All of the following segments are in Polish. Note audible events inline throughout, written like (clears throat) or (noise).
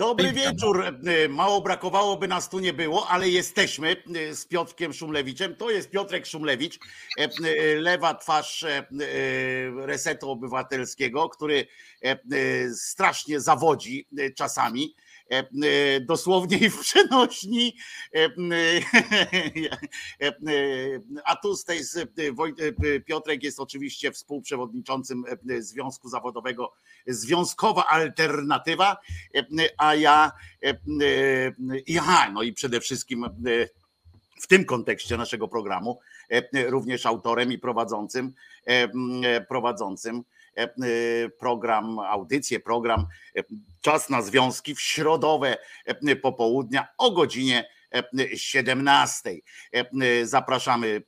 Dobry wieczór. Mało brakowało, by nas tu nie było, ale jesteśmy z Piotrkiem Szumlewiczem. To jest Piotrek Szumlewicz, lewa twarz Resetu Obywatelskiego, który strasznie zawodzi czasami E, e, dosłownie i w przenośni. E, a tu z tej Piotrek jest oczywiście współprzewodniczącym Związku Zawodowego Związkowa Alternatywa, a ja, aha, no i przede wszystkim w tym kontekście naszego programu, również autorem i prowadzącym, prowadzącym E, e, program, audycję, program e, Czas na Związki w środowe popołudnia o godzinie 17. Zapraszamy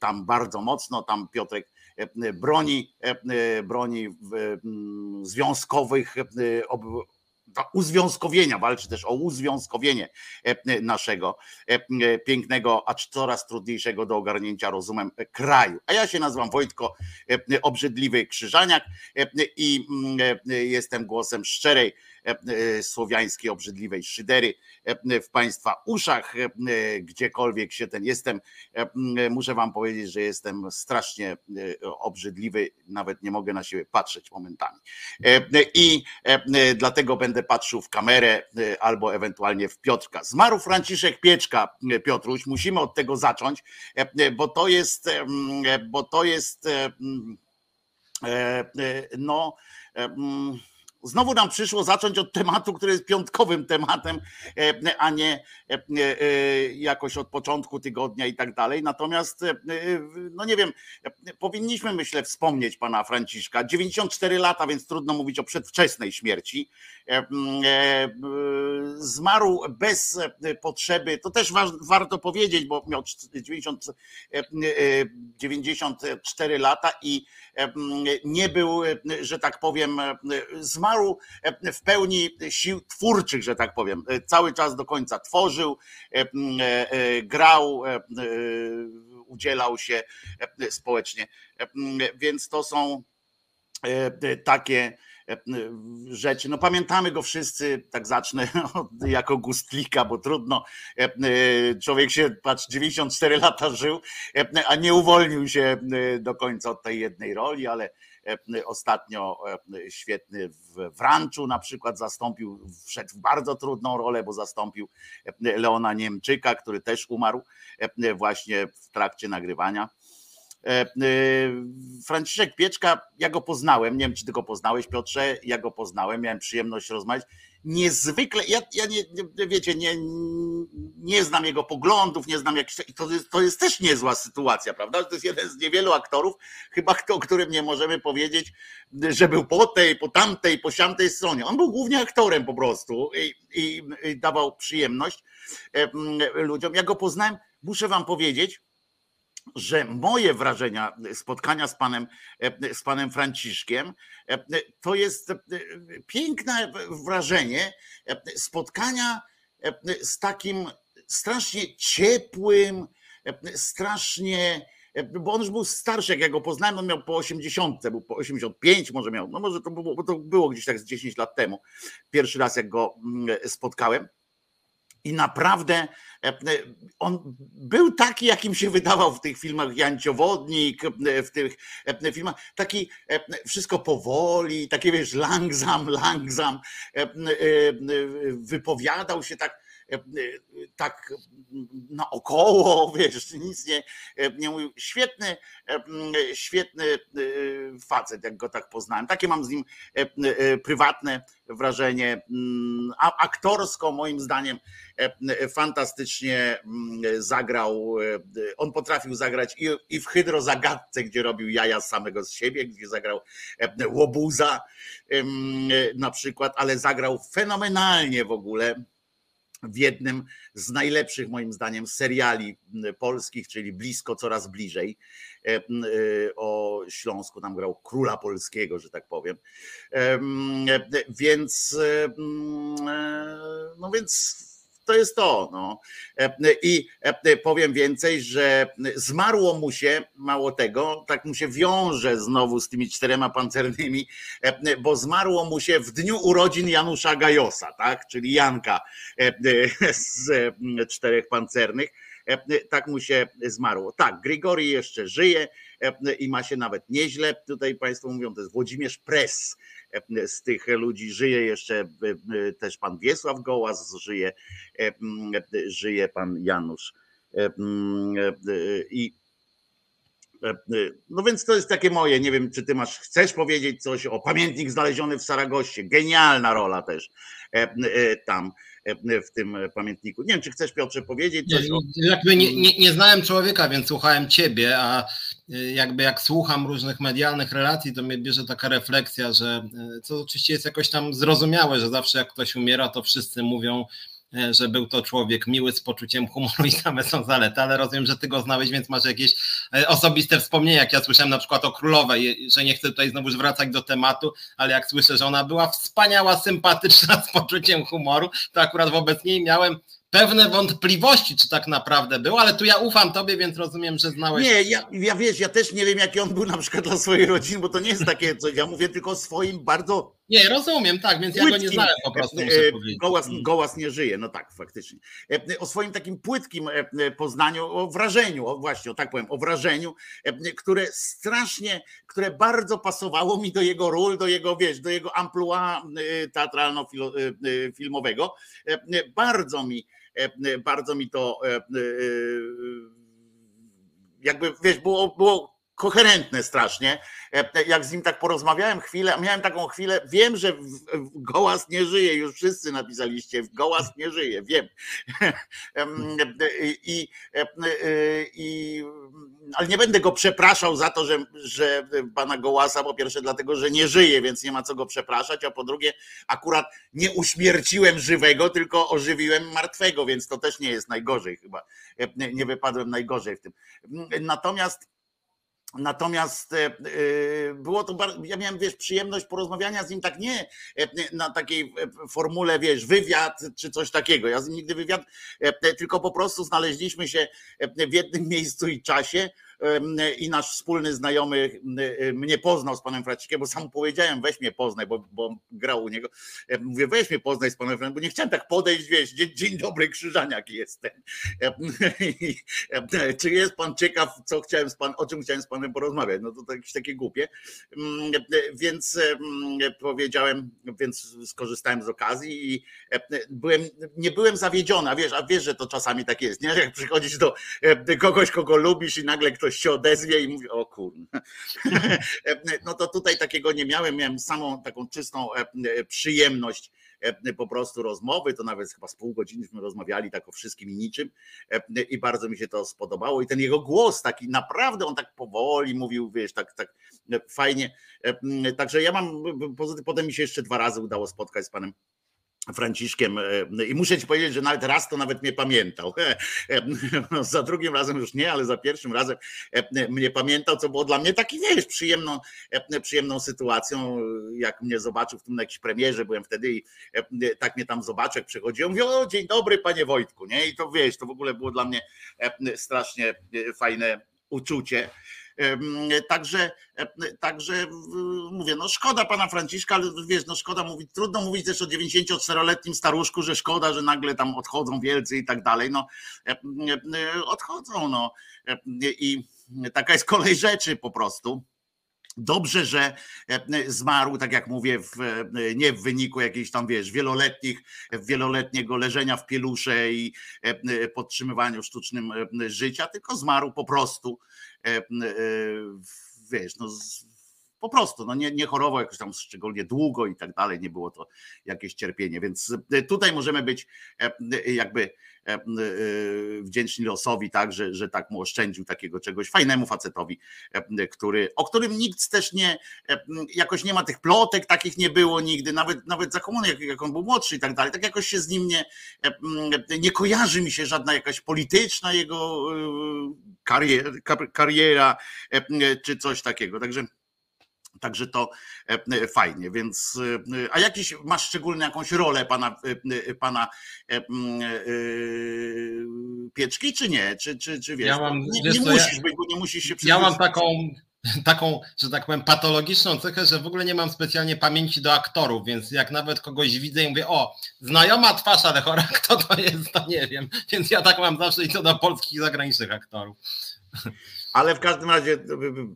tam bardzo mocno, tam Piotrek broni, broni związkowych uzwiązkowienia, walczy też o uzwiązkowienie e, naszego e, pięknego, acz coraz trudniejszego do ogarnięcia rozumem kraju. A ja się nazywam Wojtko Obrzydliwy Krzyżaniak i jestem głosem szczerej E, słowiańskiej, obrzydliwej szydery e, w Państwa uszach, e, gdziekolwiek się ten jestem. Muszę Wam powiedzieć, że jestem strasznie obrzydliwy, nawet nie mogę na siebie patrzeć momentami. I dlatego będę patrzył w kamerę albo ewentualnie w Piotrka. Zmarł Franciszek Pieczka, Piotruś, musimy od tego zacząć, bo to jest, bo to jest no Znowu nam przyszło zacząć od tematu, który jest piątkowym tematem, e, a nie e, e, jakoś od początku tygodnia i tak dalej. Natomiast, no nie wiem, powinniśmy myślę wspomnieć pana Franciszka. 94 lata, więc trudno mówić o przedwczesnej śmierci. Zmarł bez potrzeby, to też warto powiedzieć, bo miał 90, 94 lata i nie był, że tak powiem, zmarł w pełni sił twórczych, że tak powiem. Cały czas do końca tworzył, grał, udzielał się społecznie. Więc to są takie rzeczy. No pamiętamy go wszyscy, tak zacznę (laughs) jako Gustlika, bo trudno. Człowiek się, patrz, 94 lata żył, a nie uwolnił się do końca od tej jednej roli, ale ostatnio świetny w Wranczu na przykład zastąpił, wszedł w bardzo trudną rolę, bo zastąpił Leona Niemczyka, który też umarł właśnie w trakcie nagrywania. E, e, Franciszek Pieczka, ja go poznałem, nie wiem czy ty go poznałeś Piotrze, ja go poznałem, miałem przyjemność rozmawiać. Niezwykle, ja, ja nie, wiecie, nie, nie znam jego poglądów, nie znam jak to to jest też niezła sytuacja, prawda? To jest jeden z niewielu aktorów, chyba o którym nie możemy powiedzieć, że był po tej, po tamtej, po siamtej stronie. On był głównie aktorem po prostu i, i, i dawał przyjemność e, ludziom. Ja go poznałem, muszę wam powiedzieć, że moje wrażenia spotkania z panem, z panem Franciszkiem to jest piękne wrażenie spotkania z takim strasznie ciepłym, strasznie bo on już był starszy, jak ja go poznałem, on miał po 80, był po 85 może miał, no może to było, to było gdzieś tak z 10 lat temu, pierwszy raz jak go mm, spotkałem i naprawdę e, e, on był taki, jakim się wydawał w tych filmach Janciowodnik, e, w tych filmach, taki wszystko powoli, takie wiesz, langsam, langsam, wypowiadał się tak tak naokoło, (laughs) wiesz, nic nie, e, nie mówił. Świetny, świetny facet, jak go tak poznałem. Takie mam z nim prywatne wrażenie. A aktorsko moim zdaniem fantastycznie zagrał. On potrafił zagrać i, w Hydrozagadce, gdzie robił jaja samego z siebie, gdzie zagrał łobuza na przykład, ale zagrał fenomenalnie w ogóle w jednym z najlepszych moim zdaniem seriali polskich, czyli blisko coraz bliżej e, e, o Śląsku, tam grał króla polskiego, że tak powiem. Więc no więc to jest to. No. I powiem więcej, że zmarło mu się, mało tego, tak mu się wiąże znowu z tymi czterema pancernymi, bo zmarło mu się w dniu urodzin Janusza Gajosa, tak? czyli Janka z czterech pancernych. Tak mu się zmarło. Tak, Grigori jeszcze żyje i ma się nawet nieźle. Tutaj Państwo mówią, to jest Włodzimierz Pres z tych ludzi. Żyje jeszcze też pan Wiesław Gołas, żyje, żyje pan Janusz. I no więc to jest takie moje, nie wiem, czy ty masz, chcesz powiedzieć coś o pamiętnik znaleziony w Saragoście, genialna rola też tam w tym pamiętniku. Nie wiem, czy chcesz Piotrze powiedzieć coś? Nie, jakby nie, nie, nie znałem człowieka, więc słuchałem ciebie, a y, jakby jak słucham różnych medialnych relacji, to mnie bierze taka refleksja, że co oczywiście jest jakoś tam zrozumiałe, że zawsze jak ktoś umiera, to wszyscy mówią, E, że był to człowiek miły z poczuciem humoru i same są zalety, ale rozumiem, że ty go znałeś, więc masz jakieś e, osobiste wspomnienia, jak ja słyszałem na przykład o królowej, że nie chcę tutaj znowu wracać do tematu, ale jak słyszę, że ona była wspaniała, sympatyczna, (laughs) z poczuciem humoru, to akurat wobec niej miałem pewne wątpliwości, czy tak naprawdę był, ale tu ja ufam tobie, więc rozumiem, że znałeś. Nie, ja, ja wiesz, ja też nie wiem, jaki on był na przykład dla swojej rodziny, bo to nie jest takie coś, ja mówię tylko o swoim bardzo. Nie, rozumiem, tak, więc ja go nie znałem po prostu. E, powiedzieć. Gołas, mm. gołas nie żyje, no tak, faktycznie. E, o swoim takim płytkim e, poznaniu, o wrażeniu, o właśnie, o tak powiem, o wrażeniu, które strasznie, które bardzo pasowało mi do jego ról, do jego, wiesz, do jego amplua teatralno-filmowego. Bardzo mi E, e, bardzo mi to e, jakby, wiesz, było, było koherentne strasznie. Jak z nim tak porozmawiałem chwilę, miałem taką chwilę, wiem, że Gołas nie żyje, już wszyscy napisaliście, Gołas nie żyje, wiem. (laughs) I, i, ale nie będę go przepraszał za to, że, że pana Gołasa, po pierwsze dlatego, że nie żyje, więc nie ma co go przepraszać, a po drugie akurat nie uśmierciłem żywego, tylko ożywiłem martwego, więc to też nie jest najgorzej chyba. Nie wypadłem najgorzej w tym. Natomiast Natomiast e, e, było to bardzo, ja miałem wiesz, przyjemność porozmawiania z nim tak nie e, na takiej formule, wiesz, wywiad czy coś takiego. Ja z nim nigdy wywiad, tylko po prostu znaleźliśmy się w jednym (laughs) miejscu i czasie i nasz wspólny znajomy mnie poznał z panem Franciszkiem, bo sam powiedziałem, weź mnie poznaj, bo, bo grał u niego. Mówię, weź mnie poznaj z panem Franciszkiem, bo nie chciałem tak podejść, wiesz, dzień, dzień dobry, Krzyżaniak jestem. (laughs) Czy jest pan ciekaw, co chciałem z pan, o czym chciałem z panem porozmawiać? No to jakieś takie głupie. Więc powiedziałem, więc skorzystałem z okazji i byłem, nie byłem zawiedziony, a wiesz, a wiesz, że to czasami tak jest, nie? Jak przychodzisz do kogoś, kogo lubisz i nagle ktoś się odezwie i mówi, o kurwa. (laughs) No to tutaj takiego nie miałem, miałem samą taką czystą e, e, przyjemność e, po prostu rozmowy, to nawet chyba z pół godziny rozmawiali tak o wszystkim i niczym i bardzo mi się to spodobało i ten jego głos taki naprawdę on tak powoli mówił, wiesz, tak, tak fajnie, także ja mam, potem mi się jeszcze dwa razy udało spotkać z panem Franciszkiem e, i muszę ci powiedzieć, że nawet raz to nawet mnie pamiętał. (laughs) E, no, za drugim razem już nie, ale za pierwszym razem e, mnie pamiętał, co było dla mnie taki, wiesz, przyjemną, przyjemną sytuacją, jak mnie zobaczył w tym na jakiejś premierze, byłem wtedy i tak mnie tam zobaczył, jak przychodziłem, mówię, o dzień dobry panie Wojtku, nie? I to wiesz, to w ogóle było dla mnie strasznie fajne uczucie. Także, także mówię, no szkoda pana Franciszka, ale wiesz, no szkoda mówić, trudno mówić też o 94-letnim staruszku, że szkoda, że nagle tam odchodzą wielcy i tak dalej. No odchodzą, no i taka jest kolej rzeczy po prostu. Dobrze, że zmarł, tak jak mówię, w, nie w wyniku jakiejś tam, wiesz, wieloletnich, wieloletniego leżenia w pielusze i podtrzymywaniu sztucznym życia, tylko zmarł po prostu E, e, wiesz, no po prostu, no nie, nie chorował jakoś tam szczególnie długo i tak dalej, nie było to jakieś cierpienie, więc e, tutaj możemy być jakby wdzięczni losowi, tak, że, że tak mu oszczędził takiego czegoś fajnemu facetowi, który, o którym nikt też nie, jakoś nie ma tych plotek, takich nie było nigdy, nawet, nawet za komuny, jak, jak on był młodszy i tak dalej, tak jakoś się z nim nie, nie kojarzy mi się żadna jakaś polityczna jego kariera, kariera czy coś takiego. Także Także to fajnie, więc a jakiś masz szczególną jakąś rolę pana, pana pieczki, czy nie? Czy, czy, czy wiesz? Ja mam, nie, wiesz nie musisz ja, być, bo nie musisz się Ja mam taką, taką, że tak powiem, patologiczną cechę, że w ogóle nie mam specjalnie pamięci do aktorów, więc jak nawet kogoś widzę i mówię, o, znajoma twarz, ale chora, (laughs) kto to jest, to nie wiem. Więc ja tak mam zawsze i co do polskich i zagranicznych aktorów. Ale w każdym razie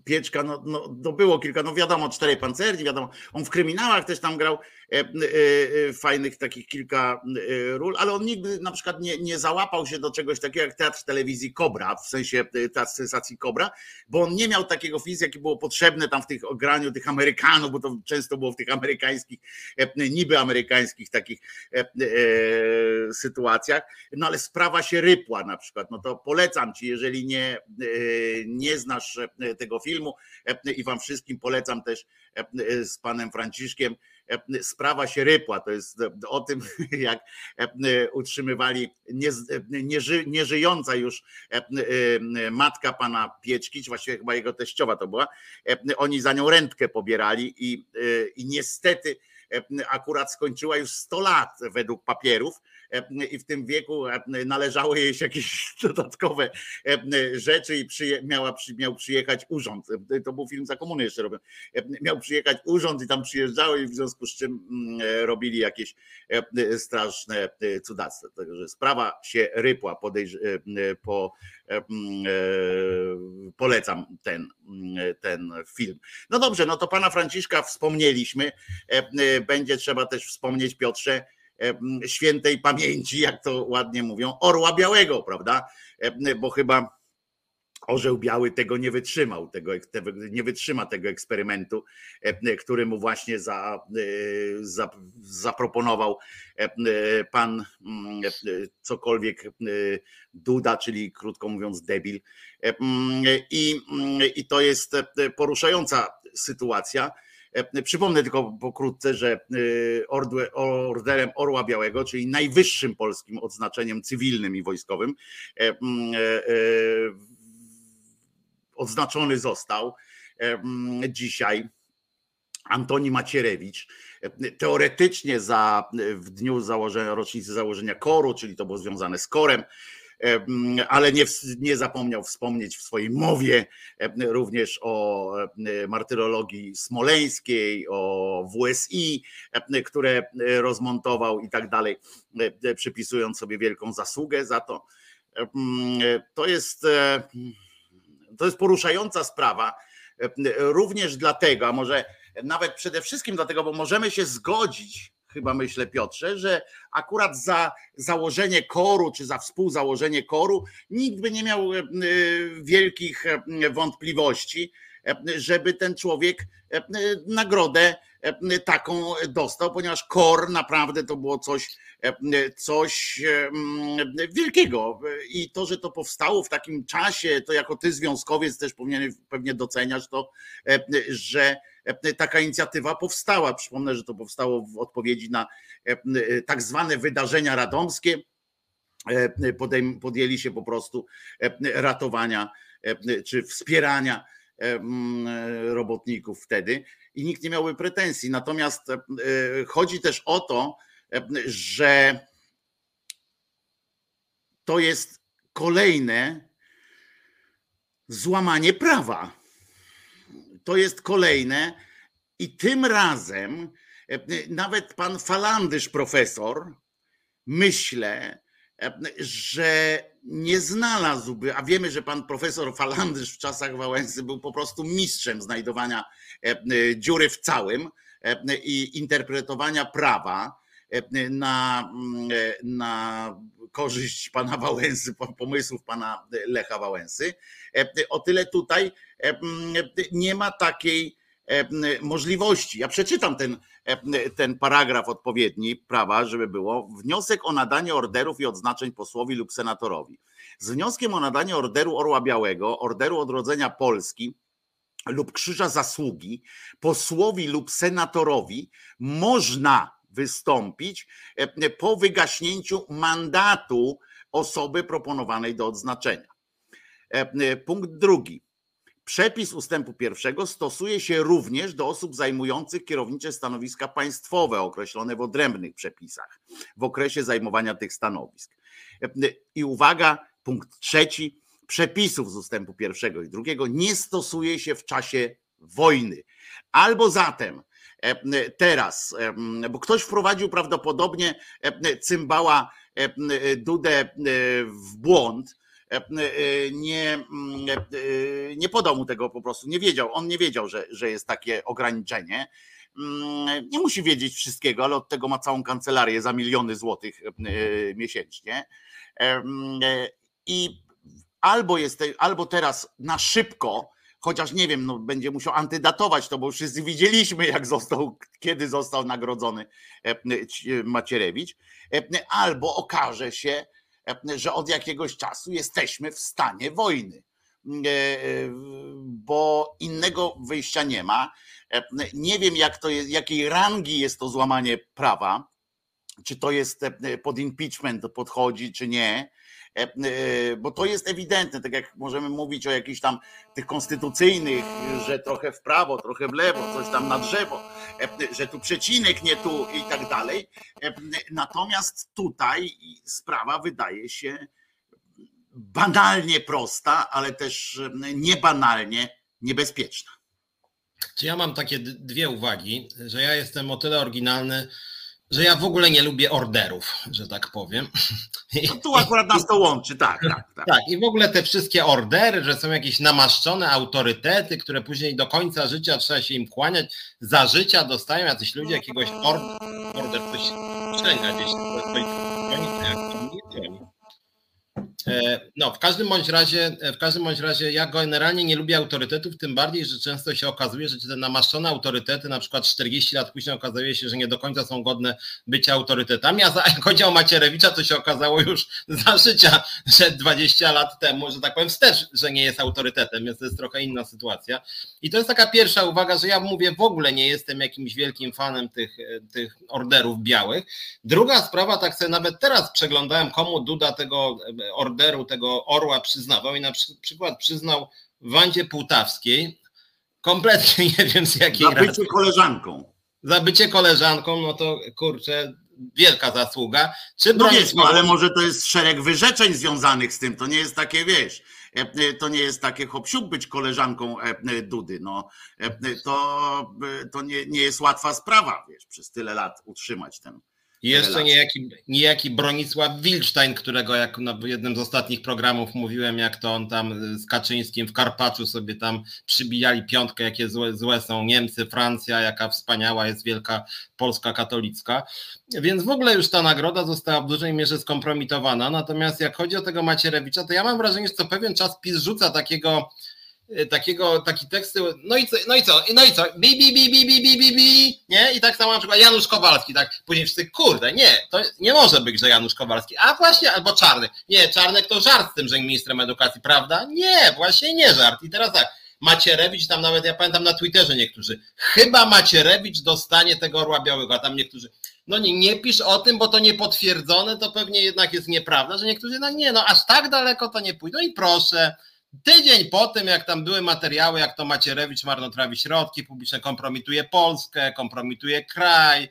Pieczka, no, no, no było kilka, no wiadomo, czterej pancerni, wiadomo, on w kryminałach też tam grał. e, e, e, fajnych takich kilka e, ról, ale on nigdy na przykład nie, nie załapał się do czegoś takiego jak teatr telewizji Kobra, w sensie e, teatr sensacji Kobra, bo on nie miał takiego fiz, jakie było potrzebne tam w tych ograniu tych Amerykanów, bo to często było w tych amerykańskich, e, niby amerykańskich takich sytuacjach, no ale sprawa się rypła na przykład, no to polecam ci, jeżeli nie nie znasz e, tego filmu e, i wam wszystkim polecam też e, z panem Franciszkiem. Sprawa się rypła. To jest o tym, (laughs) jak utrzymywali nieży, nieżyjąca już matka pana Pieczki, czy właściwie chyba jego teściowa to była. Oni za nią rentkę pobierali i, i niestety akurat skończyła już 100 lat według papierów i w tym wieku należało jej się jakieś (laughs) dodatkowe rzeczy i przyje, miała, miał przyjechać urząd. To był film za komuny jeszcze robią. Miał przyjechać urząd i tam przyjeżdżały i w związku z czym mm, robili jakieś straszne cudactwa. Także sprawa się rypła. Podejrz, po, polecam ten, ten film. No dobrze, no to pana Franciszka wspomnieliśmy. Będzie trzeba też wspomnieć Piotrze świętej pamięci, jak to ładnie mówią, orła białego, prawda? Bo chyba orzeł biały tego nie wytrzymał, tego, nie wytrzyma tego eksperymentu, który mu właśnie za, za, zaproponował pan cokolwiek Duda, czyli krótko mówiąc debil. I, i to jest poruszająca sytuacja E, przypomnę tylko pokrótce, że e, orderem Orła Białego, czyli najwyższym polskim odznaczeniem cywilnym i wojskowym, e, odznaczony został dzisiaj Antoni Macierewicz. Teoretycznie za, w dniu założenia, rocznicy założenia koru, czyli to było związane z korem, ale nie, nie zapomniał wspomnieć w swojej mowie również o martyrologii smoleńskiej, o WSI, które rozmontował i tak dalej, przypisując sobie wielką zasługę za to. To jest, to jest poruszająca sprawa, również dlatego, a może nawet przede wszystkim dlatego, bo możemy się zgodzić chyba myślę Piotrze, że akurat za założenie koru, czy za współzałożenie koru nikt by nie miał e, wielkich e, wątpliwości, żeby ten człowiek nagrodę taką dostał, ponieważ kor naprawdę to było coś, coś wielkiego. I to, że to powstało w takim czasie, to jako ty związkowiec też powinien pewnie doceniać to, że E, taka inicjatywa powstała. Przypomnę, że to powstało w odpowiedzi na e, e, tak zwane wydarzenia radomskie. Podjęli się po prostu ratowania czy wspierania robotników wtedy i nikt nie miałby pretensji. Natomiast chodzi też o to, że to jest kolejne złamanie prawa to jest kolejne i tym razem e, nawet pan Falandysz profesor, myślę, e, że nie znalazłby, a wiemy, że pan profesor Falandysz w czasach Wałęsy był po prostu mistrzem znajdowania e, dziury w całym i interpretowania prawa na, na korzyść pana Wałęsy, pomysłów pana Lecha Wałęsy. O tyle tutaj nie ma takiej możliwości. Ja przeczytam ten, ten paragraf odpowiedni prawa, żeby było. Wniosek o nadanie orderów i odznaczeń posłowi lub senatorowi. Z wnioskiem o nadanie orderu Orła Białego, orderu odrodzenia Polski lub Krzyża Zasługi posłowi lub senatorowi można wystąpić po wygaśnięciu mandatu osoby proponowanej do odznaczenia. Punkt drugi Przepis ustępu pierwszego stosuje się również do osób zajmujących kierownicze stanowiska państwowe określone w odrębnych przepisach w okresie zajmowania tych stanowisk. I uwaga, punkt trzeci. Przepisów z ustępu pierwszego i drugiego nie stosuje się w czasie wojny. Albo zatem teraz, bo ktoś wprowadził prawdopodobnie cymbała Dudę w błąd, nie, nie podał mu tego po prostu, nie wiedział, on nie wiedział, że, że jest takie ograniczenie. Nie musi wiedzieć wszystkiego, ale od tego ma całą kancelarię za miliony złotych miesięcznie. I albo jest, albo teraz na szybko, chociaż nie wiem, no, będzie musiał antydatować to, bo wszyscy widzieliśmy, jak został, kiedy został nagrodzony Macierewicz, albo okaże się, że od jakiegoś czasu jesteśmy w stanie wojny, bo innego wyjścia nie ma. Nie wiem, jak to jest, jakiej rangi jest to złamanie prawa, czy to jest pod impeachment podchodzi, czy nie. E, e, bo to jest ewidentne, tak jak możemy mówić o jakichś tam tych konstytucyjnych, że trochę w prawo, trochę w lewo, coś tam na drzewo, e, że tu przecinek, nie tu i tak dalej. Natomiast tutaj sprawa wydaje się banalnie prosta, ale też niebanalnie niebezpieczna. Czy ja mam takie dwie uwagi, że ja jestem o tyle oryginalny, że ja w ogóle nie lubię orderów, że tak powiem. No tu akurat nas to łączy, tak, tak, tak. Tak, i w ogóle te wszystkie ordery, że są jakieś namaszczone autorytety, które później do końca życia trzeba się im kłaniać, za życia dostają jacyś ludzie jakiegoś order, order ktoś szczęka gdzieś, ktoś, no, w każdym bądź razie, e, w każdym bądź razie ja generalnie nie lubię autorytetów, tym bardziej, że często się okazuje, że te namaszczone autorytety, na przykład 40 lat później okazuje się, że nie do końca są godne bycia autorytetami, a jak chodzi o Macierewicza, to się okazało już (laughs) za życia, że 20 lat temu, że tak powiem wstecz, że nie jest autorytetem, więc to jest trochę inna sytuacja. I to jest taka pierwsza uwaga, że ja mówię, w ogóle nie jestem jakimś wielkim fanem tych, e, tych orderów białych. Druga sprawa, tak sobie nawet teraz przeglądałem, komu Duda tego orderu orderu tego orła przyznawał i na przykład przyznał Wandzie Półtawskiej, kompletnie nie wiem z jakiej Za bycie koleżanką. Za bycie koleżanką, no to kurczę, wielka zasługa. Czy no wiesz, no, ale może to jest szereg wyrzeczeń związanych z tym, to nie jest takie, wiesz, e, e, to nie jest takie hop być koleżanką e, Dudy, no to, to nie, nie jest łatwa sprawa, wiesz, przez tyle lat utrzymać ten i jeszcze niejaki, niejaki Bronisław Wilcztań, którego jak na jednym z ostatnich programów mówiłem, jak to on tam z Kaczyńskim w Karpaczu sobie tam przybijali piątkę, jakie złe, złe są Niemcy, Francja, jaka wspaniała jest wielka Polska katolicka. Więc w ogóle już ta nagroda została w dużej mierze skompromitowana. Natomiast jak chodzi o tego Macierewicza, to ja mam wrażenie, że co pewien czas PiS rzuca takiego takiego, taki tekst, no i co, no i co, no i co, bi, bi, bi, bi, bi, bi, bi, bi, nie? I tak samo na przykład Janusz Kowalski, tak, później wszyscy, kurde, nie, to nie może być, że Janusz Kowalski, a właśnie, albo Czarny, nie, Czarnek to żart z tym, że ministrem edukacji, prawda? Nie, właśnie nie żart. I teraz tak, Macierewicz, tam nawet, ja pamiętam na Twitterze niektórzy, chyba Macierewicz dostanie tego orła białego, a tam niektórzy, no nie, nie pisz o tym, bo to niepotwierdzone, to pewnie jednak jest nieprawda, że niektórzy, no nie, no aż tak daleko to nie pójdą i proszę, Tydzień po tym, jak tam były materiały, jak to Macierewicz marnotrawi środki publiczne, kompromituje Polskę, kompromituje kraj,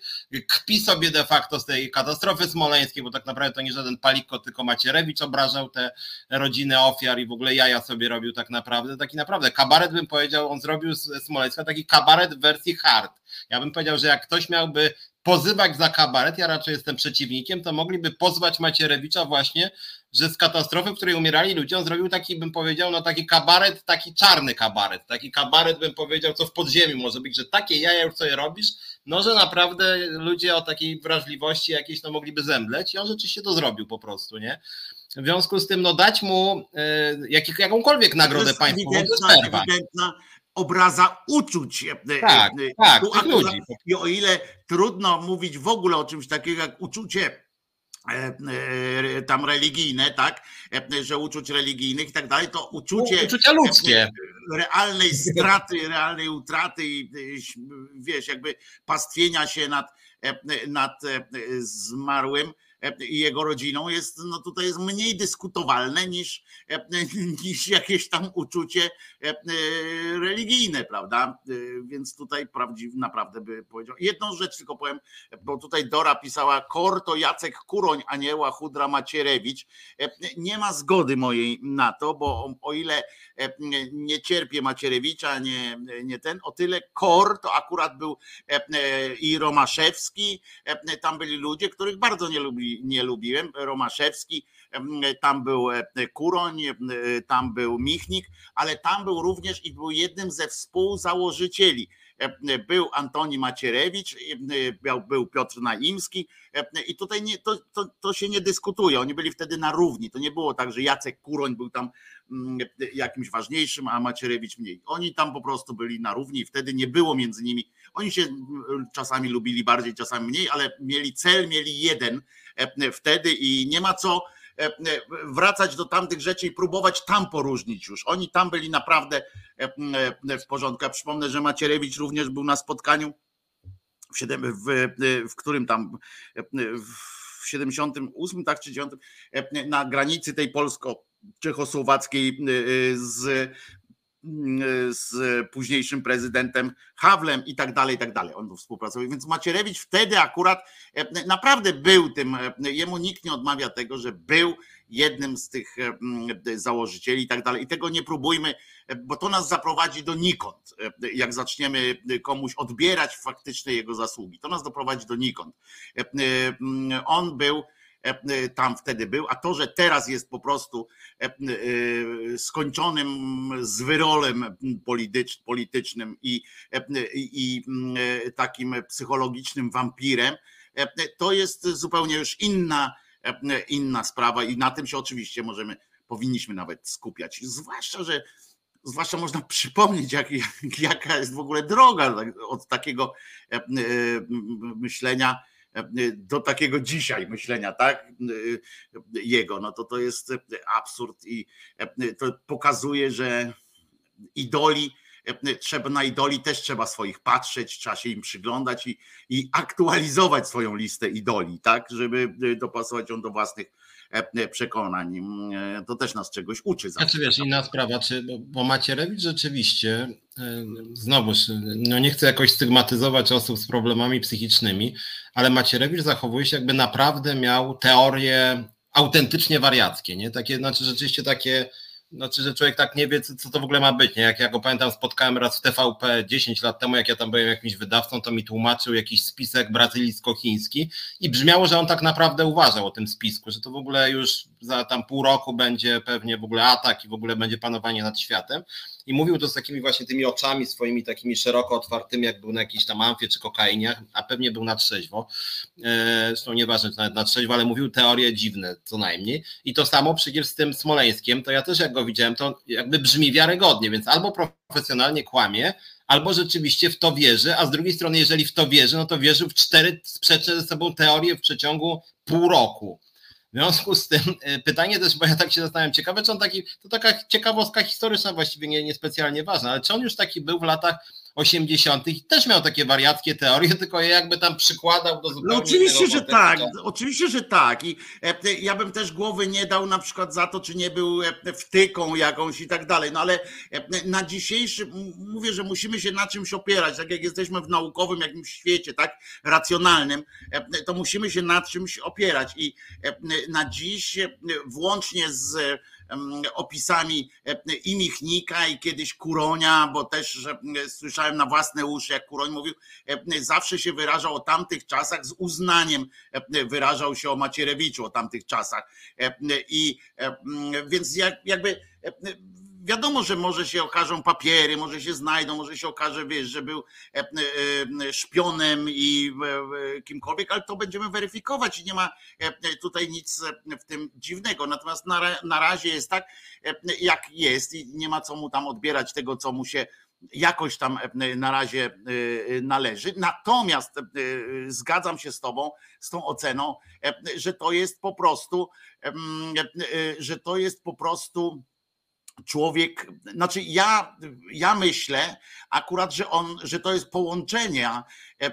kpi sobie de facto z tej katastrofy smoleńskiej, bo tak naprawdę to nie żaden Paliko, tylko Macierewicz obrażał te rodziny ofiar i w ogóle jaja sobie robił tak naprawdę. Taki naprawdę kabaret bym powiedział, on zrobił z Smoleńska taki kabaret w wersji hard. Ja bym powiedział, że jak ktoś miałby pozywać za kabaret, ja raczej jestem przeciwnikiem, to mogliby pozwać Macierewicza właśnie że z katastrofy, w której umierali ludzie, on zrobił taki, bym powiedział, no taki kabaret, taki czarny kabaret, taki kabaret, bym powiedział, co w podziemiu może być, że takie jaja już sobie robisz, no że naprawdę ludzie o takiej wrażliwości jakiejś no mogliby zemdleć i on rzeczywiście to zrobił po prostu, nie? W związku z tym, no dać mu y, jak, jakąkolwiek nagrodę państwową, to jest ewidentna obraza uczuć. E, tak, tak, tu ludzi. I o ile trudno mówić w ogóle o czymś takiego jak uczucie E, e, tam religijne, tak, e, że uczuć religijnych i tak dalej, to uczucie uczucia ludzkie realnej straty, realnej utraty i wiesz, jakby pastwienia się nad, nad zmarłym i jego rodziną jest, no tutaj jest mniej dyskutowalne niż, (laughs) niż jakieś tam uczucie religijne, prawda? Więc tutaj prawdziw, naprawdę by powiedział. Jedną rzecz tylko powiem, bo tutaj Dora pisała, Kor to Jacek Kuroń, Anieła Chudra Macierewicz. Nie ma zgody mojej na to, bo o ile nie cierpię Macierewicza, nie, nie ten, o tyle Kor to akurat był i Romaszewski, tam byli ludzie, których bardzo nie, nie lubiłem, Romaszewski, tam był Kuroń, tam był Michnik, ale tam był również i był jednym ze współzałożycieli był Antoni Macierewicz, był Piotr Naimski i tutaj nie, to, to, to się nie dyskutuje. Oni byli wtedy na równi. To nie było tak, że Jacek Kuroń był tam mm, jakimś ważniejszym, a Macierewicz mniej. Oni tam po prostu byli na równi i wtedy nie było między nimi. Oni się mm, czasami lubili bardziej, czasami mniej, ale mieli cel, mieli jeden wtedy i nie ma co E, e, wracać do tamtych rzeczy i próbować tam poróżnić już. Oni tam byli naprawdę e, w porządku. Ja przypomnę, że Macierewicz również był na spotkaniu w, 7, w, w którym tam w 78, tak czy 9, na granicy tej polsko-czechosłowackiej z z późniejszym prezydentem Hawlem i tak dalej, i tak dalej. On współpracował. Więc Macierewicz wtedy akurat e, naprawdę był tym, e, jemu nikt nie odmawia tego, że był jednym z tych e, założycieli i tak dalej. I tego nie próbujmy, bo to nas zaprowadzi donikąd. Jak zaczniemy komuś odbierać faktyczne jego zasługi, to nas doprowadzi donikąd. On był E, e, tam wtedy był, a to, że teraz jest po prostu e, skończonym zwyrolem politycznym i, i takim psychologicznym wampirem, to jest zupełnie już inna, inna sprawa i na tym się oczywiście możemy, powinniśmy nawet skupiać. Zwłaszcza, że zwłaszcza można (laughs) przypomnieć, jak, jaka jest w ogóle droga od takiego myślenia do takiego dzisiaj myślenia, tak? Jego, no to to jest absurd i to pokazuje, że idoli, trzeba na idoli też trzeba swoich patrzeć, trzeba się im przyglądać i, i aktualizować swoją listę idoli, tak? Żeby dopasować ją do własnych przekonań. E, to też nas czegoś uczy. Znaczy wiesz, inna sprawa, czy, bo, Macierewicz rzeczywiście, e, znowuż, no nie chcę jakoś stygmatyzować osób z problemami psychicznymi, ale Macierewicz zachowuje się jakby naprawdę miał teorie autentycznie wariackie, nie? Takie, znaczy rzeczywiście takie znaczy, że człowiek tak nie wie, co, co, to w ogóle ma być. Nie? Jak ja go pamiętam, spotkałem raz w TVP 10 lat temu, jak ja tam byłem jakimś wydawcą, to mi tłumaczył jakiś spisek brazylijsko-chiński i brzmiało, że on tak naprawdę uważał o tym spisku, że to w ogóle już za tam pół roku będzie pewnie w ogóle atak i w ogóle będzie panowanie nad światem i mówił to z takimi właśnie tymi oczami swoimi takimi szeroko otwartymi, jak był na jakiejś tam amfie czy kokainie, a pewnie był na trzeźwo. E, zresztą nieważne, czy nawet na trzeźwo, ale mówił teorie dziwne co najmniej. I to samo przecież z tym Smoleńskiem, to ja też jak go widziałem, to jakby brzmi wiarygodnie, więc albo profesjonalnie kłamie, albo rzeczywiście w to wierzy, a z drugiej strony, jeżeli w to wierzy, no to wierzył w cztery sprzeczne ze sobą teorie w przeciągu pół roku. W związku z tym e, pytanie też, bo ja tak się zastanawiam, ciekawe, czy on taki, to taka ciekawostka historyczna, właściwie nie, niespecjalnie ważna, ale czy on już taki był w latach 80. i też miał takie wariackie teorie, (laughs) tylko je jakby tam przykładał do zupełnie no Oczywiście, że tak, oczywiście, że tak. I e, ja bym też głowy nie dał na przykład za to, czy nie był e, wtyką jakąś i tak dalej. No ale na dzisiejszy, mówię, że musimy się na czymś opierać, tak jak jesteśmy w naukowym jakimś świecie, tak, racjonalnym, to musimy się na czymś opierać. I na dziś, włącznie z opisami i Michnika i kiedyś Kuronia, bo też słyszałem na własne uszy, jak Kuroń mówił, zawsze się wyrażał o tamtych czasach, z uznaniem wyrażał się o Macierewiczu o tamtych czasach. I więc jakby wiadomo, że może się okażą papiery, może się znajdą, może się okaże, wiesz, że był e, e, szpionem i e, kimkolwiek, ale to będziemy weryfikować i nie ma tutaj nic w tym dziwnego. Natomiast na, na razie jest tak, jak jest i nie ma co mu tam odbierać tego, co mu się jakoś tam na razie należy. Natomiast zgadzam się z Tobą, z tą oceną, że to jest po prostu, że to jest po prostu człowiek, znaczy ja, ja myślę akurat, że on, że to jest połączenie e, e,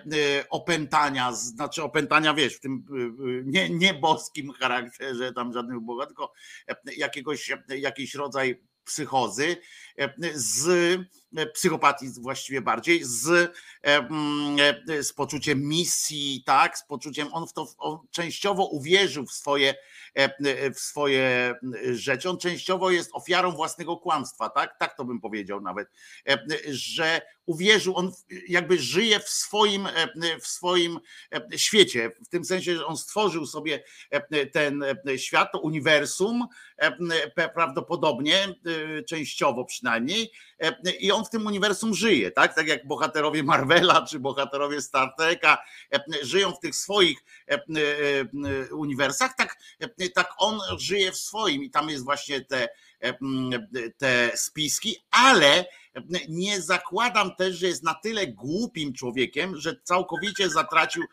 opętania, znaczy opętania, wiesz, w tym e, nie, nie boskim charakterze tam żadnego Boga, tylko jakiegoś, jakiś rodzaj psychozy, z psychopatii właściwie bardziej, z, z poczuciem misji, tak, z poczuciem, on w to on częściowo uwierzył w swoje E, e, w swoje rzeczy. On częściowo jest ofiarą własnego kłamstwa, tak? Tak to bym powiedział nawet, e, że uwierzył, on jakby żyje w swoim, w swoim świecie, w tym sensie, że on stworzył sobie ten świat, to uniwersum, prawdopodobnie, częściowo przynajmniej, i on w tym uniwersum żyje, tak? Tak jak bohaterowie Marvela czy bohaterowie Star Treka żyją w tych swoich uniwersach, tak tak on żyje w swoim i tam jest właśnie te, te spiski, ale nie zakładam też, że jest na tyle głupim człowiekiem, że całkowicie zatracił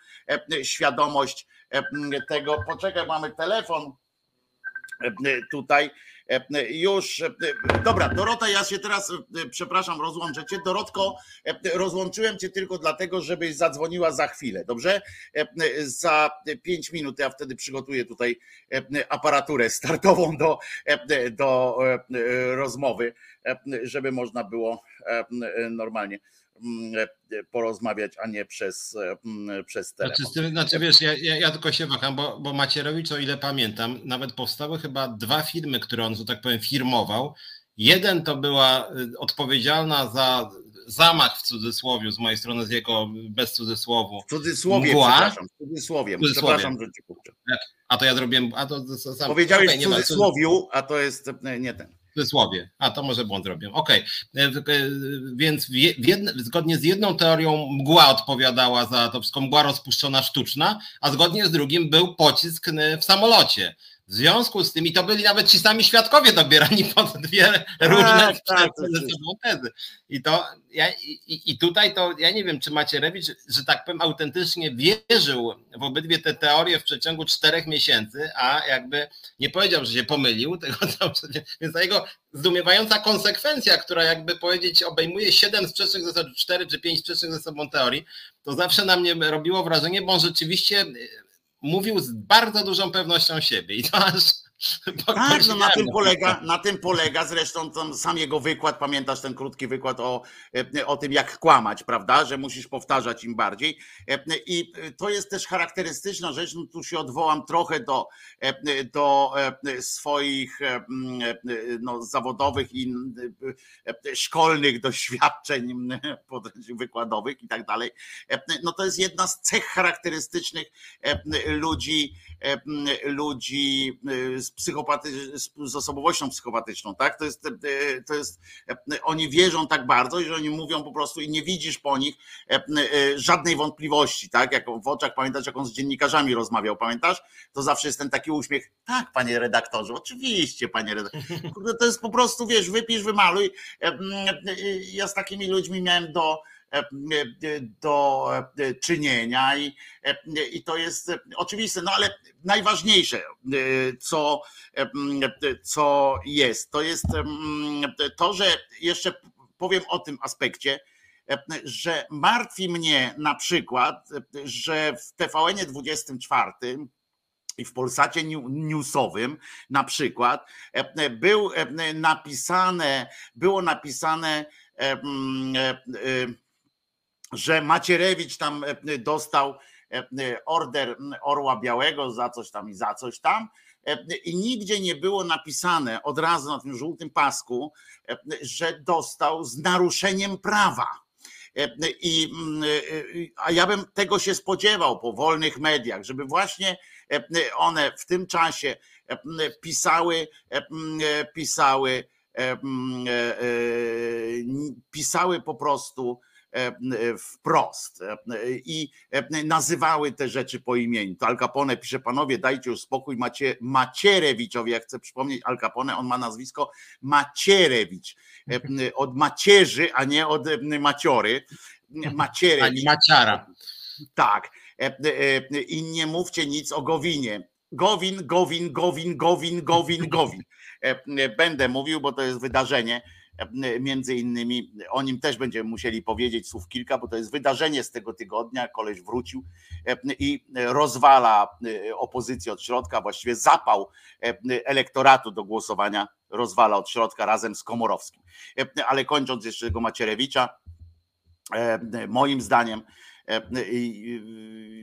świadomość tego. Poczekaj, mamy telefon tutaj już, dobra, Dorota, ja się teraz, przepraszam, rozłączę cię. Dorotko, rozłączyłem cię tylko dlatego, żebyś zadzwoniła za chwilę, dobrze? Za pięć minut ja wtedy przygotuję tutaj aparaturę startową do, do rozmowy, żeby można było normalnie e, porozmawiać, a nie przez, mm, przez telefon. Znaczy, znaczy wiesz, ja, ja, ja, tylko się waham, bo, bo Macierewicz, o ile pamiętam, nawet powstały chyba dwa filmy, które on, że tak powiem, firmował. Jeden to była y, odpowiedzialna za zamach w cudzysłowie z mojej strony, z jego bez cudzysłowu. W cudzysłowie, Mgła. przepraszam, w cudzysłowie. cudzysłowie. Przepraszam, że ci A to ja zrobiłem, a to, sam. Powiedziałeś okay, w cudzysłowiu, a to jest nie ten cudzysłowie. A to może błąd robię. Okej. Okay. E, e, więc jedne, zgodnie z jedną teorią mgła odpowiadała za to wszystko, mgła rozpuszczona sztuczna, a zgodnie z drugim był pocisk w samolocie. W związku z tym, i to byli nawet ci sami świadkowie dobierani pod dwie różne tak, tak, tezy. I to ja, i, i tutaj to ja nie wiem, czy Macierewicz, że tak powiem, autentycznie wierzył w obydwie te teorie w przeciągu czterech miesięcy, a jakby nie powiedział, że się pomylił, (laughs) tego więc ta jego zdumiewająca konsekwencja, która jakby powiedzieć obejmuje siedem sprzecznych ze sobą, cztery czy pięć sprzecznych ze sobą teorii, to zawsze na mnie robiło wrażenie, bo on rzeczywiście mówił z bardzo dużą pewnością siebie. I to aż tak, no na tym polega, na tym polega zresztą sam jego wykład, pamiętasz ten krótki wykład o, e, o tym, jak kłamać, prawda? Że musisz powtarzać im bardziej. E, I to jest też charakterystyczna rzecz, no tu się odwołam trochę do, e, do swoich no, zawodowych i szkolnych doświadczeń (laughs) wykładowych i tak dalej. No to jest jedna z cech charakterystycznych ludzi, ludzi z psychopaty, z osobowością psychopatyczną, tak? To jest, e, to jest, e, oni wierzą tak bardzo, że oni mówią po prostu i nie widzisz po nich e, żadnej wątpliwości, tak? Jak w oczach pamiętasz, jak on z dziennikarzami rozmawiał, pamiętasz? To zawsze jest ten taki uśmiech, tak, panie redaktorze, oczywiście, panie redaktorze. To jest po prostu, wiesz, wypisz, wymaluj. Ja z takimi ludźmi miałem do, do czynienia i, i to jest oczywiste, no ale najważniejsze, co, co jest, to jest to, że jeszcze powiem o tym aspekcie, że martwi mnie na przykład, że w TVN 24 i w Polsacie Newsowym na przykład był napisane, było napisane że Macierewicz tam e, dostał e, order Orła Białego za coś tam i za coś tam. E, I nigdzie nie było napisane od razu na tym żółtym pasku, że dostał z naruszeniem prawa. I, a ja bym tego się spodziewał po wolnych mediach, żeby właśnie one w tym czasie pisały, pisały, pisały po prostu wprost e, i nazywały te rzeczy po imieniu. To Al Capone pisze, panowie, dajcie już spokój Macie, Macierewiczowi, ja chcę przypomnieć, Al Capone, on ma nazwisko Macierewicz, od macierzy, a nie od maciory. Macierewicz. Ani maciara. Tak. I nie mówcie nic o Gowinie Gowin, Gowin, Gowin, Gowin, Gowin, Gowin. Będę mówił, bo to jest wydarzenie. Między innymi o nim też będziemy musieli powiedzieć słów kilka, bo to jest wydarzenie z tego tygodnia. Koleś wrócił i rozwala opozycję od środka, właściwie zapał elektoratu do głosowania rozwala od środka razem z Komorowskim. Ale kończąc jeszcze tego Macierewicza, moim zdaniem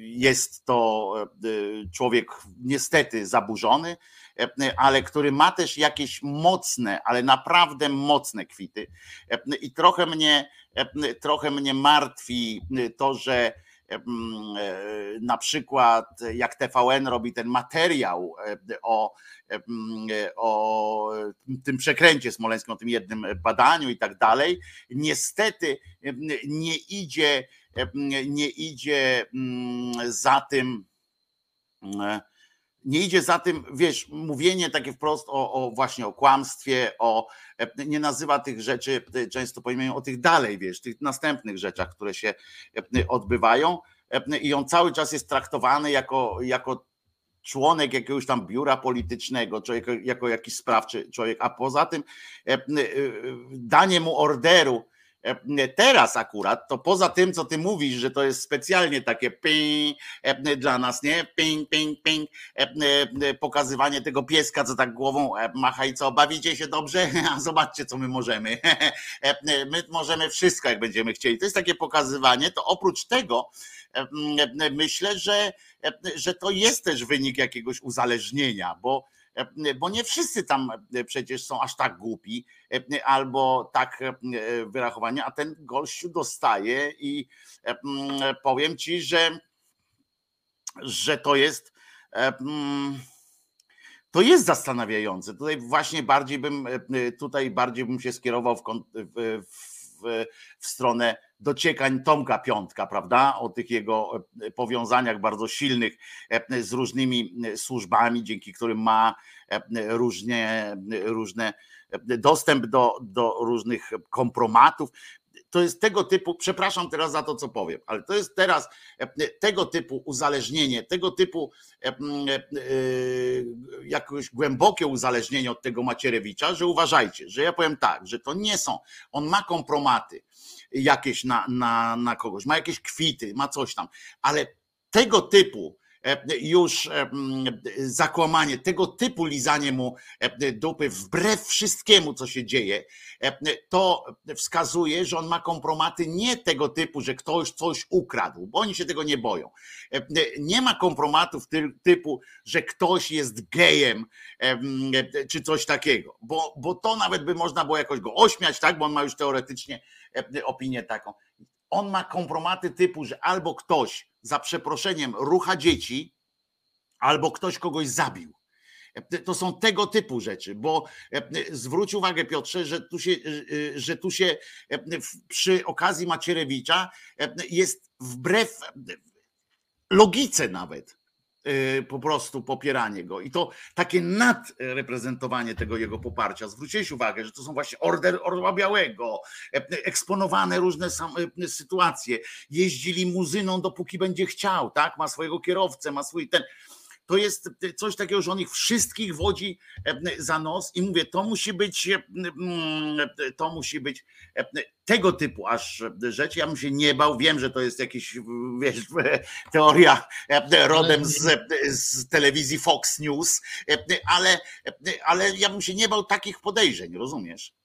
jest to człowiek niestety zaburzony, ale który ma też jakieś mocne, ale naprawdę mocne kwity. I trochę mnie, trochę mnie martwi to, że na przykład jak TVN robi ten materiał o, o tym przekręcie smoleńskim, o tym jednym badaniu i tak dalej, niestety nie idzie, nie idzie za tym nie idzie za tym, wiesz, mówienie takie wprost o, o, właśnie o kłamstwie, o nie nazywa tych rzeczy często po imieniu, o tych dalej, wiesz, tych następnych rzeczach, które się odbywają. I on cały czas jest traktowany jako, jako członek jakiegoś tam biura politycznego, człowiek, jako jakiś sprawczy człowiek, a poza tym danie mu orderu E, teraz akurat, to poza tym, co ty mówisz, że to jest specjalnie takie ping e, dla nas, nie? Ping, ping, ping, e, pokazywanie tego pieska, co tak głową macha i co, bawicie się dobrze? (laughs) A zobaczcie, co my możemy. (laughs) My możemy wszystko, jak będziemy chcieli. To jest takie pokazywanie, to oprócz tego myślę, że, że to jest też wynik jakiegoś uzależnienia, bo E, bo nie wszyscy tam e, przecież są aż tak głupi e, albo tak wyrachowani, a ten gościu dostaje i powiem ci, że, że to jest to jest zastanawiające. Tutaj właśnie bardziej bym tutaj bardziej bym się skierował w, w, w, w stronę dociekań Tomka Piątka, prawda? O tych jego e, powiązaniach bardzo silnych e, z różnymi e, służbami, dzięki którym ma różnie, różne dostęp do, do różnych kompromatów. To jest tego typu, przepraszam teraz za to, co powiem, ale to jest teraz tego typu uzależnienie, tego typu jakoś głębokie uzależnienie od tego Macierewicza, że uważajcie, że ja powiem tak, że to nie są, on ma kompromaty, jakieś na, na, na kogoś, ma jakieś kwity, ma coś tam, ale tego typu e, już e, zakłamanie, tego typu lizanie mu e, dupy wbrew wszystkiemu, co się dzieje, to wskazuje, że on ma kompromaty nie tego typu, że ktoś coś ukradł, bo oni się tego nie boją. Nie ma kompromatów typu, że ktoś jest gejem czy coś takiego, bo, bo to nawet by można było jakoś go ośmiać, tak, bo on ma już teoretycznie E, opinię taką. On ma kompromaty typu, że albo ktoś za przeproszeniem rucha dzieci, albo ktoś kogoś zabił. To są tego typu rzeczy, bo zwróć uwagę, Piotrze, że tu się, że tu się przy okazji Macierewicza jest wbrew logice nawet po prostu popieranie go. I to takie nadreprezentowanie tego jego poparcia. Zwróciłeś uwagę, że to są właśnie order Orła Białego, e, eksponowane różne e, sytuacje. Jeździ limuzyną, dopóki będzie chciał, tak? Ma swojego kierowcę, ma swój ten to jest coś takiego, że on ich wszystkich wodzi e, za nos i mówię, to musi być, e, mm, to musi być e, tego typu aż rzecz. Ja bym się nie bał, wiem, że to jest jakiś, wiesz, (laughs) teoria rodem z, z telewizji Fox News, ale, ale ja bym się nie bał takich podejrzeń, rozumiesz?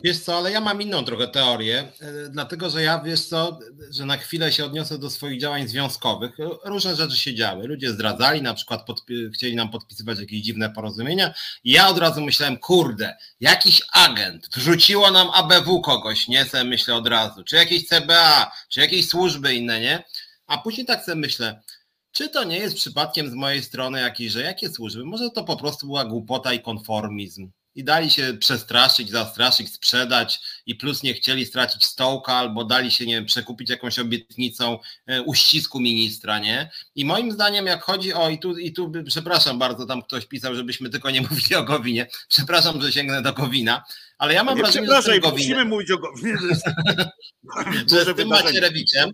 Wiesz co, ale ja mam inną trochę teorię, e, dlatego że ja wiesz co, że na chwilę się odniosę do swoich działań związkowych. Różne rzeczy się działy. Ludzie zdradzali, na przykład chcieli nam podpisywać jakieś dziwne porozumienia. I ja od razu myślałem, kurde, jakiś agent wrzuciło nam ABW kogoś, nie sobie myślę od razu, czy jakieś CBA, czy jakieś służby inne, nie? A później tak sobie myślę, czy to nie jest przypadkiem z mojej strony jakiś, że jakie służby? Może to po prostu była głupota i konformizm i dali się przestraszyć, zastraszyć, sprzedać i plus nie chcieli stracić stołka albo dali się, nie wiem, przekupić jakąś obietnicą e, uścisku ministra, nie? I moim zdaniem jak chodzi o, i tu, i tu przepraszam bardzo, tam ktoś pisał, żebyśmy tylko nie (laughs) mówili o Gowinie, przepraszam, że sięgnę do Gowina, ale ja mam nie wrażenie, że z musimy mówić o Gowinie. (laughs) (laughs) że z tym Macierewiczem,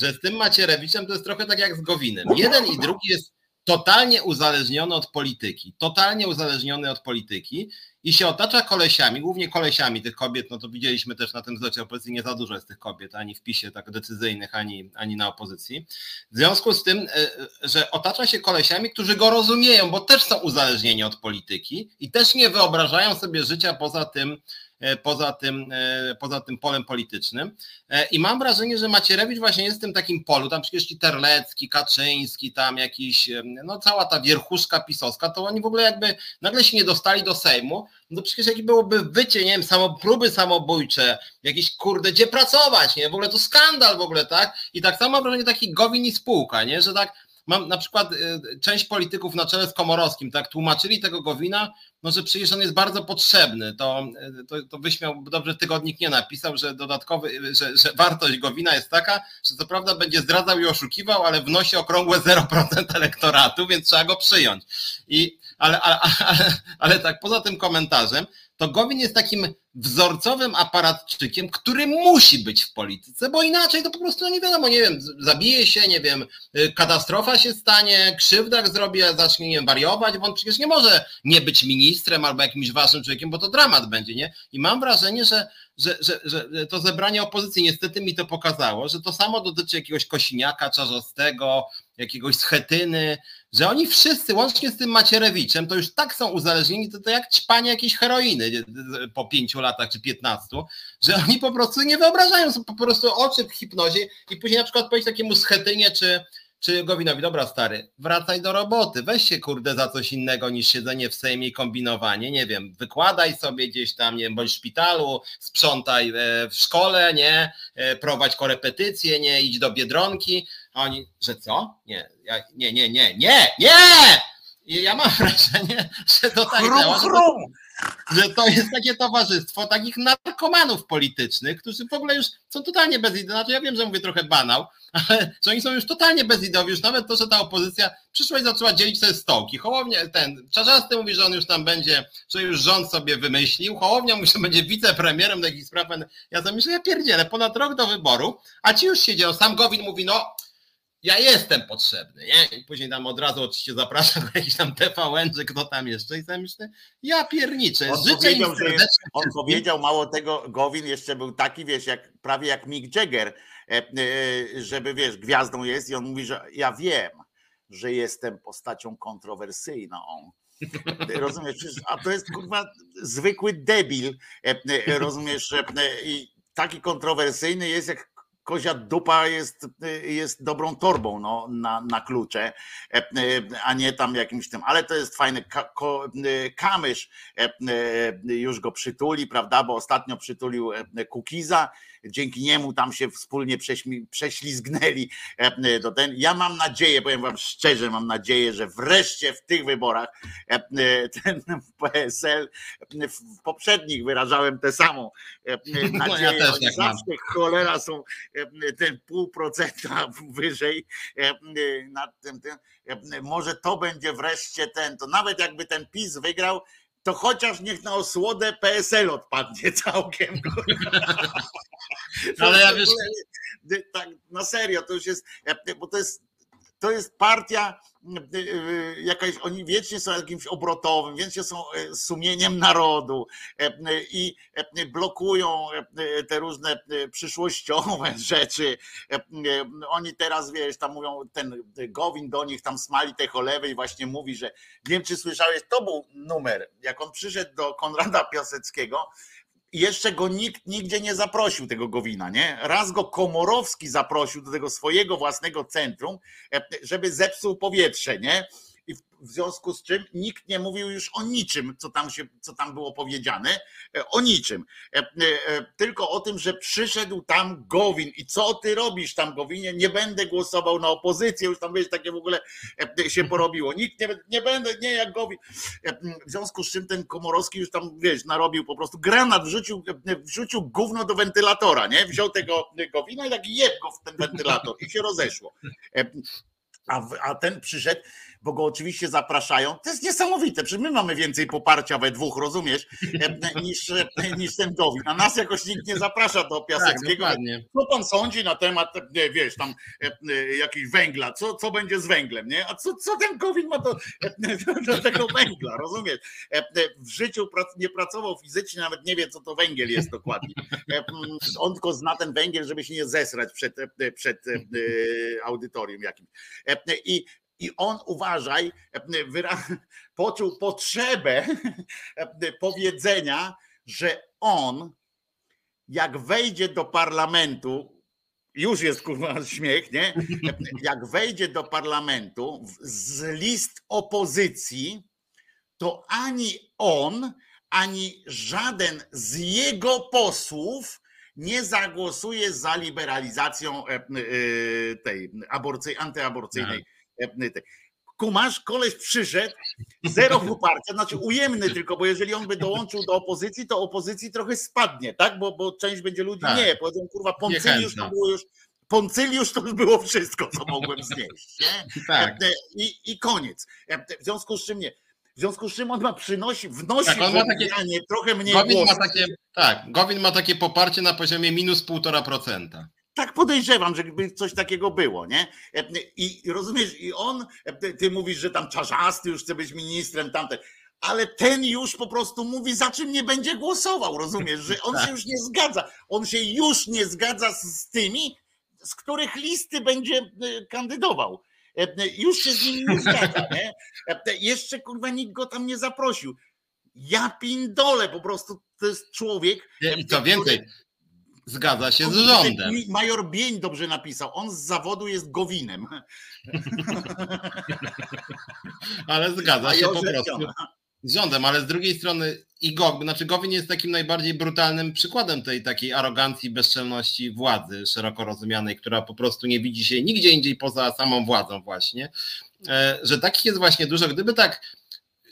że z tym Macierewiczem to jest trochę tak jak z Gowinem. Jeden i drugi jest totalnie uzależniony od polityki, totalnie uzależniony od polityki i się otacza kolesiami, głównie kolesiami tych kobiet, no to widzieliśmy też na tym zlocie opozycji, nie za dużo jest tych kobiet, ani w PiSie tak decyzyjnych, ani, ani na opozycji. W związku z tym, e, że otacza się kolesiami, którzy go rozumieją, bo też są uzależnieni od polityki i też nie wyobrażają sobie życia poza tym, E, poza tym, e, poza tym polem politycznym. E, I mam wrażenie, że Macierewicz właśnie jest w tym takim polu, tam przecież i Terlecki, Kaczyński, tam jakiś, no cała ta wierchuszka pisowska, to oni w ogóle jakby nagle się nie dostali do Sejmu, no przecież jaki byłoby wycie, nie wiem, samo, próby samobójcze, jakieś kurde, gdzie pracować, nie, w ogóle to skandal w ogóle, tak? I tak samo mam wrażenie taki Gowin i spółka, nie, że tak mam na przykład y, część polityków na czele z Komorowskim, tak, tłumaczyli tego Gowina, no że przecież on jest bardzo potrzebny, to, y, to, to wyśmiał, dobrze tygodnik nie napisał, że dodatkowy, y, że, że wartość Gowina jest taka, że co prawda będzie zdradzał i oszukiwał, ale wnosi okrągłe 0% elektoratu, więc trzeba go przyjąć. I, ale, ale, ale, ale tak poza tym komentarzem, to Gowin jest takim wzorcowym aparatczykiem, który musi być w polityce, bo inaczej to po prostu no nie wiadomo, nie wiem, zabije się, nie wiem, y, katastrofa się stanie, krzywdak zrobi, a zacznie nie wiem, wariować, bo on przecież nie może nie być ministrem albo jakimś ważnym człowiekiem, bo to dramat będzie, nie? I mam wrażenie, że że, że, że to zebranie opozycji niestety mi to pokazało, że to samo dotyczy jakiegoś Kosiniaka, Czarzostego, jakiegoś Schetyny, że oni wszyscy, łącznie z tym Macierewiczem, to już tak są uzależnieni, to, to jak ćpanie jakiejś heroiny po pięciu latach czy piętnastu, że oni po prostu nie wyobrażają sobie po prostu oczy w hipnozie i później na przykład powiedzieć takiemu Schetynie czy, czy Gowinowi, dobra stary, wracaj do roboty, weź się kurde za coś innego niż siedzenie w Sejmie i kombinowanie, nie wiem, wykładaj sobie gdzieś tam, nie wiem, bądź w szpitalu, sprzątaj e, w szkole, nie, e, prowadź korepetycje, nie, idź do Biedronki, a oni, że co? Nie, ja, nie, nie, nie, nie, nie! I ja mam (laughs) wrażenie, że to tak chrum, działa, chrum że to jest takie towarzystwo takich narkomanów politycznych, którzy w ogóle już są totalnie bezidowi. Znaczy ja wiem, że mówię trochę banał, (laughs) ale że oni są już totalnie bezidowi. Już nawet to, że ta opozycja przyszła i zaczęła dzielić sobie stołki. Hołownia, ten Czarzasty mówi, że on już tam będzie, że już rząd sobie wymyślił. Hołownia mówi, że będzie wicepremierem takich spraw. Ja sobie myślę, ja pierdzielę, ponad rok do wyboru, a ci już siedział. Sam Gowin mówi, no ja jestem potrzebny, nie? I później tam od razu oczywiście zapraszam jakiś tam TVN, że kto tam jeszcze i sam myślę, ja pierniczę, on życzę powiedział, On powiedział, mało tego, Gowin jeszcze był taki, wiesz, jak prawie jak Mick Jagger, e, e, żeby, wiesz, gwiazdą jest i on mówi, że ja wiem, że jestem postacią kontrowersyjną. Rozumiesz, a to jest kurwa zwykły debil, e, rozumiesz, i taki kontrowersyjny jest jak kozia dupa jest, jest dobrą torbą no, na, na klucze, e, a nie tam jakimś tym, ale to jest fajny kamysz, e, już go przytuli, prawda, bo ostatnio przytulił e, Kukiza, dzięki niemu tam się wspólnie prześlizgnęli do ten. Ja mam nadzieję, powiem wam szczerze, mam nadzieję, że wreszcie w tych wyborach ten PSL, w poprzednich wyrażałem tę samą nadzieję, (laughs) no ja też tak zawsze mam. cholera są ten pół procenta (laughs) wyżej nad tym, tym, może to będzie wreszcie ten, to nawet jakby ten PiS wygrał, to chociaż niech na osłodę PSL odpadnie całkiem. (laughs) Ale ja wiesz... Tak, na serio, to już jest, bo to jest to jest partia jakaś, oni wiecznie są jakimś obrotowym, wiecznie są e, sumieniem narodu e, i e, blokują te różne przyszłościowe (laughs) rzeczy. Oni teraz, wiesz, tam mówią, ten Gowin do nich tam smali te cholewy i właśnie mówi, że nie wiem, czy słyszałeś, to był numer, jak on przyszedł do Konrada Piaseckiego, jeszcze go nikt nigdzie nie zaprosił, tego Gowina, nie? Raz go Komorowski zaprosił do tego swojego własnego centrum, e, żeby zepsuł powietrze, nie? I w związku z czym nikt nie mówił już o niczym, co tam, się, co tam było powiedziane, e, o niczym. E, e, tylko o tym, że przyszedł tam Gowin i co ty robisz tam Gowinie, nie będę głosował na opozycję, już tam wiesz, takie w ogóle się porobiło. Nikt nie, nie będę, nie jak Gowin. W związku z czym ten Komorowski już tam, wiesz, narobił po prostu granat, wrzucił, wrzucił gówno do wentylatora, nie? Wziął tego Gowina i tak jeb go w ten wentylator i się rozeszło. A, a ten przyszedł bo go oczywiście zapraszają. To jest niesamowite, przecież my mamy więcej poparcia we dwóch, rozumiesz, e, (laughs) niż, e, niż ten Gowin. A nas jakoś nikt nie zaprasza do Piaseckiego. Tak, co pan sądzi na temat, wiesz, tam e, jakiś węgla, co, co będzie z węglem, nie? A co, co ten Gowin ma do, (laughs) do tego węgla, rozumiesz? W życiu nie pracował fizycznie, nawet nie wie, co to węgiel jest dokładnie. On tylko zna ten węgiel, żeby się nie zesrać przed, przed audytorium jakimś. I i on, uważaj, (laughs) poczuł potrzebę (laughs) powiedzenia, że on, jak wejdzie do parlamentu, już jest kurwa (laughs) śmiech, nie? Jak wejdzie do parlamentu z list opozycji, to ani on, ani żaden z jego posłów nie zagłosuje za liberalizacją e, e, tej aborcji, antyaborcyjnej E, kumasz, koleś przyszedł, zero poparcia, znaczy ujemny tylko, bo jeżeli on by dołączył do opozycji, to opozycji trochę spadnie, tak? Bo, bo część będzie ludzi, tak. nie, powiedzą, kurwa, Poncyliusz to było już, Poncyliusz to już było wszystko, co mogłem znieść, nie? Tak. I, I koniec. W związku z czym nie. W związku z czym on ma przynosi, wnosi tak, on ma takie, trochę mniej Gowin ma takie, Tak, Gowin ma takie poparcie na poziomie minus półtora procenta. Tak podejrzewam, żeby coś takiego było, nie? I rozumiesz, i on, ty mówisz, że tam czarzasty już chce być ministrem, tamten, ale ten już po prostu mówi, za czym nie będzie głosował, rozumiesz, że on się tak. już nie zgadza. On się już nie zgadza z tymi, z których listy będzie e, kandydował. Już się z nimi nie zgadza, nie? Jeszcze kurwa nikt go tam nie zaprosił. Ja pindole, po prostu to jest człowiek. I co więcej, Zgadza się z rządem. Major Bień dobrze napisał. On z zawodu jest Gowinem. ale zgadza się po prostu rządem, ale z drugiej strony i Gowin, znaczy Gowin jest takim najbardziej brutalnym przykładem tej takiej arogancji, bezczelności władzy szeroko rozumianej, która po prostu nie widzi się nigdzie indziej poza samą władzą właśnie. E, że takich jest właśnie dużo. Gdyby tak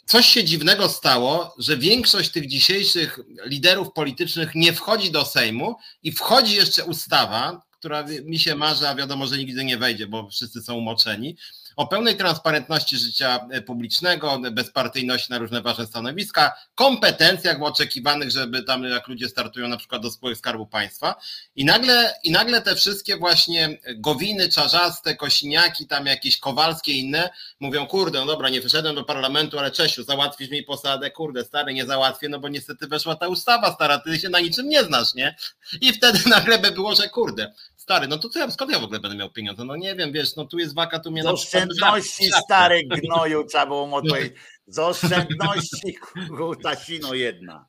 coś się dziwnego stało, że większość tych dzisiejszych liderów politycznych nie wchodzi do Sejmu i wchodzi jeszcze ustawa, która mi się marzy, a wiadomo, że nigdy nie wejdzie, bo wszyscy są umoczeni, o pełnej transparentności życia e, publicznego, bezpartyjności na różne ważne stanowiska, kompetencjach oczekiwanych, żeby tam jak ludzie startują na przykład do spółek Skarbu Państwa i nagle, i nagle te wszystkie właśnie gowiny, czarzaste, kosiniaki, tam jakieś kowalskie inne mówią, kurde, no dobra, nie wyszedłem do parlamentu, ale Czesiu, załatwisz mi posadę, kurde, stary, nie załatwię, no bo niestety weszła ta ustawa stara, ty się na niczym nie znasz, nie? I wtedy (laughs) nagle by było, że kurde, stary, no to co ja, skąd ja w ogóle będę miał pieniądze? No nie wiem, wiesz, no tu jest waka, tu mnie... Z oszczędności stary gnoju trzeba było mu odpowiedzieć. Z oszczędności kutasino jedna.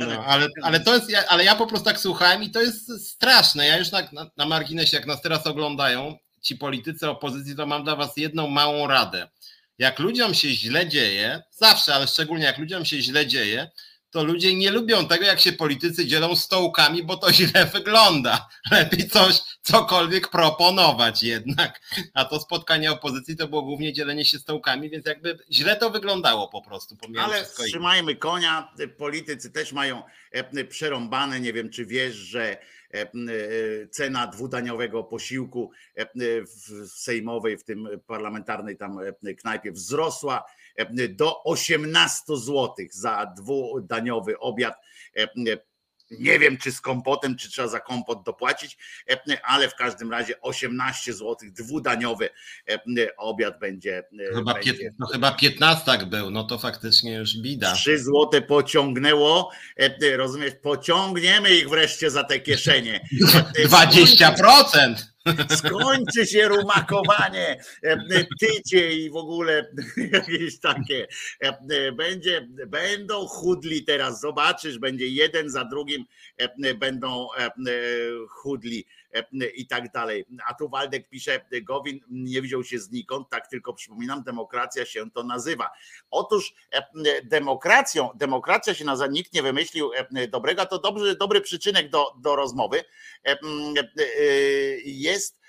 No, ale, ale to jest, ale ja po prostu tak słuchałem i to jest straszne. Ja już na, na, na marginesie, jak nas teraz oglądają ci politycy opozycji, to mam dla was jedną małą radę. Jak ludziom się źle dzieje, zawsze, ale szczególnie jak ludziom się źle dzieje, to ludzie nie lubią tego, jak się politycy dzielą stołkami, bo to źle wygląda. Lepiej coś, cokolwiek proponować jednak. A to spotkanie opozycji to było głównie dzielenie się stołkami, więc jakby źle to wyglądało po prostu. Ale trzymajmy konia, politycy też mają e, przerąbane, nie wiem czy wiesz, że e, e, cena dwudaniowego posiłku w sejmowej, w tym parlamentarnej tam knajpie wzrosła do 18 zł za dwudaniowy obiad. Nie wiem, czy z kompotem, czy trzeba za kompot dopłacić, ale w każdym razie 18 zł, dwudaniowy obiad będzie. Chyba, będzie. Pięt, no chyba 15 był, no to faktycznie już bida. 3 zł pociągnęło, rozumiesz, pociągniemy ich wreszcie za te kieszenie. (laughs) 20%! Skończy się rumakowanie, e, tycie i w ogóle jakieś takie. E, będzie, będą chudli teraz, zobaczysz, będzie jeden za drugim, e, będą chudli i tak dalej. A tu Waldek pisze, Gowin nie wziął się znikąd, tak tylko przypominam, demokracja się to nazywa. Otóż demokracją, demokracja się nazywa, nikt nie wymyślił dobrego, to dobry, dobry przyczynek do, do rozmowy. Jest,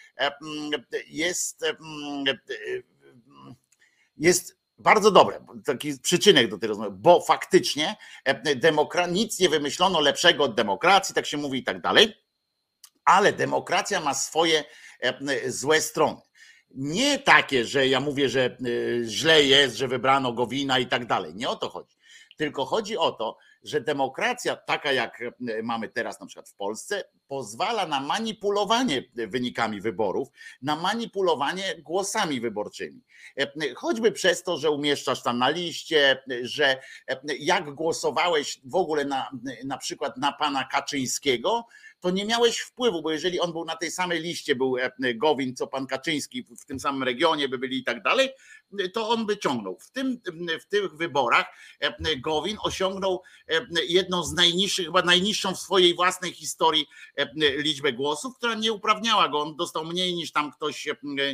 jest, jest bardzo dobre, taki przyczynek do tej rozmowy, bo faktycznie demokra- nic nie wymyślono lepszego od demokracji, tak się mówi i tak dalej ale demokracja ma swoje e, złe strony. Nie takie, że ja mówię, że źle jest, że wybrano Gowina i tak dalej. Nie o to chodzi. Tylko chodzi o to, że demokracja, taka jak mamy teraz na przykład w Polsce, pozwala na manipulowanie wynikami wyborów, na manipulowanie głosami wyborczymi. Choćby przez to, że umieszczasz tam na liście, że jak głosowałeś w ogóle na, na przykład na pana Kaczyńskiego, to nie miałeś wpływu, bo jeżeli on był na tej samej liście, był Gowin, co pan Kaczyński, w tym samym regionie by byli i tak dalej, to on by ciągnął. W, tym, w tych wyborach Gowin osiągnął jedną z najniższych, chyba najniższą w swojej własnej historii liczbę głosów, która nie uprawniała go. On dostał mniej niż tam ktoś,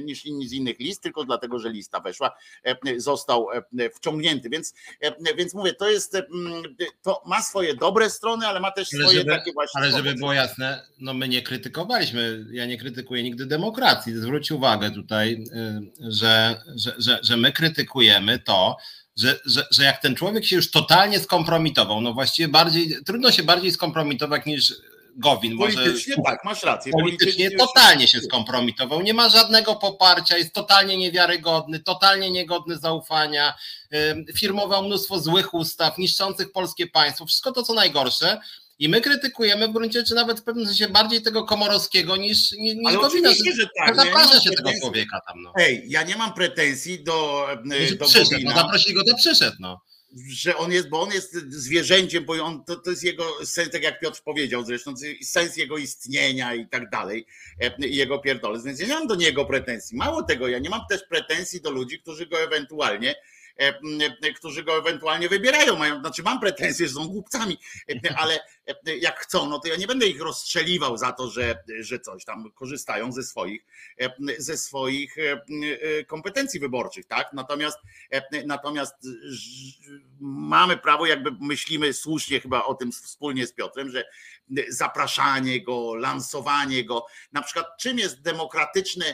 niż inni z innych list, tylko dlatego, że lista weszła, został wciągnięty. Więc, więc mówię, to jest, to ma swoje dobre strony, ale ma też swoje ale żeby, takie właśnie. Ale żeby było jasne, no my nie krytykowaliśmy, ja nie krytykuję nigdy demokracji. Zwróć uwagę tutaj, że, że, że, że my krytykujemy to, że, że, że jak ten człowiek się już totalnie skompromitował, no właściwie bardziej, trudno się bardziej skompromitować niż Gowin. Politycznie może, tak, masz rację. Politycznie, politycznie totalnie się skompromitował. Nie ma żadnego poparcia, jest totalnie niewiarygodny, totalnie niegodny zaufania. Firmował mnóstwo złych ustaw, niszczących polskie państwo. Wszystko to, co najgorsze. I my krytykujemy w gruncie rzeczy nawet w pewnym sensie bardziej tego Komorowskiego niż, niż Ale Gowina. Oczywiście, że tak. Zaprasza się tego człowieka tam. No. Ej, ja nie mam pretensji do, do przyszedł, Gowina. No zaprosili go, to przyszedł. No że on jest, bo on jest zwierzęciem, bo on, to, to jest jego sens, tak jak Piotr powiedział zresztą, sens jego istnienia i tak dalej, jego pierdolec, więc ja nie mam do niego pretensji. Mało tego, ja nie mam też pretensji do ludzi, którzy go ewentualnie E, którzy go ewentualnie wybierają. Mają, znaczy mam pretensje, że są głupcami, e, ale e, jak chcą, no to ja nie będę ich rozstrzeliwał za to, że, że coś tam korzystają ze swoich, ze swoich kompetencji wyborczych, tak? Natomiast, natomiast mamy prawo, jakby myślimy słusznie chyba o tym wspólnie z Piotrem, że zapraszanie go, lansowanie go, na przykład czym jest demokratyczny,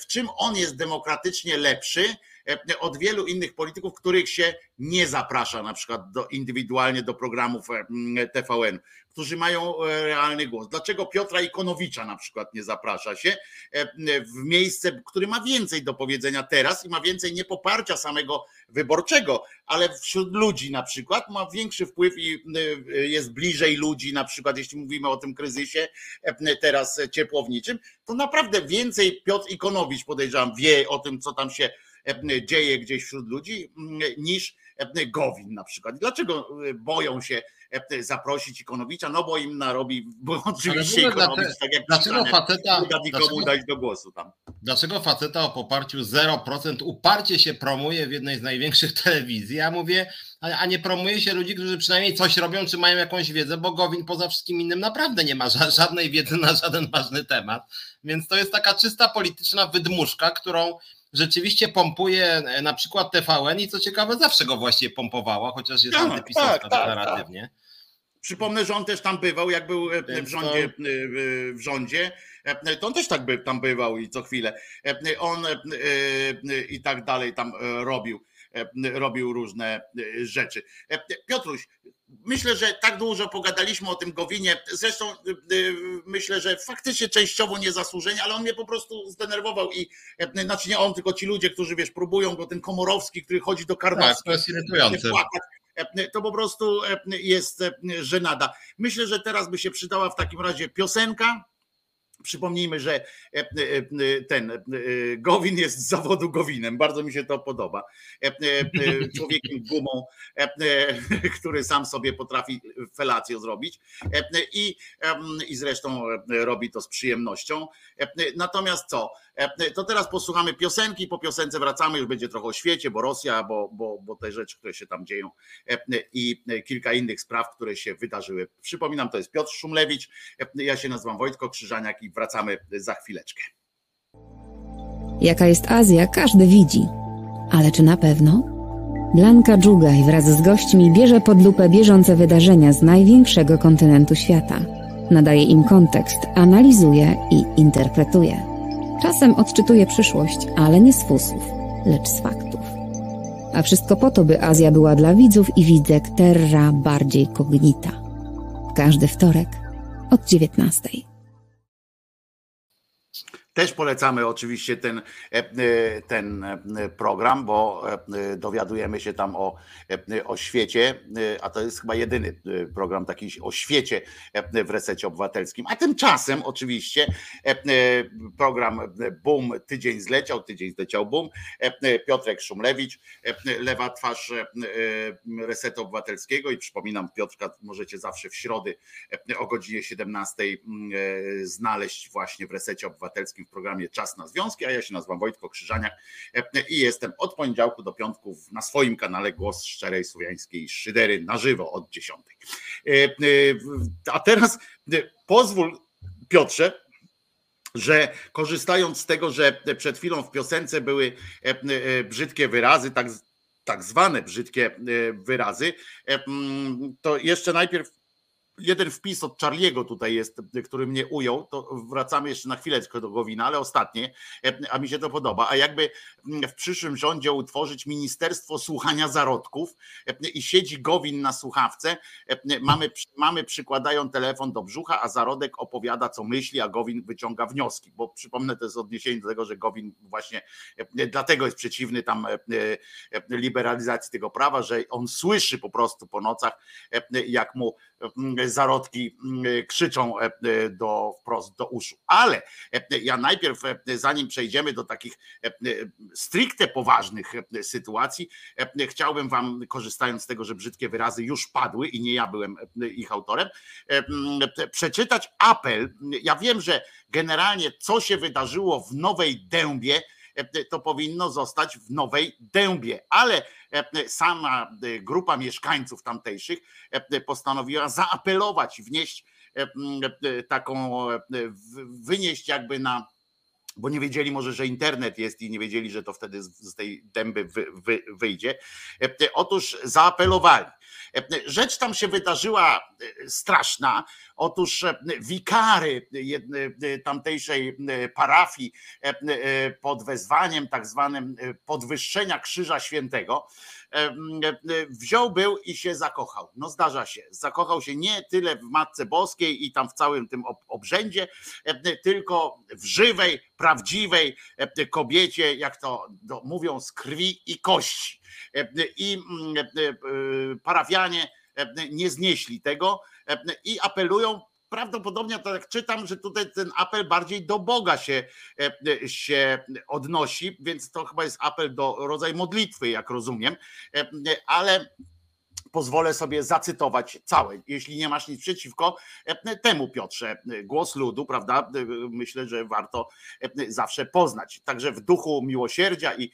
w czym on jest demokratycznie lepszy, E, od wielu innych polityków, których się nie zaprasza na przykład do, indywidualnie do programów e, TVN, którzy mają e, realny głos. Dlaczego Piotra Ikonowicza na przykład nie zaprasza się w miejsce, który ma więcej do powiedzenia teraz i ma więcej niepoparcia samego wyborczego, ale wśród ludzi na przykład ma większy wpływ i jest bliżej ludzi, na przykład jeśli mówimy o tym kryzysie teraz ciepłowniczym, to naprawdę więcej Piotr Ikonowicz podejrzewam wie o tym, co tam się E, dzieje gdzieś wśród ludzi, mm, niż e, Gowin na przykład. Dlaczego e, boją się zaprosić Ikonowicza? No bo im narobi, bo oczywiście Ikonowicz, tak jak dlaczego faceta, nie da nikomu dać do głosu tam. Dlaczego faceta o poparciu 0% uparcie się promuje w jednej z największych (laughs) telewizji? Ja mówię, a nie promuje się ludzi, którzy przynajmniej coś robią, czy mają jakąś wiedzę, bo Gowin poza wszystkim innym naprawdę nie ma (laughs) żadnej wiedzy na żaden ważny temat. Więc to jest taka czysta polityczna wydmuszka, którą rzeczywiście pompuje e, na przykład TVN i co ciekawe zawsze go właściwie pompowała, chociaż jest tak, antypisowska tak, tak, deklaratywnie. Tak. Przypomnę, że on też tam bywał, jak był e, w rządzie. E, w rządzie, to on też tak by, tam bywał i co chwilę. On i tak dalej tam robił, robił różne rzeczy. Piotruś, Myślę, że tak dużo pogadaliśmy o tym Gowinie. Zresztą y, y, myślę, że faktycznie częściowo niezasłużenie, ale on mnie po prostu zdenerwował i y, znaczy nie on, tylko ci ludzie, którzy wiesz, próbują go, ten Komorowski, który chodzi do Karnowskiego. Tak, to jest irytujące. To po prostu jest żenada. Myślę, że teraz by się przydała w takim razie piosenka Przypomnijmy, że e, e, e, ten Gowin jest z zawodu Gowinem. Bardzo mi się to podoba. Człowiekiem gumą, (laughs) który sam sobie potrafi felację zrobić i, i zresztą robi to z przyjemnością. Natomiast co? To teraz posłuchamy piosenki, po piosence wracamy, już będzie trochę o świecie, bo Rosja, bo, bo, bo te rzeczy, które się tam dzieją i kilka innych spraw, które się wydarzyły. Przypominam, to jest Piotr Szumlewicz, ja się nazywam Wojtko Krzyżaniak i wracamy za chwileczkę. Jaka jest Azja, każdy widzi. Ale czy na pewno? Blanka Dżugaj wraz z gośćmi bierze pod lupę bieżące wydarzenia z największego kontynentu świata. Nadaje im kontekst, analizuje i interpretuje. Czasem odczytuje przyszłość, ale nie z fusów, lecz z faktów. A wszystko po to, by Azja była dla widzów i widzek terra bardziej kognita. Każdy wtorek od 19. Też polecamy oczywiście ten, e, e, ten e, program, bo dowiadujemy się tam o, o świecie, a to jest chyba jedyny program taki o świecie w resecie obywatelskim. A tymczasem oczywiście program Boom tydzień zleciał, tydzień zleciał Boom. Piotrek Szumlewicz, lewa twarz resetu obywatelskiego i przypominam Piotrka możecie zawsze w środy o godzinie 17 znaleźć właśnie w resecie obywatelskim w programie Czas na Związki, a ja się nazywam Wojtko Krzyżaniak e, i jestem od poniedziałku do piątku na swoim kanale Głos Szczerej Słowiańskiej Szydery na żywo od 10. E, e, a teraz pozwól Piotrze, że korzystając z tego, że przed chwilą w piosence były brzydkie wyrazy, tak, tak zwane brzydkie wyrazy, to jeszcze najpierw jeden wpis od Charliego tutaj jest, który mnie ujął, to wracamy jeszcze na chwileczkę do Gowina, ale ostatnie, e, a mi się to podoba, a jakby w przyszłym rządzie utworzyć Ministerstwo Słuchania Zarodków e, i siedzi Gowin na słuchawce, e, mamy, mamy przykładają telefon do brzucha, a Zarodek opowiada co myśli, a Gowin wyciąga wnioski, bo przypomnę to jest odniesienie do tego, że Gowin właśnie dlatego jest przeciwny tam liberalizacji tego prawa, że on słyszy po prostu po nocach, jak mu zarodki mm, krzyczą e, do, wprost do uszu. Ale e, ja najpierw, e, zanim przejdziemy do takich stricte poważnych sytuacji, chciałbym Wam, korzystając z tego, że brzydkie wyrazy już padły i nie ja byłem ich autorem, przeczytać apel. Ja wiem, że generalnie co się wydarzyło w Nowej Dębie, to powinno zostać w Nowej Dębie, ale sama grupa mieszkańców tamtejszych postanowiła zaapelować, wnieść taką, wynieść jakby na bo nie wiedzieli może, że internet jest i nie wiedzieli, że to wtedy z tej dęby wy, wy, wyjdzie. Otóż zaapelowali. Rzecz tam się wydarzyła straszna. Otóż wikary tamtejszej parafii pod wezwaniem tak zwanym podwyższenia Krzyża Świętego wziął był i się zakochał. No zdarza się. Zakochał się nie tyle w Matce Boskiej i tam w całym tym obrzędzie, tylko w żywej, prawdziwej kobiecie, jak to mówią, z krwi i kości. I parafianie nie znieśli tego i apelują prawdopodobnie tak czytam, że tutaj ten apel bardziej do Boga się, e, się odnosi, więc to chyba jest apel do rodzaj modlitwy, jak rozumiem, e, ale pozwolę sobie zacytować całe, jeśli nie masz nic przeciwko e, temu, Piotrze, głos ludu, prawda? Myślę, że warto zawsze poznać. Także w duchu miłosierdzia i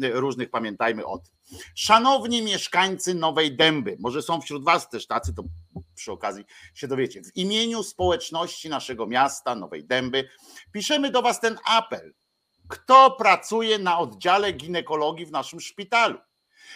różnych pamiętajmy o tym. Szanowni mieszkańcy Nowej Dęby, może są wśród Was też tacy, to przy okazji się dowiecie. W imieniu społeczności naszego miasta, Nowej Dęby, piszemy do Was ten apel. Kto pracuje na oddziale ginekologii w naszym szpitalu?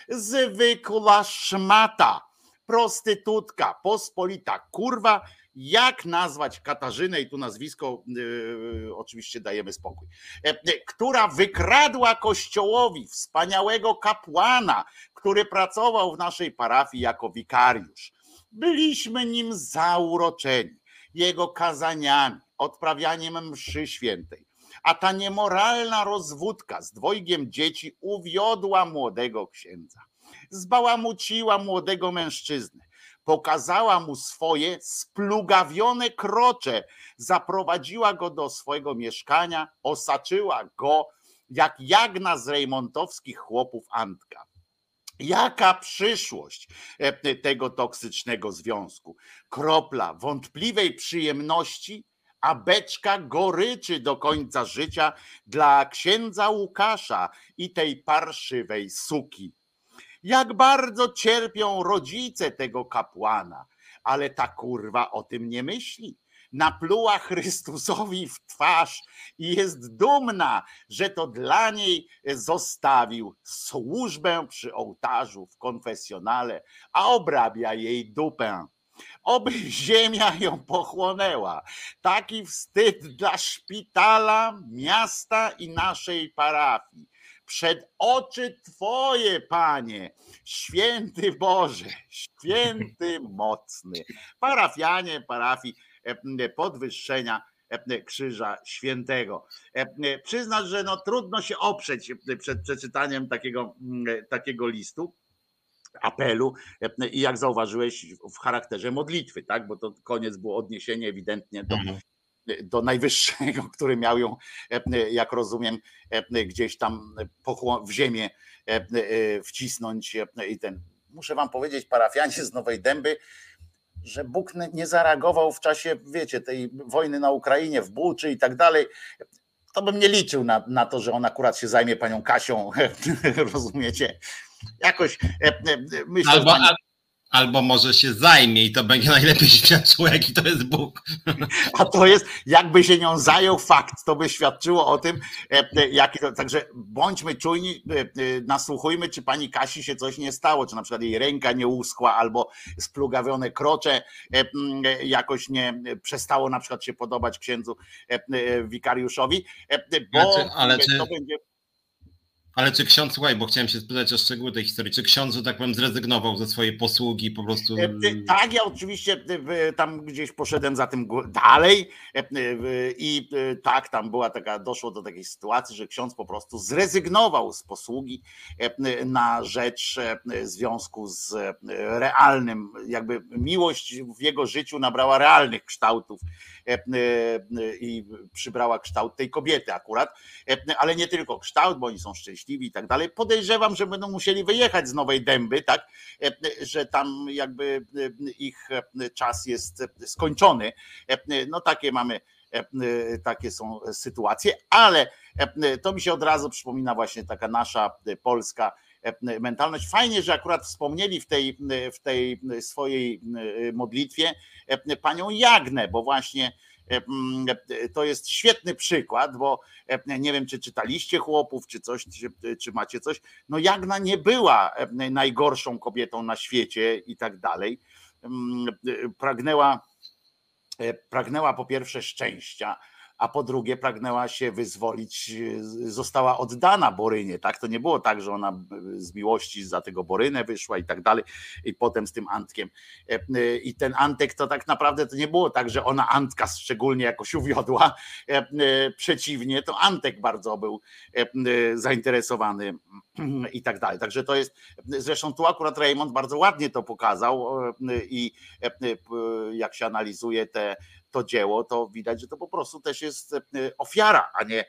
Zwykła szmata, prostytutka, pospolita kurwa, jak nazwać Katarzynę, i tu nazwisko yy, oczywiście dajemy spokój, e, która wykradła kościołowi wspaniałego kapłana, który pracował w naszej parafii jako wikariusz. Byliśmy nim zauroczeni, jego kazaniami, odprawianiem mszy świętej. A ta niemoralna rozwódka z dwojgiem dzieci uwiodła młodego księdza, zbałamuciła młodego mężczyznę, pokazała mu swoje splugawione krocze, zaprowadziła go do swojego mieszkania, osaczyła go jak jagna z rejmontowskich chłopów Antka. Jaka przyszłość e, tego toksycznego związku? Kropla wątpliwej przyjemności, a beczka goryczy do końca życia dla księdza Łukasza i tej parszywej suki. Jak bardzo cierpią rodzice tego kapłana, ale ta kurwa o tym nie myśli napluła Chrystusowi w twarz i jest dumna, że to dla niej zostawił służbę przy ołtarzu w konfesjonale, a obrabia jej dupę. Oby ziemia ją pochłonęła. Taki wstyd dla szpitala, miasta i naszej parafii. Przed oczy Twoje, Panie, święty Boże, święty mocny. Parafianie, parafii, E, podwyższenia Krzyża Świętego. Przyznać, że no trudno się oprzeć przed przeczytaniem takiego, takiego listu apelu i jak zauważyłeś w charakterze modlitwy, tak? Bo to koniec było odniesienie ewidentnie do, mhm. do najwyższego, (laughs) który miał ją, jak rozumiem, gdzieś tam w ziemię wcisnąć i ten. Muszę wam powiedzieć, parafianie z Nowej Dęby, że Bóg nie zareagował w czasie, wiecie, tej wojny na Ukrainie, w Buczy i tak dalej to bym nie liczył na, na to, że on akurat się zajmie panią Kasią, (laughs) rozumiecie? Jakoś e, e, myślę, Albo, pani... Albo może się zajmie i to będzie (laughs) najlepiej świadczyło, jaki to jest Bóg. A to jest, jakby się nią zajął fakt, to by świadczyło o tym, e, jaki to. Także bądźmy czujni, nasłuchujmy, czy pani Kasi się coś nie stało, czy na przykład jej ręka nie uschła, albo splugawione krocze jakoś nie przestało na przykład się podobać księdzu wikariuszowi, bo znaczy, ale czy... to będzie ale czy ksiądz, słuchaj, bo chciałem się spytać o szczegóły tej historii, czy ksiądz, że tak powiem, zrezygnował ze swojej posługi po prostu? E, tak, ja oczywiście e, tam gdzieś poszedłem za tym dalej e, i tak, tam była taka, doszło do takiej sytuacji, że ksiądz po prostu zrezygnował z posługi na rzecz związku z realnym, jakby miłość w jego życiu nabrała realnych kształtów i przybrała kształt tej kobiety akurat, ale nie tylko kształt, bo oni są szczęśliwi, i tak dalej. Podejrzewam, że będą musieli wyjechać z Nowej Dęby, tak, e, że tam jakby e, ich e, czas jest skończony. No takie mamy takie są sytuacje, ale to mi się od razu przypomina właśnie taka nasza polska mentalność. Fajnie, że akurat wspomnieli w tej, w tej swojej modlitwie panią Jagnę, bo właśnie to jest świetny przykład, bo nie wiem, czy czytaliście chłopów, czy coś, czy, czy macie coś. No Jagna nie była najgorszą kobietą na świecie i tak dalej. Mm, pragnęła, pragnęła po pierwsze szczęścia, a po drugie pragnęła się wyzwolić, została oddana Borynie, tak? To nie było tak, że ona z miłości za tego Borynę wyszła i tak dalej i potem z tym Antkiem. I ten Antek to tak naprawdę to nie było tak, że ona Antka szczególnie jakoś uwiodła. Przeciwnie, to Antek bardzo był zainteresowany (clears throat) i tak dalej. Także to jest, zresztą tu akurat Raymond bardzo ładnie to pokazał i jak się analizuje te to dzieło, to widać, że to po prostu też jest e, ofiara, a nie,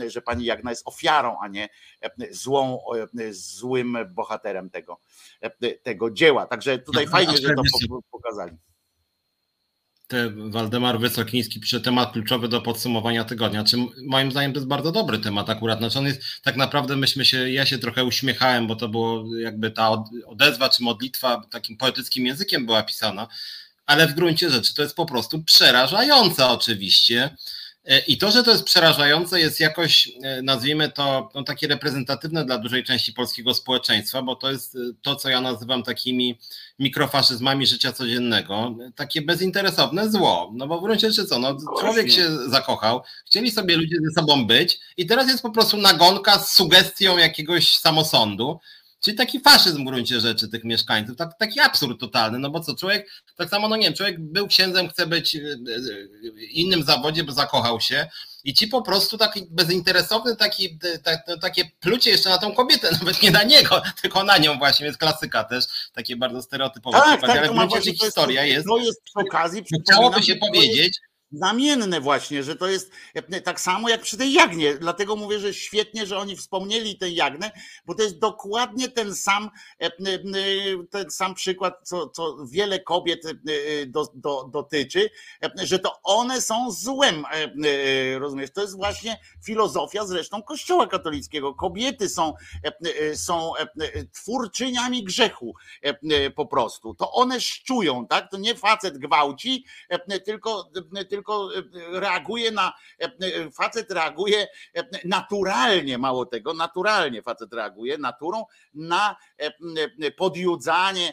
e, że pani Jagna jest ofiarą, a nie e, złą, złym bohaterem tego, tego dzieła. Także tutaj fajnie, że to pokazali. Te Waldemar Wysokiński pisze temat kluczowy do podsumowania tygodnia. Czy moim zdaniem to jest bardzo dobry temat akurat. Znaczy on jest tak naprawdę myśmy się, ja się trochę uśmiechałem, bo to było jakby ta odezwa czy modlitwa takim poetyckim językiem była pisana ale w gruncie rzeczy to jest po prostu przerażające oczywiście. E, I to, że to jest przerażające, jest jakoś, e, nazwijmy to, no, takie reprezentatywne dla dużej części polskiego społeczeństwa, bo to jest e, to, co ja nazywam takimi mikrofaszyzmami życia codziennego, takie bezinteresowne zło. No bo w gruncie rzeczy co, no, człowiek się zakochał, chcieli sobie ludzie ze sobą być i teraz jest po prostu nagonka z sugestią jakiegoś samosądu, Czyli taki faszyzm w gruncie rzeczy tych mieszkańców, tak, taki absurd totalny, no bo co, człowiek, tak samo, no nie wiem, człowiek był księdzem, chce być w innym zawodzie, bo zakochał się i ci po prostu taki bezinteresowny, taki, tak, takie plucie jeszcze na tą kobietę, (laughs) nawet nie na niego, tylko na nią właśnie, jest klasyka też, takie bardzo stereotypowe tak, tak, ale w gruncie rzeczy historia jest, to jest przy okazji, chciałoby się powiedzieć, znamienne właśnie, że to jest e, tak samo jak przy tej Jagnie. Dlatego mówię, że świetnie, że oni wspomnieli tę Jagnę, bo to jest dokładnie ten sam, e, ten sam przykład, co, co wiele kobiet e, do, do, dotyczy, że to one są złem. Rozumiesz? To jest właśnie filozofia zresztą Kościoła katolickiego. Kobiety są, są twórczyniami grzechu po prostu. To one szczują, tak? To nie facet gwałci, tylko tylko e, reaguje na, e, e, facet reaguje naturalnie, mało tego, naturalnie facet reaguje naturą na podjudzanie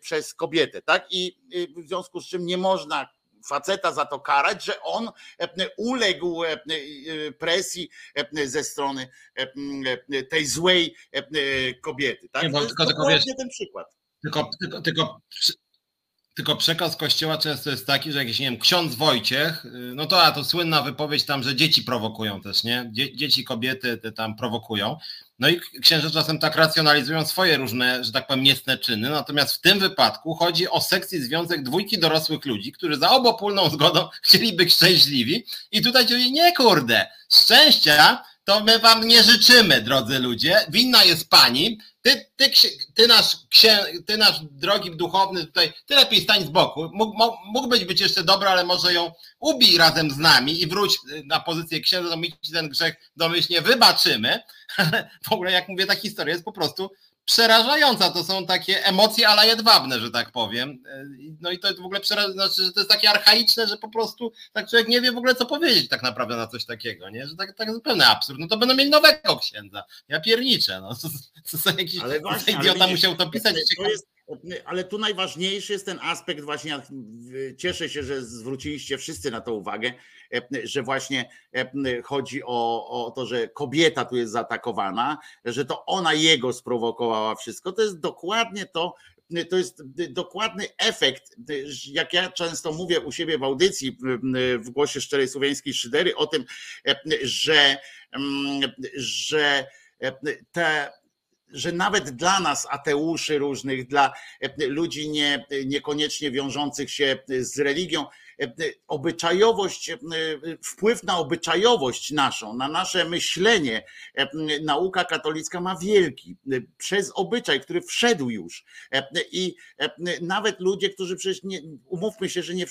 przez kobietę, tak? I w związku z czym nie można faceta za to karać, że on uległ presji ze strony tej złej kobiety. Tak? Nie, to jest tylko, tylko wiesz, ten przykład. Tylko, tylko, tylko Tylko przekaz kościoła często jest taki, że jakiś, nie wiem, ksiądz Wojciech, y, no to a to słynna wypowiedź tam, że dzieci prowokują też, nie? Dzie dzieci, kobiety te tam prowokują. No i księże czasem tak racjonalizują swoje różne, że tak powiem, niecne czyny. Natomiast w tym wypadku chodzi o sekcji związek dwójki dorosłych ludzi, którzy za obopólną zgodą (laughs) chcieliby być szczęśliwi. I tutaj ci nie kurde, szczęścia to my wam nie życzymy, drodzy ludzie. Winna jest pani. Ty, ty, ty, nasz, księ, ty nasz drogi duchowny tutaj, ty lepiej stań z boku. Mógł, mógłbyś być jeszcze dobry, ale może ją ubij razem z nami i wróć na pozycję księdza, to my ci ten grzech domyślnie wybaczymy. (laughs) w ogóle jak mówię, ta historia jest po prostu przerażająca. To są takie emocje ale jedwabne, że tak powiem. No i to jest w ogóle przerażające, znaczy, że to jest takie archaiczne, że po prostu tak człowiek nie wie w ogóle co powiedzieć tak naprawdę na coś takiego, nie? Że tak, tak zupełny absurd. No to będą mieli nowego księdza. Ja pierniczę, no. (laughs) To są jakiś ale właśnie, idiota ale musiał to pisać. To jest, ale tu najważniejszy jest ten aspekt właśnie, cieszę się, że zwróciliście wszyscy na to uwagę, że właśnie chodzi o, o to, że kobieta tu jest zaatakowana, że to ona jego sprowokowała wszystko. To jest dokładnie to, to jest dokładny efekt, jak ja często mówię u siebie w audycji w głosie szczerej słowiańskiej szydery o tym, że, że te że nawet dla nas, ateuszy różnych, dla ludzi nie, niekoniecznie wiążących się z religią, obyczajowość, wpływ na obyczajowość naszą, na nasze myślenie, nauka katolicka ma wielki przez obyczaj, który wszedł już. I nawet ludzie, którzy przecież nie, umówmy się, że nie,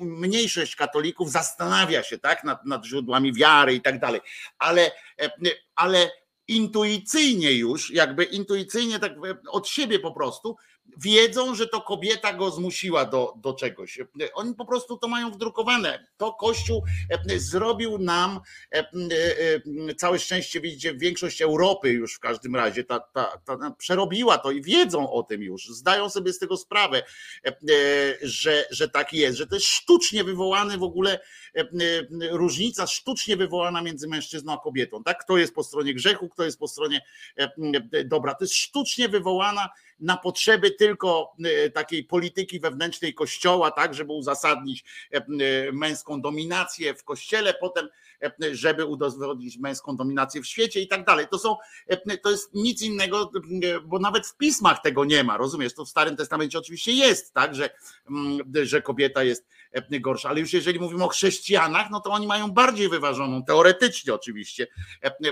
mniejszość katolików zastanawia się tak, nad, nad źródłami wiary i tak dalej, ale, ale intuicyjnie już, jakby intuicyjnie tak od siebie po prostu, wiedzą, że to kobieta go zmusiła do, do czegoś. Oni po prostu to mają wdrukowane. To Kościół e, zrobił nam e, e, całe szczęście, widzicie, większość Europy już w każdym razie ta, ta, ta przerobiła to i wiedzą o tym już, zdają sobie z tego sprawę, że, że tak jest, że to jest sztucznie wywołany w ogóle różnica sztucznie wywołana między mężczyzną a kobietą. Tak? Kto jest po stronie grzechu, kto jest po stronie dobra. To jest sztucznie wywołana na potrzeby tylko e, takiej polityki wewnętrznej kościoła, tak, żeby uzasadnić e, e, męską dominację w kościele, potem żeby udowodnić męską dominację w świecie i tak dalej. To są, to jest nic innego, bo nawet w pismach tego nie ma, rozumiesz? To w Starym Testamencie oczywiście jest, tak, że, że kobieta jest gorsza, ale już jeżeli mówimy o chrześcijanach, no to oni mają bardziej wyważoną, teoretycznie oczywiście,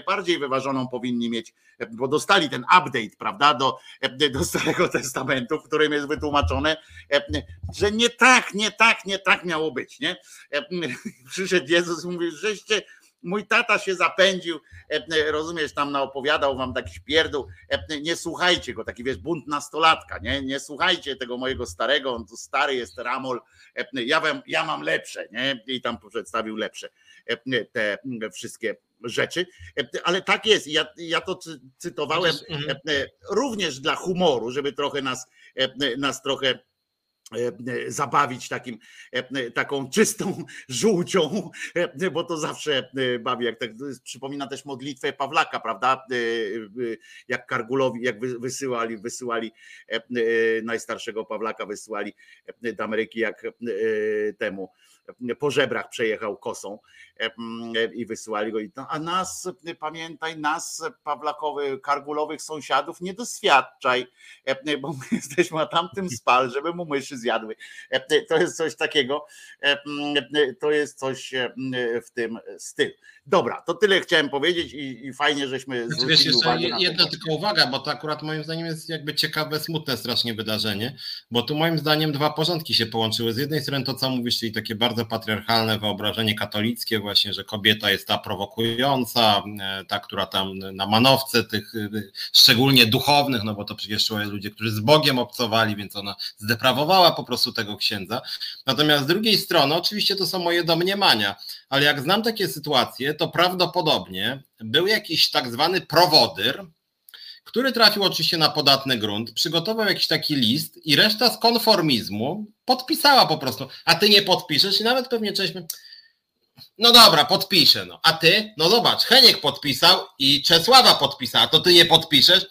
bardziej wyważoną powinni mieć, bo dostali ten update, prawda, do, do Starego Testamentu, w którym jest wytłumaczone, że nie tak, nie tak, nie tak miało być, nie? Przyszedł Jezus i mówi, żeście mój tata się zapędził, rozumiesz, tam opowiadał wam taki pierdół, nie słuchajcie go, taki wiesz, bunt nastolatka, nie, nie słuchajcie tego mojego starego, on tu stary jest Ramol, ja, wam, ja mam lepsze, nie, i tam przedstawił lepsze te wszystkie rzeczy, ale tak jest. Ja, ja to cytowałem mhm. również dla humoru, żeby trochę nas, nas trochę zabawić takim, taką czystą (laughs) żółcią, bo to zawsze bawi, jak tak, przypomina też modlitwę Pawlaka, prawda, jak Kargulowi, jak wysyłali, wysyłali najstarszego Pawlaka, wysyłali do Ameryki, jak temu po żebrach przejechał kosą i wysyłali go. A nas, pamiętaj, nas, Pawlakowych, Kargulowych sąsiadów nie doświadczaj, bo my (laughs) jesteśmy na tamtym spal, żeby mu myszy zjadły. To jest coś takiego, to jest coś w tym stylu. Dobra, to tyle chciałem powiedzieć i, i fajnie, żeśmy znaczy, wiesz, jeszcze jedna tylko uwaga, bo to akurat moim zdaniem jest jakby ciekawe, smutne strasznie wydarzenie, bo tu moim zdaniem dwa porządki się połączyły. Z jednej strony to, co mówisz, czyli takie bardzo patriarchalne wyobrażenie katolickie właśnie, że kobieta jest ta prowokująca, e, ta, która tam na manowce tych e, szczególnie duchownych, no bo to przecież ludzie, którzy z Bogiem obcowali, więc ona zdeprawowała po prostu tego księdza. Natomiast z drugiej strony, oczywiście to są moje domniemania, ale jak znam takie sytuacje, to prawdopodobnie był jakiś tak zwany prowodyr, który trafił oczywiście na podatny grunt, przygotował jakiś taki list i reszta z konformizmu podpisała po prostu, a ty nie podpiszesz i nawet pewnie część no dobra, podpiszę, no. A ty? No zobacz, Heniek podpisał i Czesława podpisała, to ty nie podpiszesz?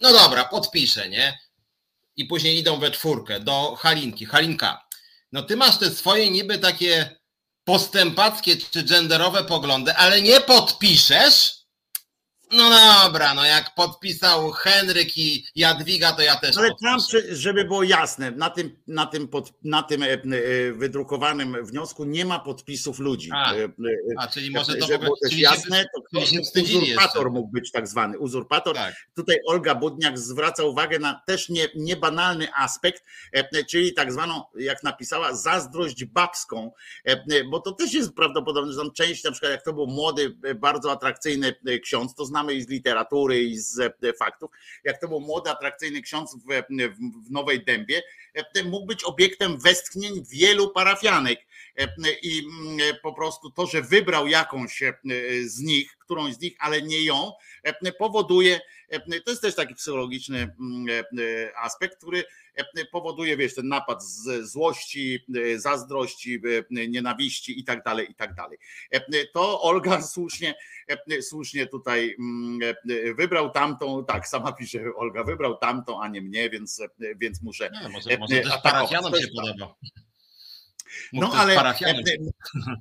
No dobra, podpiszę, nie? i później idą we czwórkę do Halinki. Halinka, no ty masz te swoje niby takie postępackie czy genderowe poglądy, ale nie podpiszesz, no dobra, no jak podpisał Henryk i Jadwiga, to ja też. Ale tam, żeby było jasne, na tym, na tym, pod, na tym e, e, wydrukowanym wniosku nie ma podpisów ludzi. A, e, a czyli może to żeby było też jasne, to ktoś uzurpator mógł być tak zwany. Uzurpator. Tak. Tutaj Olga Budniak zwraca uwagę na też nie, niebanalny aspekt, czyli tak zwaną, jak napisała, zazdrość babską, bo to też jest prawdopodobne, że tam część, na przykład jak to był młody, bardzo atrakcyjny ksiądz, to znamy i z literatury, i z e, faktów, jak to był młody, atrakcyjny ksiądz w, w Nowej Dębie, e, mógł być obiektem westchnień wielu parafianek. E, I po prostu to, że wybrał jakąś z nich, którąś z nich, ale nie ją, powoduje, to jest też taki psychologiczny aspekt, który powoduje, wiesz, ten napad z złości, zazdrości, nienawiści i tak dalej, i tak dalej. To Olga (laughs) słusznie, słusznie tutaj wybrał tamtą, tak, sama pisze Olga, wybrał tamtą, a nie mnie, więc, więc muszę nie, może, może też parafianom się podoba. No ale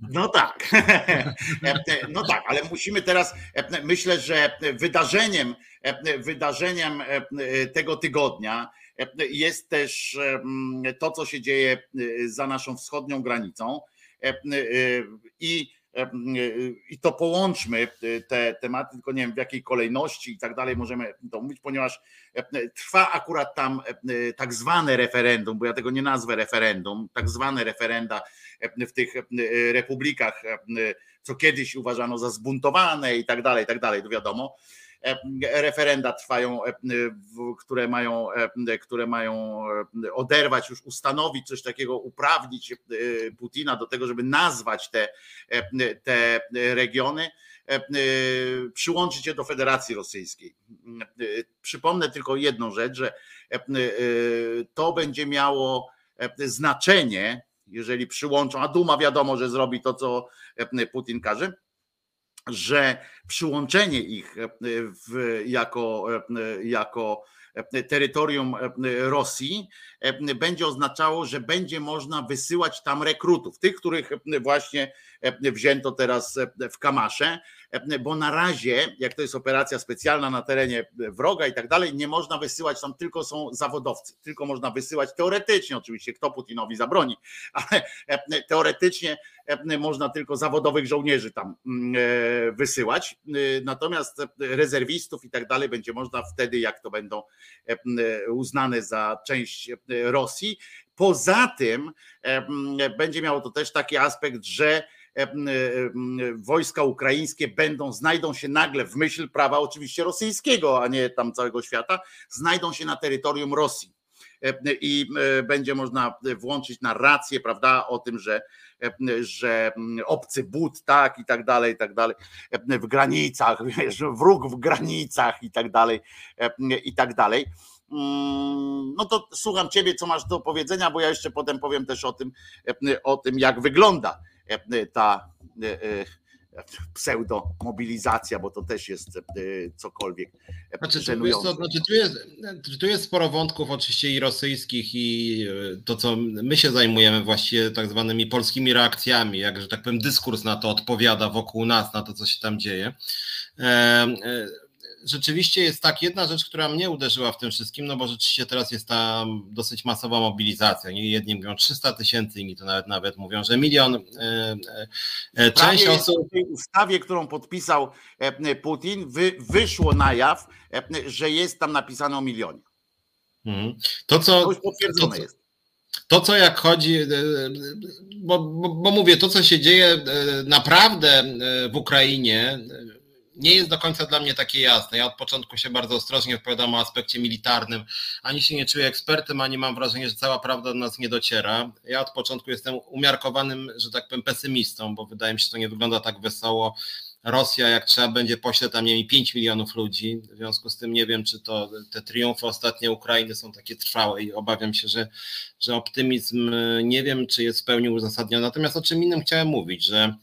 no tak. (laughs) No tak, ale musimy teraz myślę, że wydarzeniem wydarzeniem tego tygodnia jest też to, co się dzieje za naszą wschodnią granicą. I, i to połączmy te tematy, tylko nie wiem w jakiej kolejności i tak dalej możemy to mówić, ponieważ trwa akurat tam tak zwane referendum, bo ja tego nie nazwę referendum, tak zwane referenda w tych republikach, co kiedyś uważano za zbuntowane i tak dalej, i tak dalej, to wiadomo referenda trwają, które mają, które mają oderwać, już ustanowić coś takiego, uprawnić Putina do tego, żeby nazwać te, te regiony przyłączyć je do Federacji Rosyjskiej. Przypomnę tylko jedną rzecz, że to będzie miało znaczenie, jeżeli przyłączą, a Duma wiadomo, że zrobi to, co Putin każe, że przyłączenie ich e, w, jako, e, jako terytorium Rosji będzie oznaczało, że będzie można wysyłać tam rekrutów, tych, których właśnie wzięto teraz w Kamasze, bo na razie, jak to jest operacja specjalna na terenie wroga i tak dalej, nie można wysyłać, tam tylko są zawodowcy, tylko można wysyłać teoretycznie, oczywiście, kto Putinowi zabroni, (laughs) ale teoretycznie można tylko zawodowych żołnierzy tam wysyłać, natomiast rezerwistów i tak dalej będzie można wtedy, jak to będą uznane za część Rosji. Poza tym będzie miało to też taki aspekt, że wojska ukraińskie będą, znajdą się nagle w myśl prawa oczywiście rosyjskiego, a nie tam całego świata, znajdą się na terytorium Rosji. I będzie można włączyć narrację, prawda, o tym, że, że obcy but, tak, i tak dalej, i tak dalej, w granicach, (laughs) wiesz, wróg w granicach i tak dalej, i tak dalej. Mm, no to słucham ciebie, co masz do powiedzenia, bo ja jeszcze potem powiem też o tym, o tym jak wygląda ta pseudo-mobilizacja, bo to też jest cokolwiek znaczy, żenujące. Znaczy, tu, jest, tu jest sporo wątków oczywiście i rosyjskich i to, co my się zajmujemy właściwie tak zwanymi polskimi reakcjami, jak, że tak powiem, dyskurs na to odpowiada wokół nas, na to, co się tam dzieje rzeczywiście jest tak jedna rzecz, która mnie uderzyła w tym wszystkim, no bo rzeczywiście teraz jest ta dosyć masowa mobilizacja. Nie jedni mówią 300 tysięcy, inni to nawet nawet mówią, że milion. E, e, e, część osób. W tej ustawie, którą podpisał Putin, wy, wyszło na jaw, że jest tam napisane o milionie. Mhm. To, co. To potwierdzone to, jest. To, co jak chodzi, bo, bo, bo mówię, to, co się dzieje naprawdę w Ukrainie, nie jest do końca dla mnie takie jasne. Ja od początku się bardzo ostrożnie wypowiadam o aspekcie militarnym. Ani się nie czuję ekspertem, ani mam wrażenie, że cała prawda do nas nie dociera. Ja od początku jestem umiarkowanym, że tak powiem, pesymistą, bo wydaje mi się, że to nie wygląda tak wesoło. Rosja, jak trzeba będzie, pośle tam nie wiem, 5 milionów ludzi. W związku z tym nie wiem, czy to te triumfy ostatnie Ukrainy są takie trwałe i obawiam się, że, że optymizm nie wiem, czy jest w pełni uzasadniony. Natomiast o czym innym chciałem mówić, że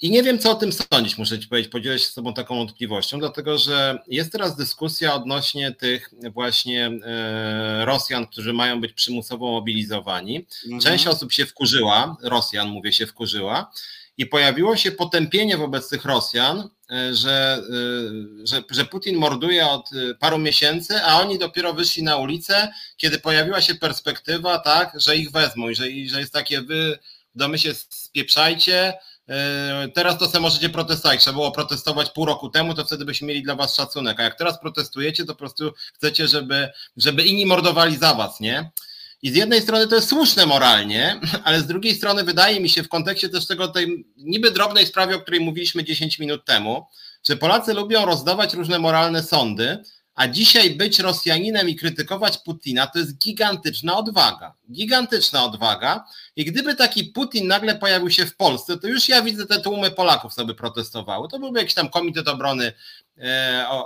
I nie wiem, co o tym sądzić, muszę Ci powiedzieć, podzielę się z Tobą taką wątpliwością, dlatego że jest teraz dyskusja odnośnie tych właśnie e, Rosjan, którzy mają być przymusowo mobilizowani. Mhm. Część osób się wkurzyła, Rosjan mówię, się wkurzyła i pojawiło się potępienie wobec tych Rosjan, e, że, e, że, że Putin morduje od paru miesięcy, a oni dopiero wyszli na ulicę, kiedy pojawiła się perspektywa, tak, że ich wezmą i że, i że jest takie wy w domy się spieprzajcie, Teraz to sobie możecie protestować. Trzeba było protestować pół roku temu, to wtedy byśmy mieli dla was szacunek. A jak teraz protestujecie, to po prostu chcecie, żeby, żeby inni mordowali za was, nie? I z jednej strony to jest słuszne moralnie, (clears throat) ale z drugiej strony wydaje mi się w kontekście też tego tej niby drobnej sprawy, o której mówiliśmy 10 minut temu, że Polacy lubią rozdawać różne moralne sądy, a dzisiaj być Rosjaninem i krytykować Putina to jest gigantyczna odwaga. Gigantyczna odwaga. I gdyby taki Putin nagle pojawił się w Polsce, to już ja widzę te tłumy Polaków sobie protestowały. To byłby jakiś tam Komitet Obrony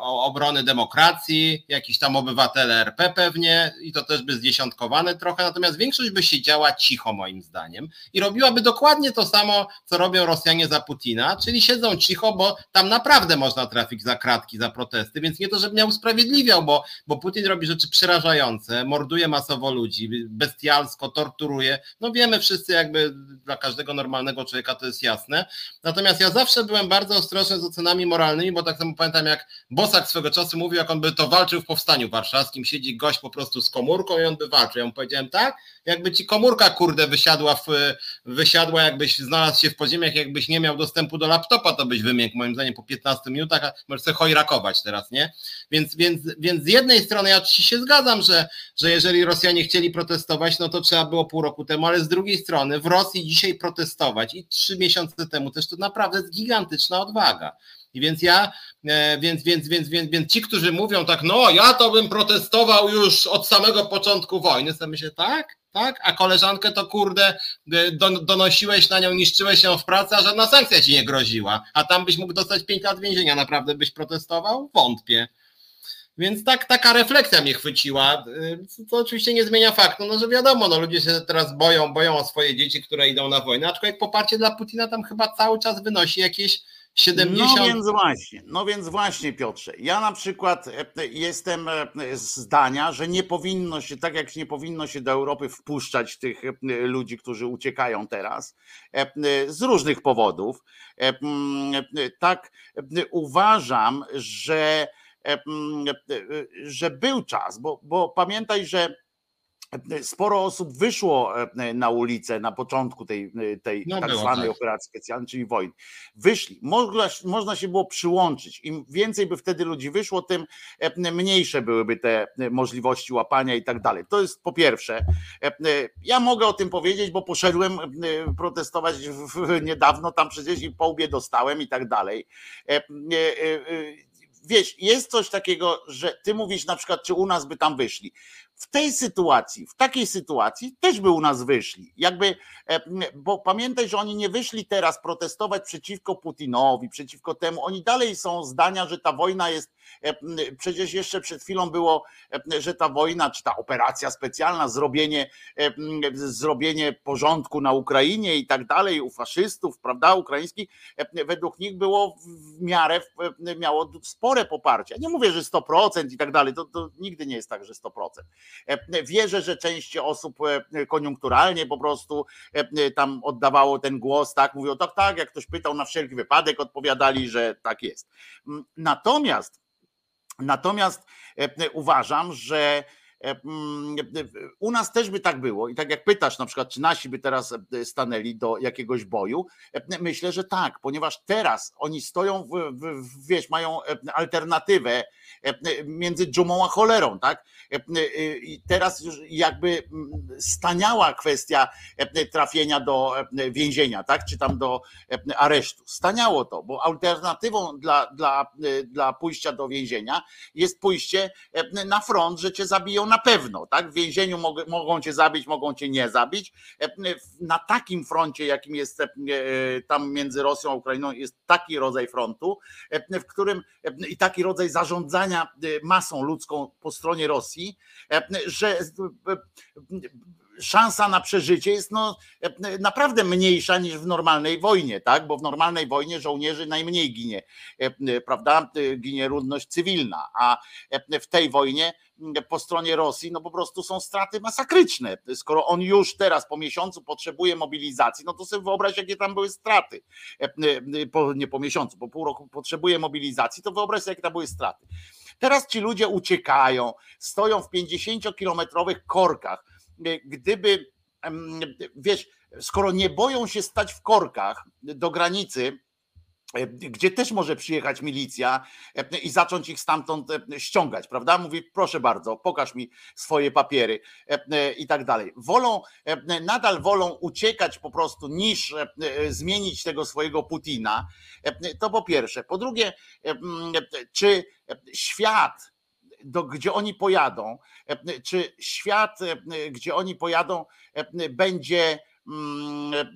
obrony demokracji, jakiś tam obywatele RP pewnie i to też by zdziesiątkowane trochę, natomiast większość by siedziała cicho moim zdaniem i robiłaby dokładnie to samo, co robią Rosjanie za Putina, czyli siedzą cicho, bo tam naprawdę można trafić za kratki, za protesty, więc nie to, żeby mnie usprawiedliwiał, bo, bo Putin robi rzeczy przerażające, morduje masowo ludzi, bestialsko, torturuje, no wiemy wszyscy jakby dla każdego normalnego człowieka to jest jasne, natomiast ja zawsze byłem bardzo ostrożny z ocenami moralnymi, bo tak samo pamiętam pamiętam jak Bosak swego czasu mówił, jak on by to walczył w powstaniu warszawskim, siedzi gość po prostu z komórką i on by walczył. Ja mu powiedziałem tak, jakby ci komórka kurde wysiadła, w, wysiadła jakbyś znalazł się w podziemiach, jakbyś nie miał dostępu do laptopa, to byś wymiękł moim zdaniem po 15 minutach, a możesz sobie chojrakować teraz, nie? Więc, więc, więc z jednej strony ja oczywiście się zgadzam, że, że jeżeli Rosjanie chcieli protestować, no to trzeba było pół roku temu, ale z drugiej strony w Rosji dzisiaj protestować i trzy miesiące temu też to naprawdę jest gigantyczna odwaga. I więc ja, e, więc, więc, więc, więc, więc ci, którzy mówią tak, no ja to bym protestował już od samego początku wojny, sobie myślę, tak, tak, a koleżankę to kurde e, donosiłeś na nią, niszczyłeś ją w pracy, a żadna sankcja ci nie groziła, a tam byś mógł dostać 5 lat więzienia, naprawdę byś protestował? Wątpię. Więc tak, taka refleksja mnie chwyciła, e, co oczywiście nie zmienia faktu, no że wiadomo, no ludzie się teraz boją, boją o swoje dzieci, które idą na wojnę, aczkolwiek poparcie dla Putina tam chyba cały czas wynosi jakieś 70. No więc właśnie, no więc właśnie Piotrze, ja na przykład e, jestem e, zdania, że nie powinno się, tak jak nie powinno się do Europy wpuszczać tych e, ludzi, którzy uciekają teraz z różnych powodów. Tak uważam, że, że był czas, bo, bo pamiętaj, że sporo osób wyszło e, na ulicę na początku tej, tej no tak zwanej tak. operacji specjalnej, czyli wojny. Wyszli. Można, można się było przyłączyć. Im więcej by wtedy ludzi wyszło, tym e, mniejsze byłyby te możliwości łapania i tak dalej. To jest po pierwsze. E, ja mogę o tym powiedzieć, bo poszedłem protestować niedawno, tam przecież i po łbie dostałem i tak dalej wiesz, jest coś takiego, że ty mówisz na przykład, czy u nas by tam wyszli w tej sytuacji, w takiej sytuacji też by u nas wyszli. Jakby, e, bo pamiętaj, że oni nie wyszli teraz protestować przeciwko Putinowi, przeciwko temu. Oni dalej są zdania, że ta wojna jest, przecież jeszcze przed chwilą było, e, że ta wojna, czy ta operacja specjalna, zrobienie, zrobienie porządku na Ukrainie i tak dalej, u faszystów, prawda, ukraińskich, według nich było w miarę, miało spore poparcie. Nie mówię, że 100% i tak dalej, to, to nigdy nie jest tak, że 100%. E, wierzę, że część osób e, koniunkturalnie po prostu e, tam oddawało ten głos, tak, mówią tak, tak, jak ktoś pytał na wszelki wypadek, odpowiadali, że tak jest. Natomiast, natomiast uważam, że u nas też by tak było i tak jak pytasz na przykład, czy nasi by teraz stanęli do jakiegoś boju, myślę, że tak, ponieważ teraz oni stoją, w, w, wiesz, mają alternatywę między dżumą a cholerą, tak? I teraz już jakby staniała kwestia trafienia do więzienia, tak? Czy tam do aresztu. Staniało to, bo alternatywą dla, dla, dla pójścia do więzienia jest pójście na front, że cię zabiją na pewno, tak? W więzieniu mogą, cię zabić, mogą cię nie zabić. E, na takim froncie, jakim jest e, tam między Rosją a Ukrainą, jest taki rodzaj frontu, e, w którym i taki rodzaj zarządzania masą ludzką po stronie Rosji, że szansa na przeżycie jest no, naprawdę mniejsza niż w normalnej wojnie, tak? Bo w normalnej wojnie żołnierzy najmniej ginie, prawda? Ginie ludność cywilna, a w tej wojnie po stronie Rosji, no po prostu są straty masakryczne. Skoro on już teraz po miesiącu potrzebuje mobilizacji, no to sobie wyobraź, jakie tam były straty. Po, nie po miesiącu, po pół roku potrzebuje mobilizacji, to wyobraź sobie, jakie tam były straty. Teraz ci ludzie uciekają, stoją w 50-kilometrowych korkach. Gdyby, wiesz, skoro nie boją się stać w korkach do granicy, gdzie też może przyjechać milicja i zacząć ich stamtąd ściągać, prawda? Mówi, proszę bardzo, pokaż mi swoje papiery i tak dalej. Wolą, nadal wolą uciekać po prostu niż zmienić tego swojego Putina. To po pierwsze. Po drugie, czy świat, do, gdzie oni pojadą, czy świat, gdzie oni pojadą, będzie Mm, e, e,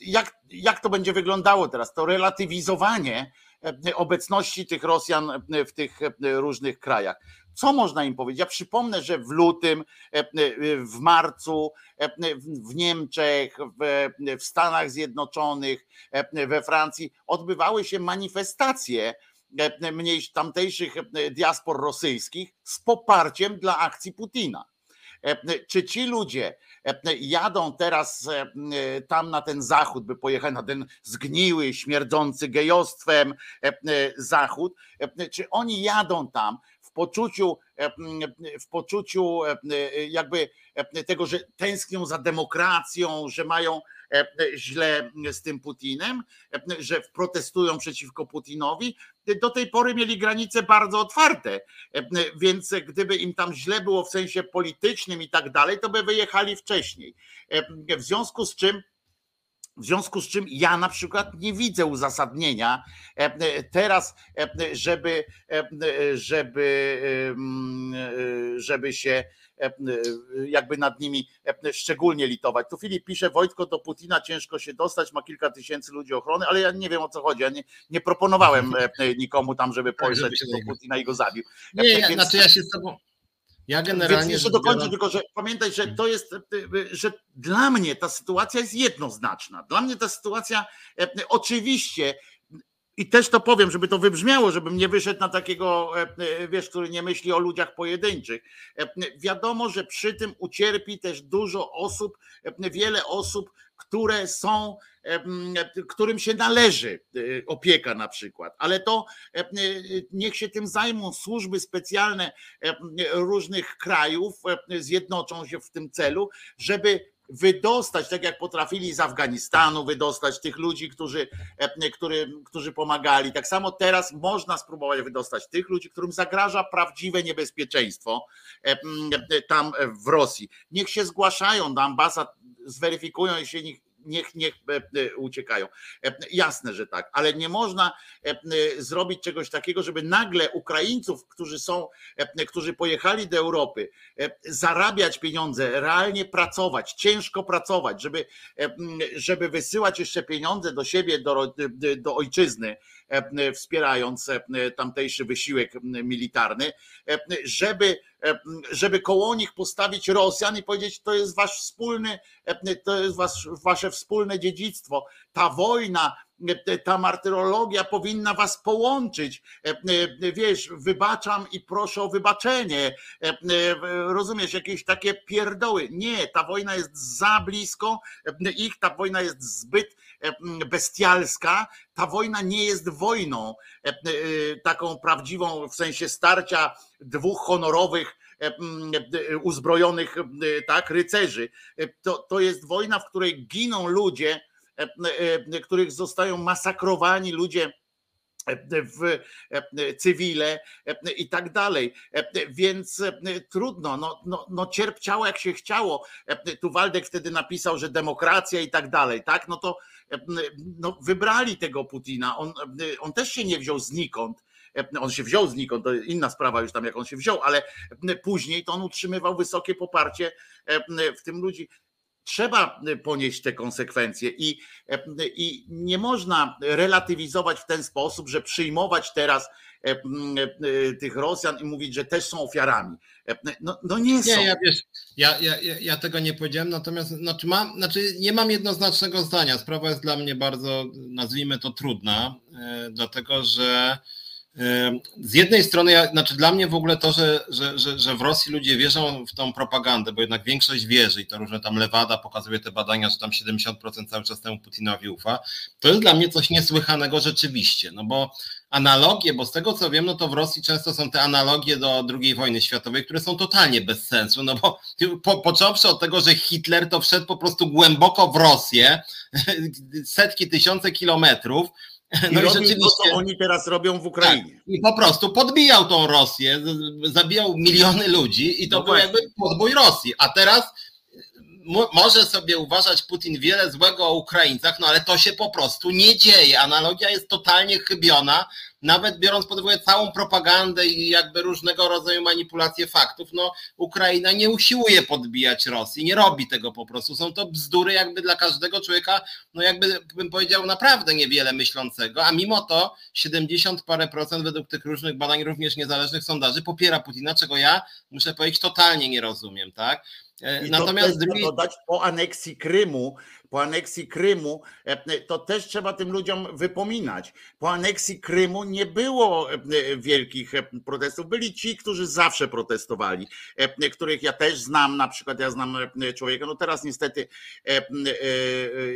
jak, jak to będzie wyglądało teraz? To relatywizowanie e, obecności tych Rosjan w tych różnych krajach. Co można im powiedzieć? Ja przypomnę, że w lutym, w marcu w Niemczech, w Stanach Zjednoczonych, we Francji odbywały się manifestacje mniej tamtejszych diaspor rosyjskich z poparciem dla akcji Putina. Czy ci ludzie jadą teraz tam na ten zachód, by pojechać na ten zgniły, śmierdzący gejostwem zachód, czy oni jadą tam w poczuciu, w poczuciu jakby tego, że tęsknią za demokracją, że mają źle z tym Putinem, że protestują przeciwko Putinowi. Do tej pory mieli granice bardzo otwarte, więc gdyby im tam źle było w sensie politycznym i tak dalej, to by wyjechali wcześniej. W związku z czym w związku z czym ja na przykład nie widzę uzasadnienia teraz, żeby, żeby, żeby się E, e, jakby nad nimi e, szczególnie litować. Tu Filip pisze, Wojtko do Putina ciężko się dostać, ma kilka tysięcy ludzi ochrony, ale ja nie wiem o co chodzi. Ja nie, nie proponowałem nikomu tam, żeby (laughs) tak, pojechać do Putina i go zabił. Nie, ja, Więc... znaczy ja się z tobą. Ja generalnie. Więc jeszcze dokończę, tylko że pamiętaj, że to jest, że dla mnie ta sytuacja jest jednoznaczna. Dla mnie ta sytuacja oczywiście i też to powiem, żeby to wybrzmiało, żebym nie wyszedł na takiego, e, e, wiesz, który nie myśli o ludziach pojedynczych. E, wiadomo, że przy tym ucierpi też dużo osób, wiele osób, które są, którym się należy opieka na przykład, ale to niech się tym zajmą służby specjalne różnych krajów, zjednoczą się w tym celu, żeby wydostać, tak jak potrafili z Afganistanu, wydostać tych ludzi, którzy, e, który, którzy pomagali. Tak samo teraz można spróbować wydostać tych ludzi, którym zagraża prawdziwe niebezpieczeństwo e, tam w Rosji. Niech się zgłaszają do ambasad, zweryfikują, jeśli niech, niech e, e, uciekają. E, jasne, że tak, ale nie można zrobić czegoś takiego, żeby nagle Ukraińców, którzy są, którzy pojechali do Europy, zarabiać pieniądze, realnie pracować, ciężko pracować, żeby, żeby wysyłać jeszcze pieniądze do siebie, do, do ojczyzny, wspierając tamtejszy wysiłek militarny, żeby żeby koło nich postawić Rosjan i powiedzieć, to jest wasz wspólny, to jest wasz, wasze wspólne dziedzictwo. Ta wojna, ta martyrologia powinna was połączyć. Wiesz, wybaczam i proszę o wybaczenie. Rozumiesz, jakieś takie pierdoły. Nie, ta wojna jest za blisko ich, ta wojna jest zbyt bestialska. Ta wojna nie jest wojną taką prawdziwą w sensie starcia dwóch honorowych uzbrojonych tak, rycerzy. To, to jest wojna, w której giną ludzie, których zostają masakrowani ludzie w cywile i tak dalej. Więc trudno, no, no, no cierpciało jak się chciało. Tu Waldek wtedy napisał, że demokracja i tak dalej, tak? No to no, wybrali tego Putina. On, on też się nie wziął znikąd. On się wziął znikąd, to inna sprawa już tam jak on się wziął, ale później to on utrzymywał wysokie poparcie w tym ludzi trzeba ponieść te konsekwencje i, i nie można relatywizować w ten sposób, że przyjmować teraz tych Rosjan i mówić, że też są ofiarami. No, no nie, nie są. Ja wiesz, Ja, ja, ja tego nie powiedziałem, natomiast znaczy, mam, znaczy nie mam jednoznacznego zdania. Sprawa jest dla mnie bardzo, nazwijmy to, trudna, e, dlatego że e, z jednej strony, ja, znaczy dla mnie w ogóle to, że, że, że, że w Rosji ludzie wierzą w tą propagandę, bo jednak większość wierzy i to różne tam Lewada pokazuje te badania, że tam 70% cały czas temu Putinowi ufa, to jest dla mnie coś niesłychanego rzeczywiście, no bo analogie, bo z tego co wiem, no to w Rosji często są te analogie do II wojny światowej, które są totalnie bez sensu, no bo (laughs) po, począwszy od tego, że Hitler to wszedł po prostu głęboko w Rosję, (laughs) setki, tysiące kilometrów, (laughs) no i, i rzeczywiście to, co oni teraz robią w Ukrainie. Tak, I po prostu podbijał tą Rosję, zabijał miliony ludzi i to no był jakby podbój Rosji. A teraz może sobie uważać Putin wiele złego o Ukraińcach, no ale to się po prostu nie dzieje. Analogia jest totalnie chybiona, nawet biorąc pod uwagę całą propagandę i jakby różnego rodzaju manipulacje faktów, no Ukraina nie usiłuje podbijać Rosji, nie robi tego po prostu. Są to bzdury jakby dla każdego człowieka, no jakby bym powiedział naprawdę niewiele myślącego, a mimo to 70 parę procent według tych różnych badań, również niezależnych sondaży popiera Putina, czego ja muszę powiedzieć totalnie nie rozumiem, tak? I Natomiast to drugi... dodać po aneksji Krymu, po aneksji Krymu, e, to też trzeba tym ludziom wypominać. Po aneksji Krymu nie było e, wielkich e, protestów. Byli ci, którzy zawsze protestowali, których ja też znam, na przykład ja znam człowieka, no teraz niestety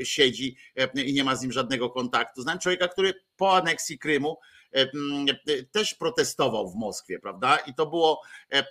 siedzi i nie ma z nim żadnego kontaktu. Znam człowieka, który po aneksji Krymu E, też protestował w Moskwie, prawda? I to było, e,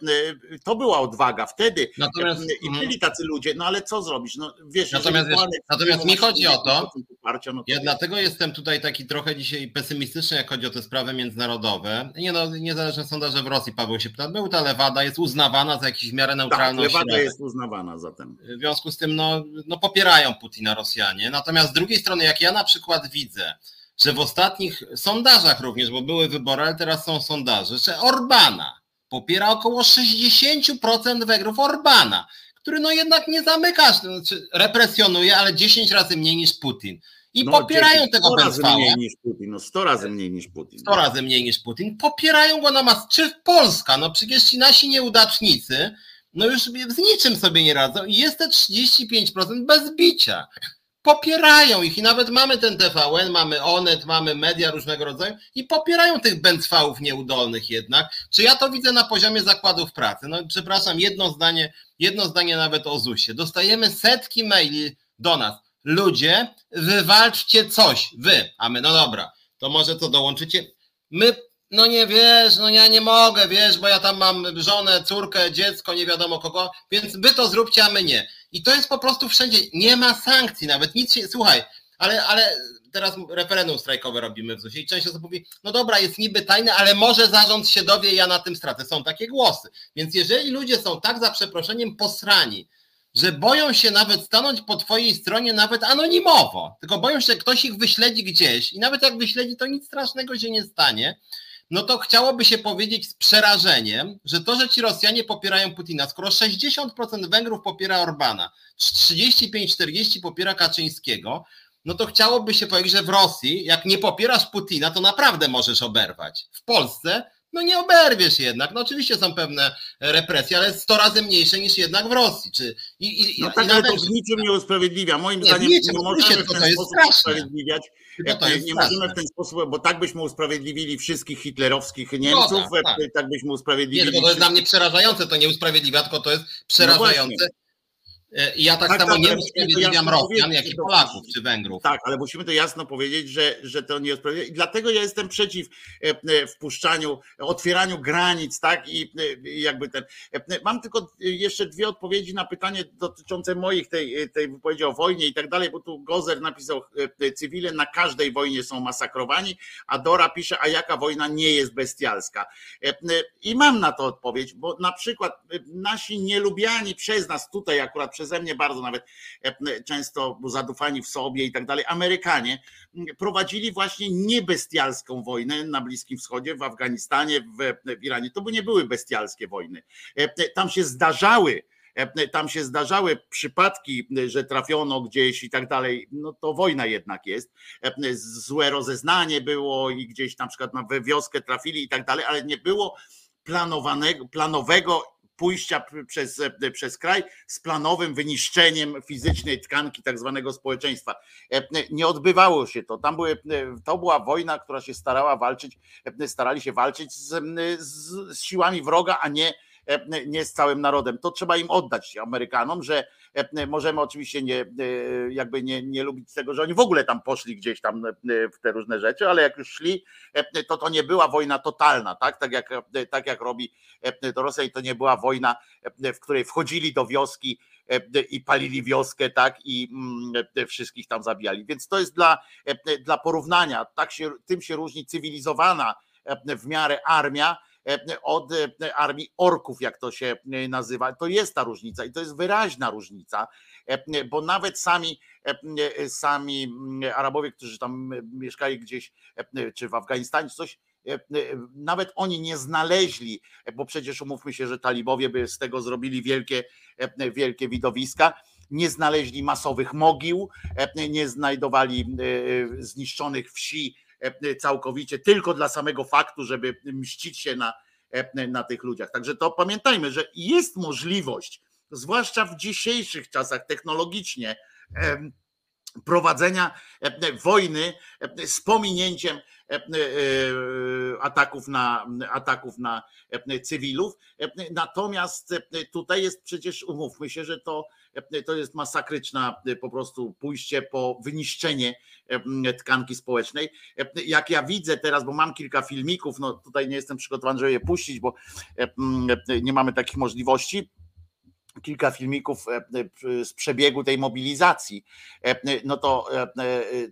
to była odwaga wtedy. Natomiast, I mhm. byli tacy ludzie, no ale co zrobić? No, wiesz, natomiast, wiesz, natomiast mi chodzi o to, no to ja dlatego jestem tutaj taki trochę dzisiaj pesymistyczny, jak chodzi o te sprawy międzynarodowe. Nie no, niezależne sondaże w Rosji, Paweł się pyta, był ta Lewada, jest uznawana za jakiś w miarę neutralną tak, Lewada jest uznawana zatem. W związku z tym, no, no popierają Putina Rosjanie. Natomiast z drugiej strony, jak ja na przykład widzę, że w ostatnich sondażach również, bo były wybory, ale teraz są sondaże, że Orbana popiera około 60% Węgrów Orbana, który no jednak nie zamyka, znaczy represjonuje, ale 10 razy mniej niż Putin. I no, popierają 10, tego 100 razy mniej niż Putin, no 100 razy mniej niż Putin. 100 razy mniej niż Putin. Popierają go na mas. Czy Polska? No przecież ci nasi nieudacznicy, no już z niczym sobie nie radzą i jest te 35% bez bicia popierają ich i nawet mamy ten TVN, mamy Onet, mamy media różnego rodzaju i popierają tych bęcwałów nieudolnych jednak. Czy ja to widzę na poziomie zakładów pracy? No przepraszam, jedno zdanie, jedno zdanie nawet o ZUSie. Dostajemy setki maili do nas. Ludzie, wywalczcie coś, wy, a my, no dobra, to może co dołączycie? My no nie wiesz, no ja nie mogę, wiesz, bo ja tam mam żonę, córkę, dziecko, nie wiadomo kogo, więc wy to zróbcie, a my nie. I to jest po prostu wszędzie, nie ma sankcji nawet, nic się, słuchaj, ale, ale teraz referendum strajkowe robimy w ZUS-ie i część osób mówi, no dobra, jest niby tajne, ale może zarząd się dowie, ja na tym stracę. Są takie głosy. Więc jeżeli ludzie są tak za przeproszeniem posrani, że boją się nawet stanąć po twojej stronie nawet anonimowo, tylko boją się, że ktoś ich wyśledzi gdzieś i nawet jak wyśledzi, to nic strasznego się nie stanie, no to chciałoby się powiedzieć z przerażeniem, że to, że ci Rosjanie popierają Putina, skoro 60% Węgrów popiera Orbana, 35-40 popiera Kaczyńskiego, no to chciałoby się powiedzieć, że w Rosji, jak nie popierasz Putina, to naprawdę możesz oberwać. W Polsce no nie oberwiesz jednak. No oczywiście są pewne represje, ale 100 razy mniejsze niż jednak w Rosji. Czy, i, i, no tak, i ale to w niczym nie usprawiedliwia. Moim nie, zdaniem niczym, nie możemy w ten sposób usprawiedliwiać. Nie możemy w ten sposób, bo tak byśmy usprawiedliwili wszystkich hitlerowskich no Niemców, no tak, tak. tak byśmy usprawiedliwili. Nie, to jest dla mnie przerażające, to nie usprawiedliwia, tylko to jest no przerażające. No I ja tak, tak samo tak, nie usprawiedliwiam Rosjan, jak i Polaków czy Węgrów. Tak, ale musimy to jasno powiedzieć, że, że to nie usprawiedliwia. I dlatego ja jestem przeciw e, e, wpuszczaniu, otwieraniu granic, tak? I jakby ten. Mam tylko jeszcze dwie odpowiedzi na pytanie dotyczące moich tej, tej wypowiedzi o wojnie i tak dalej, bo tu Gozer napisał, cywile na każdej wojnie są masakrowani, a Dora pisze, a jaka wojna nie jest bestialska. I mam na to odpowiedź, bo na przykład nasi nielubiani przez nas tutaj akurat przez przeze mnie bardzo nawet e, często zadufani w sobie i tak dalej, Amerykanie prowadzili właśnie niebestialską wojnę na Bliskim Wschodzie, w Afganistanie, w Iranie. To by nie były bestialskie wojny. E, tam się zdarzały e, tam się zdarzały przypadki, że trafiono gdzieś i tak dalej, no to wojna jednak jest. Złe rozeznanie było i gdzieś na przykład we wioskę trafili i tak dalej, ale nie było planowanego, planowego pójścia przez, przez kraj z planowym wyniszczeniem fizycznej tkanki tak zwanego społeczeństwa. Nie odbywało się to. Tam były, to była wojna, która się starała walczyć, starali się walczyć z, z, z siłami wroga, a nie nie z całym narodem. To trzeba im oddać Amerykanom, że możemy oczywiście nie, jakby nie, nie lubić tego, że oni w ogóle tam poszli gdzieś tam w te różne rzeczy, ale jak już szli, to to nie była wojna totalna, tak, tak jak, tak jak robi Rosja i to nie była wojna, w której wchodzili do wioski i palili wioskę, tak, i mm, wszystkich tam zabijali. Więc to jest dla, dla porównania, tak się, tym się różni cywilizowana w miarę armia, od armii orków, jak to się nazywa. To jest ta różnica i to jest wyraźna różnica, bo nawet sami, sami Arabowie, którzy tam mieszkali gdzieś, czy w Afganistanie, czy coś, nawet oni nie znaleźli, bo przecież umówmy się, że talibowie by z tego zrobili wielkie, wielkie widowiska, nie znaleźli masowych mogił, nie znajdowali zniszczonych wsi E, całkowicie tylko dla samego faktu, żeby mścić się na, e, na tych ludziach. Także to pamiętajmy, że jest możliwość, zwłaszcza w dzisiejszych czasach technologicznie, prowadzenia wojny z pominięciem ataków na, ataków na cywilów. Natomiast tutaj jest przecież, umówmy się, że to, to jest masakryczna po prostu pójście po wyniszczenie tkanki społecznej. Jak ja widzę teraz, bo mam kilka filmików, no tutaj nie jestem przygotowany, żeby je puścić, bo nie mamy takich możliwości kilka filmików z przebiegu tej mobilizacji, no to,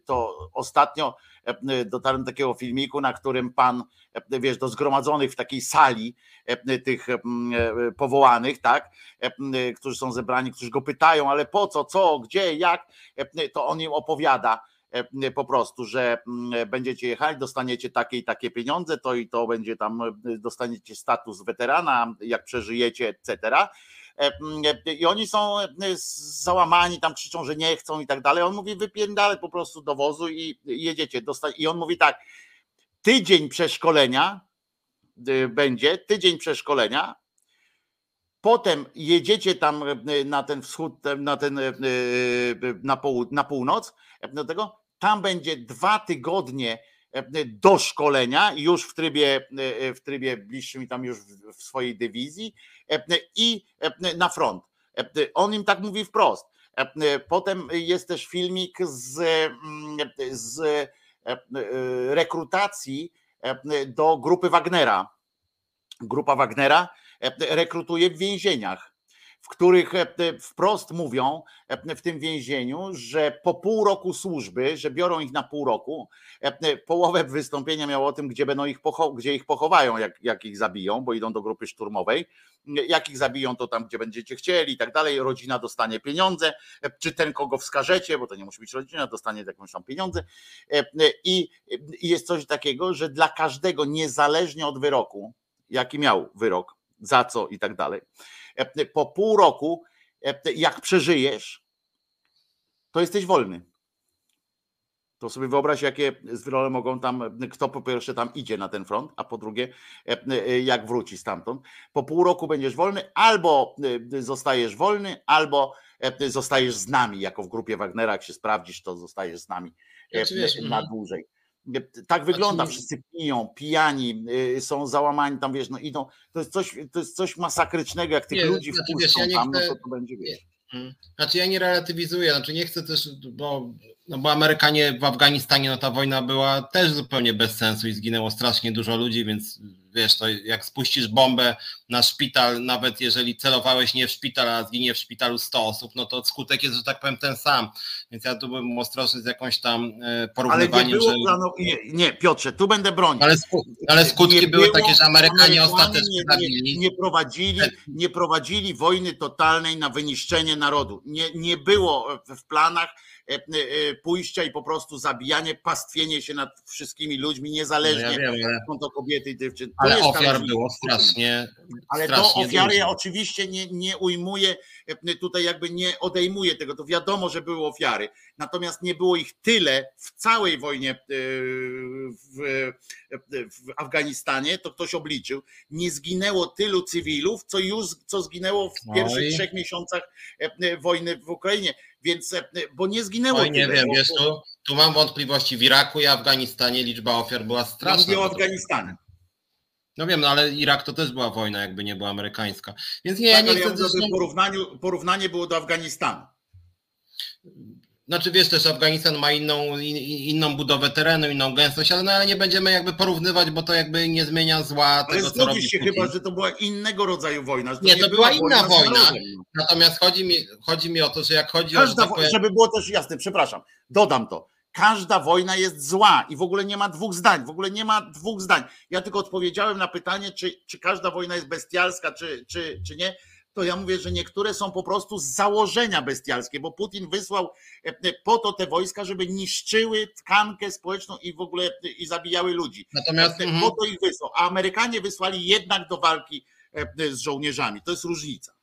to ostatnio dotarłem do takiego filmiku, na którym pan, wiesz, do zgromadzonych w takiej sali tych powołanych, tak, którzy są zebrani, którzy go pytają, ale po co, co, gdzie, jak, to on im opowiada, po prostu, że będziecie jechać, dostaniecie takie i takie pieniądze, to i to będzie tam, dostaniecie status weterana, jak przeżyjecie, etc. I oni są załamani, tam krzyczą, że nie chcą i tak dalej. On mówi, wypierdalaj po prostu do wozu i jedziecie. I on mówi tak, tydzień przeszkolenia y, będzie, tydzień przeszkolenia, potem jedziecie tam na ten wschód, na ten na, pół, na północ, do tego, tam będzie dwa tygodnie do szkolenia, już w trybie, w trybie bliższym tam już w swojej dywizji i na front. On im tak mówi wprost. Potem jest też filmik z, z rekrutacji do grupy Wagnera. Grupa Wagnera rekrutuje w więzieniach których e, wprost mówią e, w tym więzieniu, że po pół roku służby, że biorą ich na pół roku, e, połowę wystąpienia miało o tym, gdzie będą ich, gdzie ich pochowają, jak, jak ich zabiją, bo idą do grupy szturmowej. Jak ich zabiją, to tam, gdzie będziecie chcieli i tak dalej. Rodzina dostanie pieniądze, czy ten, kogo wskażecie, bo to nie musi być rodzina, dostanie jakąś tam pieniądze. I jest coś takiego, że dla każdego, niezależnie od wyroku, jaki miał wyrok, za co i tak dalej, E, po pół roku, e, jak przeżyjesz, to jesteś wolny. To sobie wyobraź, jakie zwrole mogą tam, kto po pierwsze tam idzie na ten front, a po drugie, e, jak wróci stamtąd. Po pół roku będziesz wolny, albo zostajesz wolny, albo zostajesz z nami, jako w grupie Wagnera, jak się sprawdzisz, to zostajesz z nami znaczy, na mhm. dłużej. Tak wygląda, wszyscy piją, pijani, y, są załamani, tam wiesz, no idą. To jest coś, to jest coś masakrycznego, jak tych nie, ludzi znaczy, wpuszczą wiesz, ja tam, no chcę... no to, to będzie, wiesz. Mm. Znaczy ja nie relatywizuję, znaczy nie chcę też, bo, no bo Amerykanie w Afganistanie, no ta wojna była też zupełnie bez sensu i zginęło strasznie dużo ludzi, więc wiesz, to jak spuścisz bombę na szpital, nawet jeżeli celowałeś nie w szpital, a zginie w szpitalu 100 osób, no to skutek jest, że tak powiem, ten sam. Więc ja tu bym ostrożny z jakąś tam porównywaniem. Ale nie, było że... planu... nie, nie, Piotrze, tu będę bronił. Ale, ale skutki nie były takie, że Amerykanie ostatecznie nie, nie, prowadzili, nie prowadzili wojny totalnej na wyniszczenie narodu. Nie, nie było w planach pójścia i po prostu zabijanie, pastwienie się nad wszystkimi ludźmi, No niezależnie ja wiem, ale, są to kobiety i dziewczyny. To ale ofiar różnica. było strasznie. Ale to strasznie ofiary dużo. oczywiście nie, nie ujmuje, e, tutaj jakby nie odejmuje tego. To wiadomo, że były ofiary. Natomiast nie było ich tyle w całej wojnie e, w, e, w Afganistanie, to ktoś obliczył. Nie zginęło tylu cywilów, co już co zginęło w pierwszych Oj. trzech miesiącach e, e, wojny w Ukrainie. Więc, e, bo nie zginęło Oj, nie tyle. wiem, bo- wiesz, tu, tu mam wątpliwości. W Iraku i Afganistanie liczba ofiar była Ja straszna. mówię o Afganistanie. No wiem, no ale Irak to też była wojna, jakby nie była amerykańska. Więc nie, ja Tak, nie ja chcę mówię, zresztą... porównaniu, porównanie było do Afganistanu. Znaczy wiesz też, Afganistan ma inną, in, inną budowę terenu, inną gęstość, ale, no, ale nie będziemy jakby porównywać, bo to jakby nie zmienia zła Ale tego, co robi się Putin. chyba, że to była innego rodzaju wojna. Że Nie, to była inna z wojna. narodem. Natomiast chodzi mi, chodzi mi o to, że jak chodzi o... Każda, tak powiem- żeby było też jasne, przepraszam, dodam to. Każda wojna jest zła i w ogóle nie ma dwóch zdań. W ogóle nie ma dwóch zdań. Ja tylko odpowiedziałem na pytanie, czy, czy każda wojna jest bestialska, czy, czy, czy nie. To ja mówię, że niektóre są po prostu z założenia bestialskie, bo Putin wysłał e, e, po to te wojska, żeby niszczyły tkankę społeczną i w ogóle e, i zabijały ludzi. Natomiast Po mhm, to ich wysłał. A Amerykanie wysłali jednak do walki z żołnierzami. To jest różnica.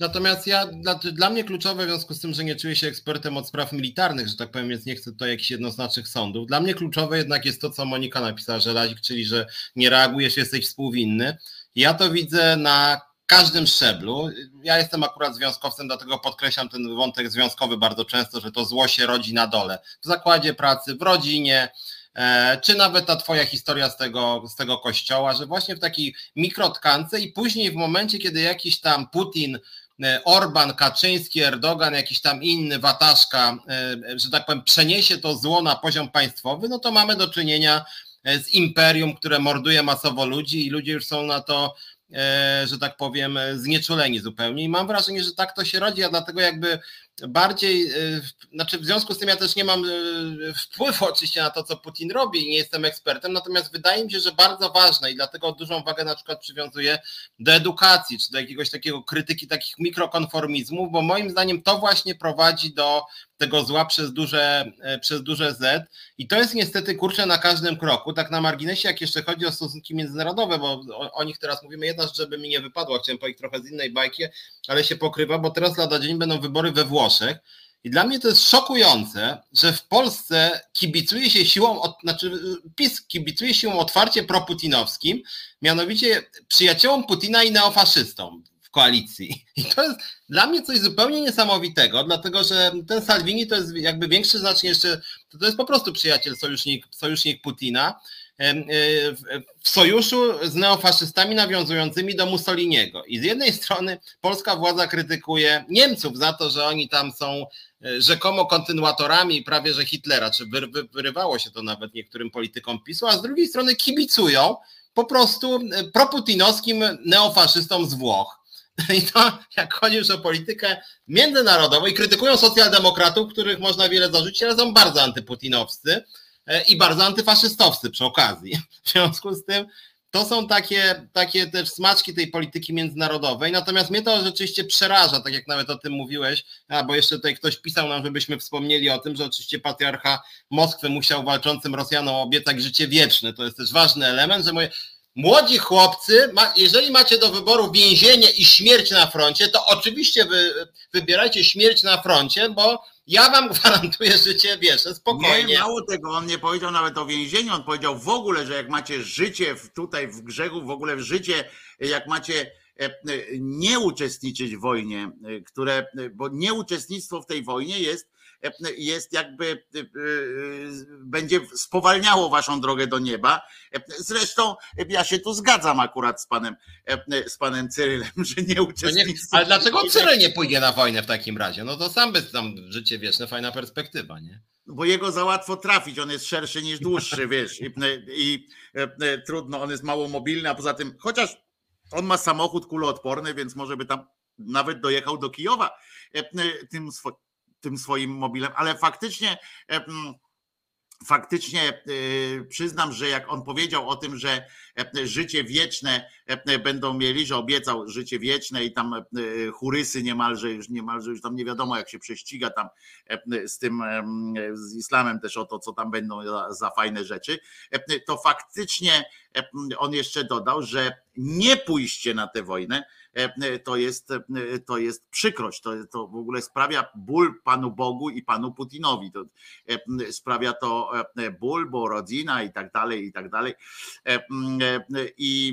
Natomiast ja, dla, dla mnie kluczowe w związku z tym, że nie czuję się ekspertem od spraw militarnych, że tak powiem, więc nie chcę tutaj jakichś jednoznacznych sądów. Dla mnie kluczowe jednak jest to, co Monika napisała, że Razik, czyli że nie reagujesz, jesteś współwinny. Ja to widzę na każdym szczeblu. Ja jestem akurat związkowcem, dlatego podkreślam ten wątek związkowy bardzo często, że to zło się rodzi na dole. W zakładzie pracy, w rodzinie, e, czy nawet ta twoja historia z tego, z tego kościoła, że właśnie w takiej mikrotkance i później w momencie, kiedy jakiś tam Putin e, Orban, Kaczyński, Erdogan, jakiś tam inny wataszka, e, że tak powiem, przeniesie to zło na poziom państwowy, no to mamy do czynienia z imperium, które morduje masowo ludzi i ludzie już są na to, że tak powiem, e, znieczuleni zupełnie. I mam wrażenie, że tak to się rodzi, a dlatego jakby bardziej, w- znaczy w związku z tym ja też nie mam e, wpływu oczywiście na to, co Putin robi i nie jestem ekspertem, natomiast wydaje mi się, że bardzo ważne i dlatego dużą wagę na przykład przywiązuję do edukacji, czy do jakiegoś takiego krytyki takich mikrokonformizmów, bo moim zdaniem to właśnie prowadzi do tego zła przez duże, e, przez duże Z. I to jest niestety kurczę na każdym kroku, tak na marginesie, jak jeszcze chodzi o stosunki międzynarodowe, bo o, o nich teraz mówimy, jedna żeby mi nie wypadła, chciałem powiedzieć trochę z innej bajki, ale się pokrywa, bo teraz lada dzień będą wybory we Włoszech i dla mnie to jest szokujące, że w Polsce kibicuje się siłą, znaczy PiS kibicuje siłą otwarcie proputinowskim, mianowicie przyjaciołom Putina i neofaszystom w koalicji. (laughs) I to jest dla mnie coś zupełnie niesamowitego, dlatego że ten Salvini to jest jakby większy znacznie jeszcze, to, to jest po prostu przyjaciel, sojusznik, sojusznik Putina. E, W, sojuszu z neofaszystami nawiązującymi do Mussoliniego. I z jednej strony polska władza krytykuje Niemców za to, że oni tam są e, rzekomo kontynuatorami prawie że Hitlera, czy wy, wy, wyrywało się to nawet niektórym politykom PiSu, a z drugiej strony kibicują po prostu e, proputinowskim neofaszystom z Włoch. (laughs) I to jak chodzi już o politykę międzynarodową i krytykują socjaldemokratów, których można wiele zarzucić, ale są bardzo antyputinowscy i bardzo antyfaszystowscy przy okazji. W związku z tym to są takie, takie też smaczki tej polityki międzynarodowej, natomiast mnie to rzeczywiście przeraża, tak jak nawet o tym mówiłeś, bo jeszcze tutaj ktoś pisał nam, żebyśmy wspomnieli o tym, że oczywiście patriarcha Moskwy musiał walczącym Rosjanom obiecać życie wieczne. To jest też ważny element, że moje, Młodzi chłopcy, jeżeli macie do wyboru więzienie i śmierć na froncie, to oczywiście wy, wybierajcie śmierć na froncie, bo ja wam (laughs) gwarantuję życie wieczne, spokojnie. Nie, mało tego, on nie powiedział nawet o więzieniu, on powiedział w ogóle, że jak macie życie tutaj w grzechu, w ogóle w życie, jak macie e, e, nie uczestniczyć w wojnie, e, które, bo nieuczestnictwo w tej wojnie jest, jest jakby e, e, będzie spowalniało waszą drogę do nieba. E, Zresztą ja się tu zgadzam akurat z panem, z panem Cyrylem, że No nie, nieuczestnictwo. ale dlaczego Cyryl nie pójdzie na wojnę w takim razie? No to sam by tam życie wieczne, fajna perspektywa, nie? bo jego za łatwo trafić, on jest szerszy niż dłuższy, wiesz, i, i e, trudno, on jest mało mobilny, a poza tym, chociaż on ma samochód kuloodporny, więc może by tam nawet dojechał do Kijowa e, tym, swo, tym swoim mobilem, ale faktycznie e, faktycznie e, przyznam, że jak on powiedział o tym, że życie wieczne będą mieli, że obiecał życie wieczne i tam churysy niemalże już niemalże już tam nie wiadomo jak się prześciga tam z tym z islamem też o to, co tam będą za fajne rzeczy, to faktycznie on jeszcze dodał, że nie pójście na tę wojnę to jest, to jest przykrość, to, to w ogóle sprawia ból Panu Bogu i Panu Putinowi. To sprawia to ból, bo rodzina i tak dalej, i tak dalej. I,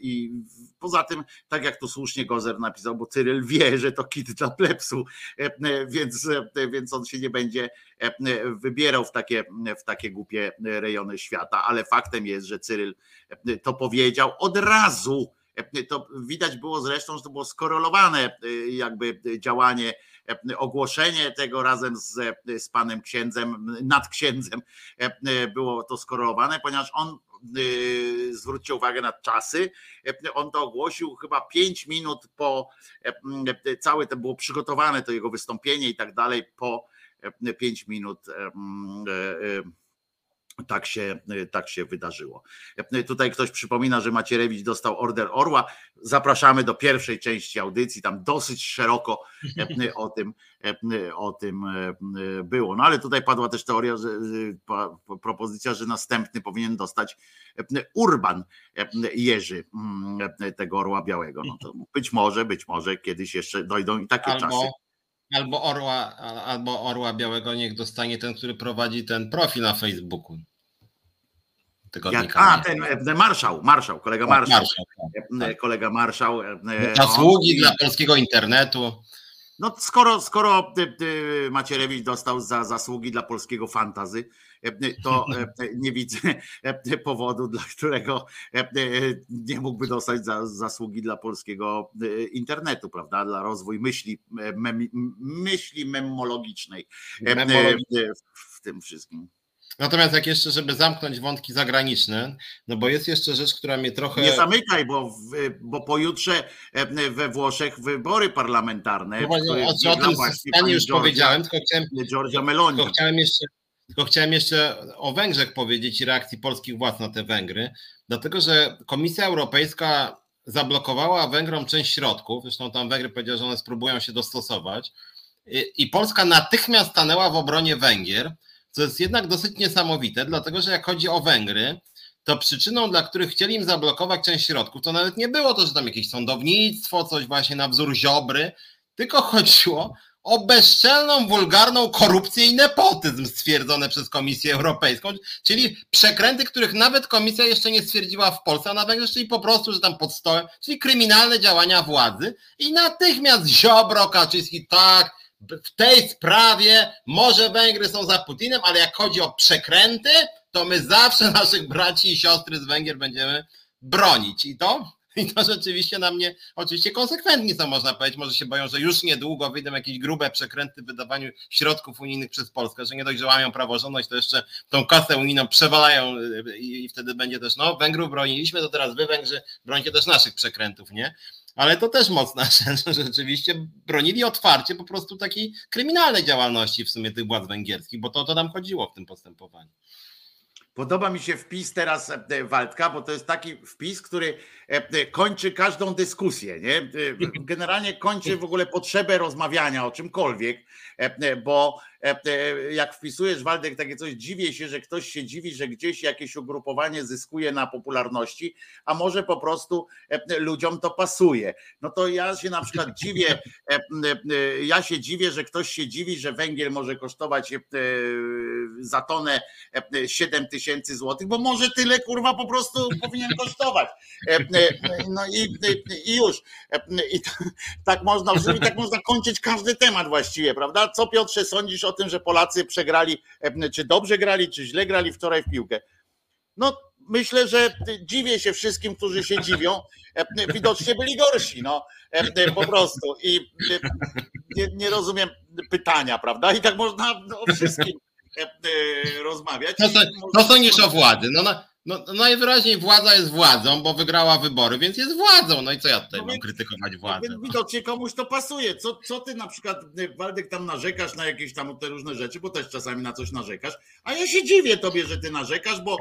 i poza tym, tak jak tu słusznie Gozer napisał, bo Cyryl wie, że to kit dla plepsu, więc, więc on się nie będzie wybierał w takie, w takie głupie rejony świata, ale faktem jest, że Cyryl to powiedział od razu to widać było zresztą, że to było skorelowane jakby działanie, ogłoszenie tego razem z, z panem księdzem, nad księdzem było to skorelowane, ponieważ on zwrócił uwagę na czasy. On to ogłosił chyba pięć minut po całe to było przygotowane, to jego wystąpienie i tak dalej, po pięć minut tak się, tak się wydarzyło. Tutaj ktoś przypomina, że Macierewicz dostał order Orła. Zapraszamy do pierwszej części audycji. Tam dosyć szeroko o tym, o tym było. No ale tutaj padła też teoria, że propozycja, że następny powinien dostać Urban Jerzy tego Orła Białego. No to być może, być może kiedyś jeszcze dojdą i takie Albo... czasy. Albo orła, albo orła białego niech dostanie ten, który prowadzi ten profil na Facebooku. Jak, a, ten, ten marszał, marszał, kolega marszał. marszał, tak, tak. Kolega marszał. Zasługi on- dla polskiego internetu. No skoro, skoro ty, ty Macierewicz dostał za zasługi dla polskiego fantazy, to nie widzę powodu, dla którego nie mógłby dostać za zasługi dla polskiego internetu, prawda? Dla rozwój myśli, mem, myśli Memologicznej. w tym wszystkim. Natomiast jak jeszcze, żeby zamknąć wątki zagraniczne, no bo jest jeszcze rzecz, która mnie trochę... Nie zamykaj, bo, bo pojutrze we Włoszech wybory parlamentarne. No właśnie, o, tym właśnie stanie już powiedziałem, tylko chciałem, Meloni. tylko chciałem jeszcze tylko chciałem jeszcze o Węgrzech powiedzieć i reakcji polskich władz na te Węgry, dlatego że Komisja Europejska zablokowała Węgrom część środków, zresztą tam Węgry powiedziały, że one spróbują się dostosować i Polska natychmiast stanęła w obronie Węgier, co jest jednak dosyć niesamowite, dlatego że jak chodzi o Węgry, to przyczyną, dla których chcieli im zablokować część środków, to nawet nie było to, że tam jakieś sądownictwo, coś właśnie na wzór Ziobry, tylko chodziło o bezczelną, wulgarną korupcję i nepotyzm stwierdzone przez Komisję Europejską, czyli przekręty, których nawet Komisja jeszcze nie stwierdziła w Polsce, a na Węgrzech, czyli po prostu, że tam pod stołem, czyli kryminalne działania władzy i natychmiast Ziobro, Kaczyński, tak, w tej sprawie może Węgry są za Putinem, ale jak chodzi o przekręty, to my zawsze (laughs) naszych braci i siostry z Węgier będziemy bronić. I to, i to rzeczywiście na mnie, oczywiście konsekwentni są, można powiedzieć. Może się boją, że już niedługo wyjdą jakieś grube przekręty w wydawaniu środków unijnych przez Polskę, że nie dość, że łamią praworządność, to jeszcze tą kasę unijną przewalają y, i, i wtedy będzie też, no Węgrów broniliśmy, to teraz wy Węgrzy bronicie też naszych przekrętów, nie? Ale to też mocna (laughs) rzecz, że rzeczywiście bronili otwarcie po prostu takiej kryminalnej działalności w sumie tych władz węgierskich, bo to to nam chodziło w tym postępowaniu. Podoba mi się wpis teraz e, Waldka, bo to jest taki wpis, który e, kończy każdą dyskusję. Nie? E, Generalnie kończy w ogóle potrzebę rozmawiania o czymkolwiek, e, bo e, e, jak wpisujesz Waldek takie coś, dziwię się, że ktoś się dziwi, że gdzieś jakieś ugrupowanie zyskuje na popularności, a może po prostu e, ludziom to pasuje. No to ja się na przykład dziwię, e, e, ja się dziwię, że ktoś się dziwi, że węgiel może kosztować e, za tonę 7 tysięcy złotych, bo może tyle kurwa po prostu powinien kosztować. E, e, No i, i już. E, I tak można, tak można kończyć każdy temat właściwie, prawda? Co Piotrze sądzisz o tym, że Polacy przegrali, e, czy dobrze grali, czy źle grali wczoraj w piłkę? No myślę, że dziwię się wszystkim, którzy się dziwią. E, Widocznie byli gorsi, no e, po prostu. I nie, nie rozumiem pytania, prawda? I tak można o wszystkim rozmawiać. Co, co, co sądzisz o władzy? No, na, No, najwyraźniej władza jest władzą, bo wygrała wybory, więc jest władzą. No i co ja tutaj No mam więc- krytykować władzę? Więc No. widocznie komuś to pasuje. Co, co ty na przykład, y, Waldek, tam narzekasz na jakieś tam te różne rzeczy, bo też czasami na coś narzekasz, a ja się dziwię tobie, że ty narzekasz, bo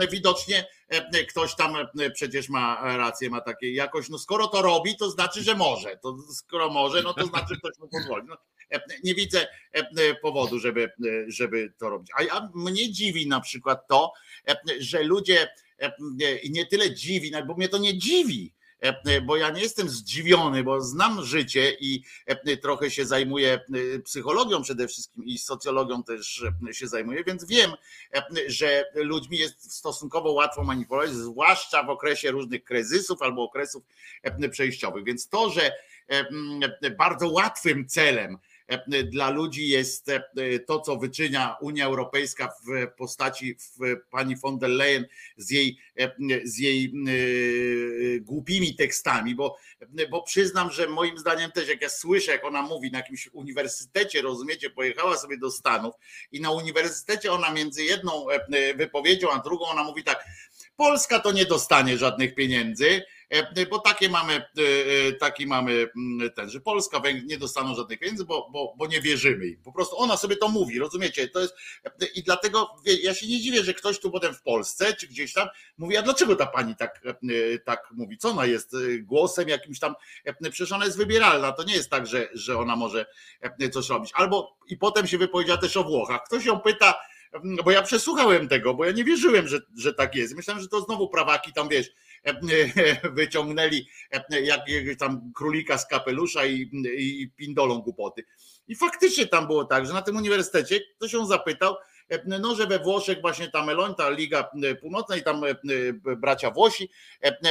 e, widocznie e, ktoś tam e, przecież ma rację, ma takie jakoś, no skoro to robi, to znaczy, że może. To skoro może, no to znaczy, że ktoś mu pozwoli. No, nie widzę powodu, żeby, żeby to robić. A ja, mnie dziwi na przykład to, że ludzie e, nie tyle dziwi, bo mnie to nie dziwi, e, bo ja nie jestem zdziwiony, bo znam życie i e, trochę się zajmuję e, psychologią przede wszystkim i socjologią też e, się zajmuję, więc wiem, e, że ludźmi jest stosunkowo łatwo manipulować, zwłaszcza w okresie różnych kryzysów albo okresów e, przejściowych. Więc to, że e, bardzo łatwym celem e, dla ludzi jest e, to, co wyczynia Unia Europejska w postaci pani von der Leyen z jej, e, z jej e, głupimi tekstami, bo, bo przyznam, że moim zdaniem też, jak ja słyszę, jak ona mówi na jakimś uniwersytecie, rozumiecie, pojechała sobie do Stanów i na uniwersytecie ona między jedną e, wypowiedzią a drugą, ona mówi tak, Polska to nie dostanie żadnych pieniędzy, e, bo takie mamy, e, e, taki mamy mm, ten, że Polska, nie dostaną żadnych pieniędzy, bo, bo, bo nie wierzymy im. Po prostu ona sobie to mówi, rozumiecie? To jest i dlatego ja się nie dziwię, że ktoś tu potem w Polsce czy gdzieś tam mówi, a dlaczego ta pani tak, e, tak mówi? Co ona jest e, głosem jakimś tam, e, przecież ona jest wybieralna, to nie jest tak, że, że ona może e, coś robić. Albo i potem się wypowiedziała też o Włochach. Ktoś ją pyta, bo ja przesłuchałem tego, bo ja nie wierzyłem, że, że tak jest. Myślałem, że to znowu prawaki tam wiesz, (laughs) wyciągnęli jakiegoś tam królika z kapelusza i, i pindolą głupoty. I faktycznie tam było tak, że na tym uniwersytecie ktoś ją zapytał, no, że we Włoszech właśnie ta Meloń, ta Liga Północna i tam bracia Włosi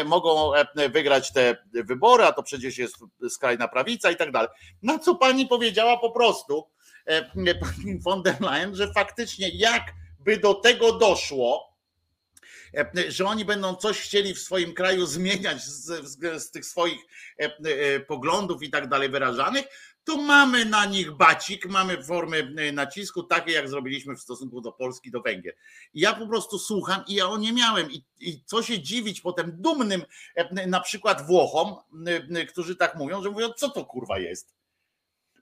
mogą wygrać te wybory, a to przecież jest skrajna prawica i tak dalej. Na co pani powiedziała po prostu, pani von der Leyen, że faktycznie jakby do tego doszło, że oni będą coś chcieli w swoim kraju zmieniać z, z, z tych swoich poglądów i tak dalej wyrażanych, to mamy na nich bacik, mamy formy nacisku, takie jak zrobiliśmy w stosunku do Polski, do Węgier. Ja po prostu słucham i ja o nie miałem. I, I co się dziwić potem dumnym na przykład Włochom, którzy tak mówią, że mówią, co to kurwa jest.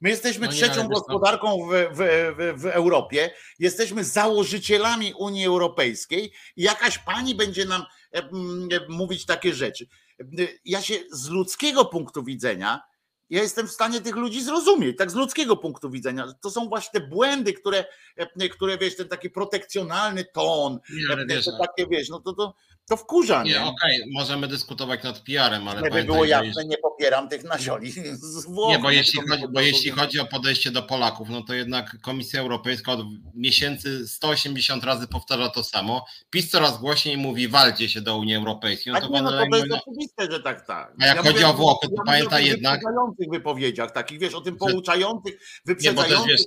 My jesteśmy No nie, trzecią co- gospodarką w, w, w, w Europie, jesteśmy założycielami Unii Europejskiej i jakaś pani będzie nam mówić takie rzeczy. Ja się z ludzkiego punktu widzenia, ja jestem w stanie tych ludzi zrozumieć, tak z ludzkiego punktu widzenia. To są właśnie te błędy, które, które wiesz, ten taki protekcjonalny ton, Nie, wiesz, te takie wiesz, no to, to, to wkurza, nie, nie? okej, możemy dyskutować nad PR-em, ale Żeby było jasne, nie popieram tych nazioli (laughs) z Włoch. Nie, bo jeśli, chodzi, bo jeśli chodzi o podejście do Polaków, no to jednak Komisja Europejska od miesięcy 180 razy powtarza to samo. PiS coraz głośniej mówi, walcie się do Unii Europejskiej. No to nie, no to, to jest no, oczywiste, że tak, tak. A jak chodzi mówię o Włochy, to ja pamiętaj o jednak- wyprzedzających wypowiedziach takich, wiesz, o tym pouczających, nie, bo też wyprzedzających wiesz,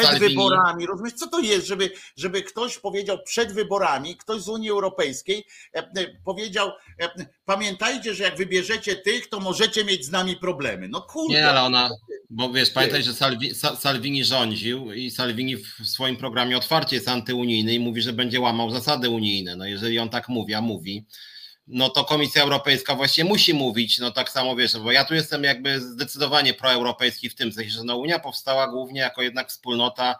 przed Salvini- wyborami. Rozumiesz, co to jest, żeby, żeby ktoś powiedział przed wyborami, ktoś z Unii Europejskiej e, e, powiedział, e, pamiętajcie, że jak wybierzecie tych, to możecie mieć z nami problemy. No kurde. Nie, ale ona, bo wiesz, pamiętaj, że Salvi, Sa- Salvini rządził i Salvini w swoim programie otwarcie jest antyunijny i mówi, że będzie łamał zasady unijne. No jeżeli on tak mówi, a mówi, no to Komisja Europejska właśnie musi mówić, no tak samo wiesz, bo ja tu jestem jakby zdecydowanie proeuropejski w tym sensie, że no Unia powstała głównie jako jednak wspólnota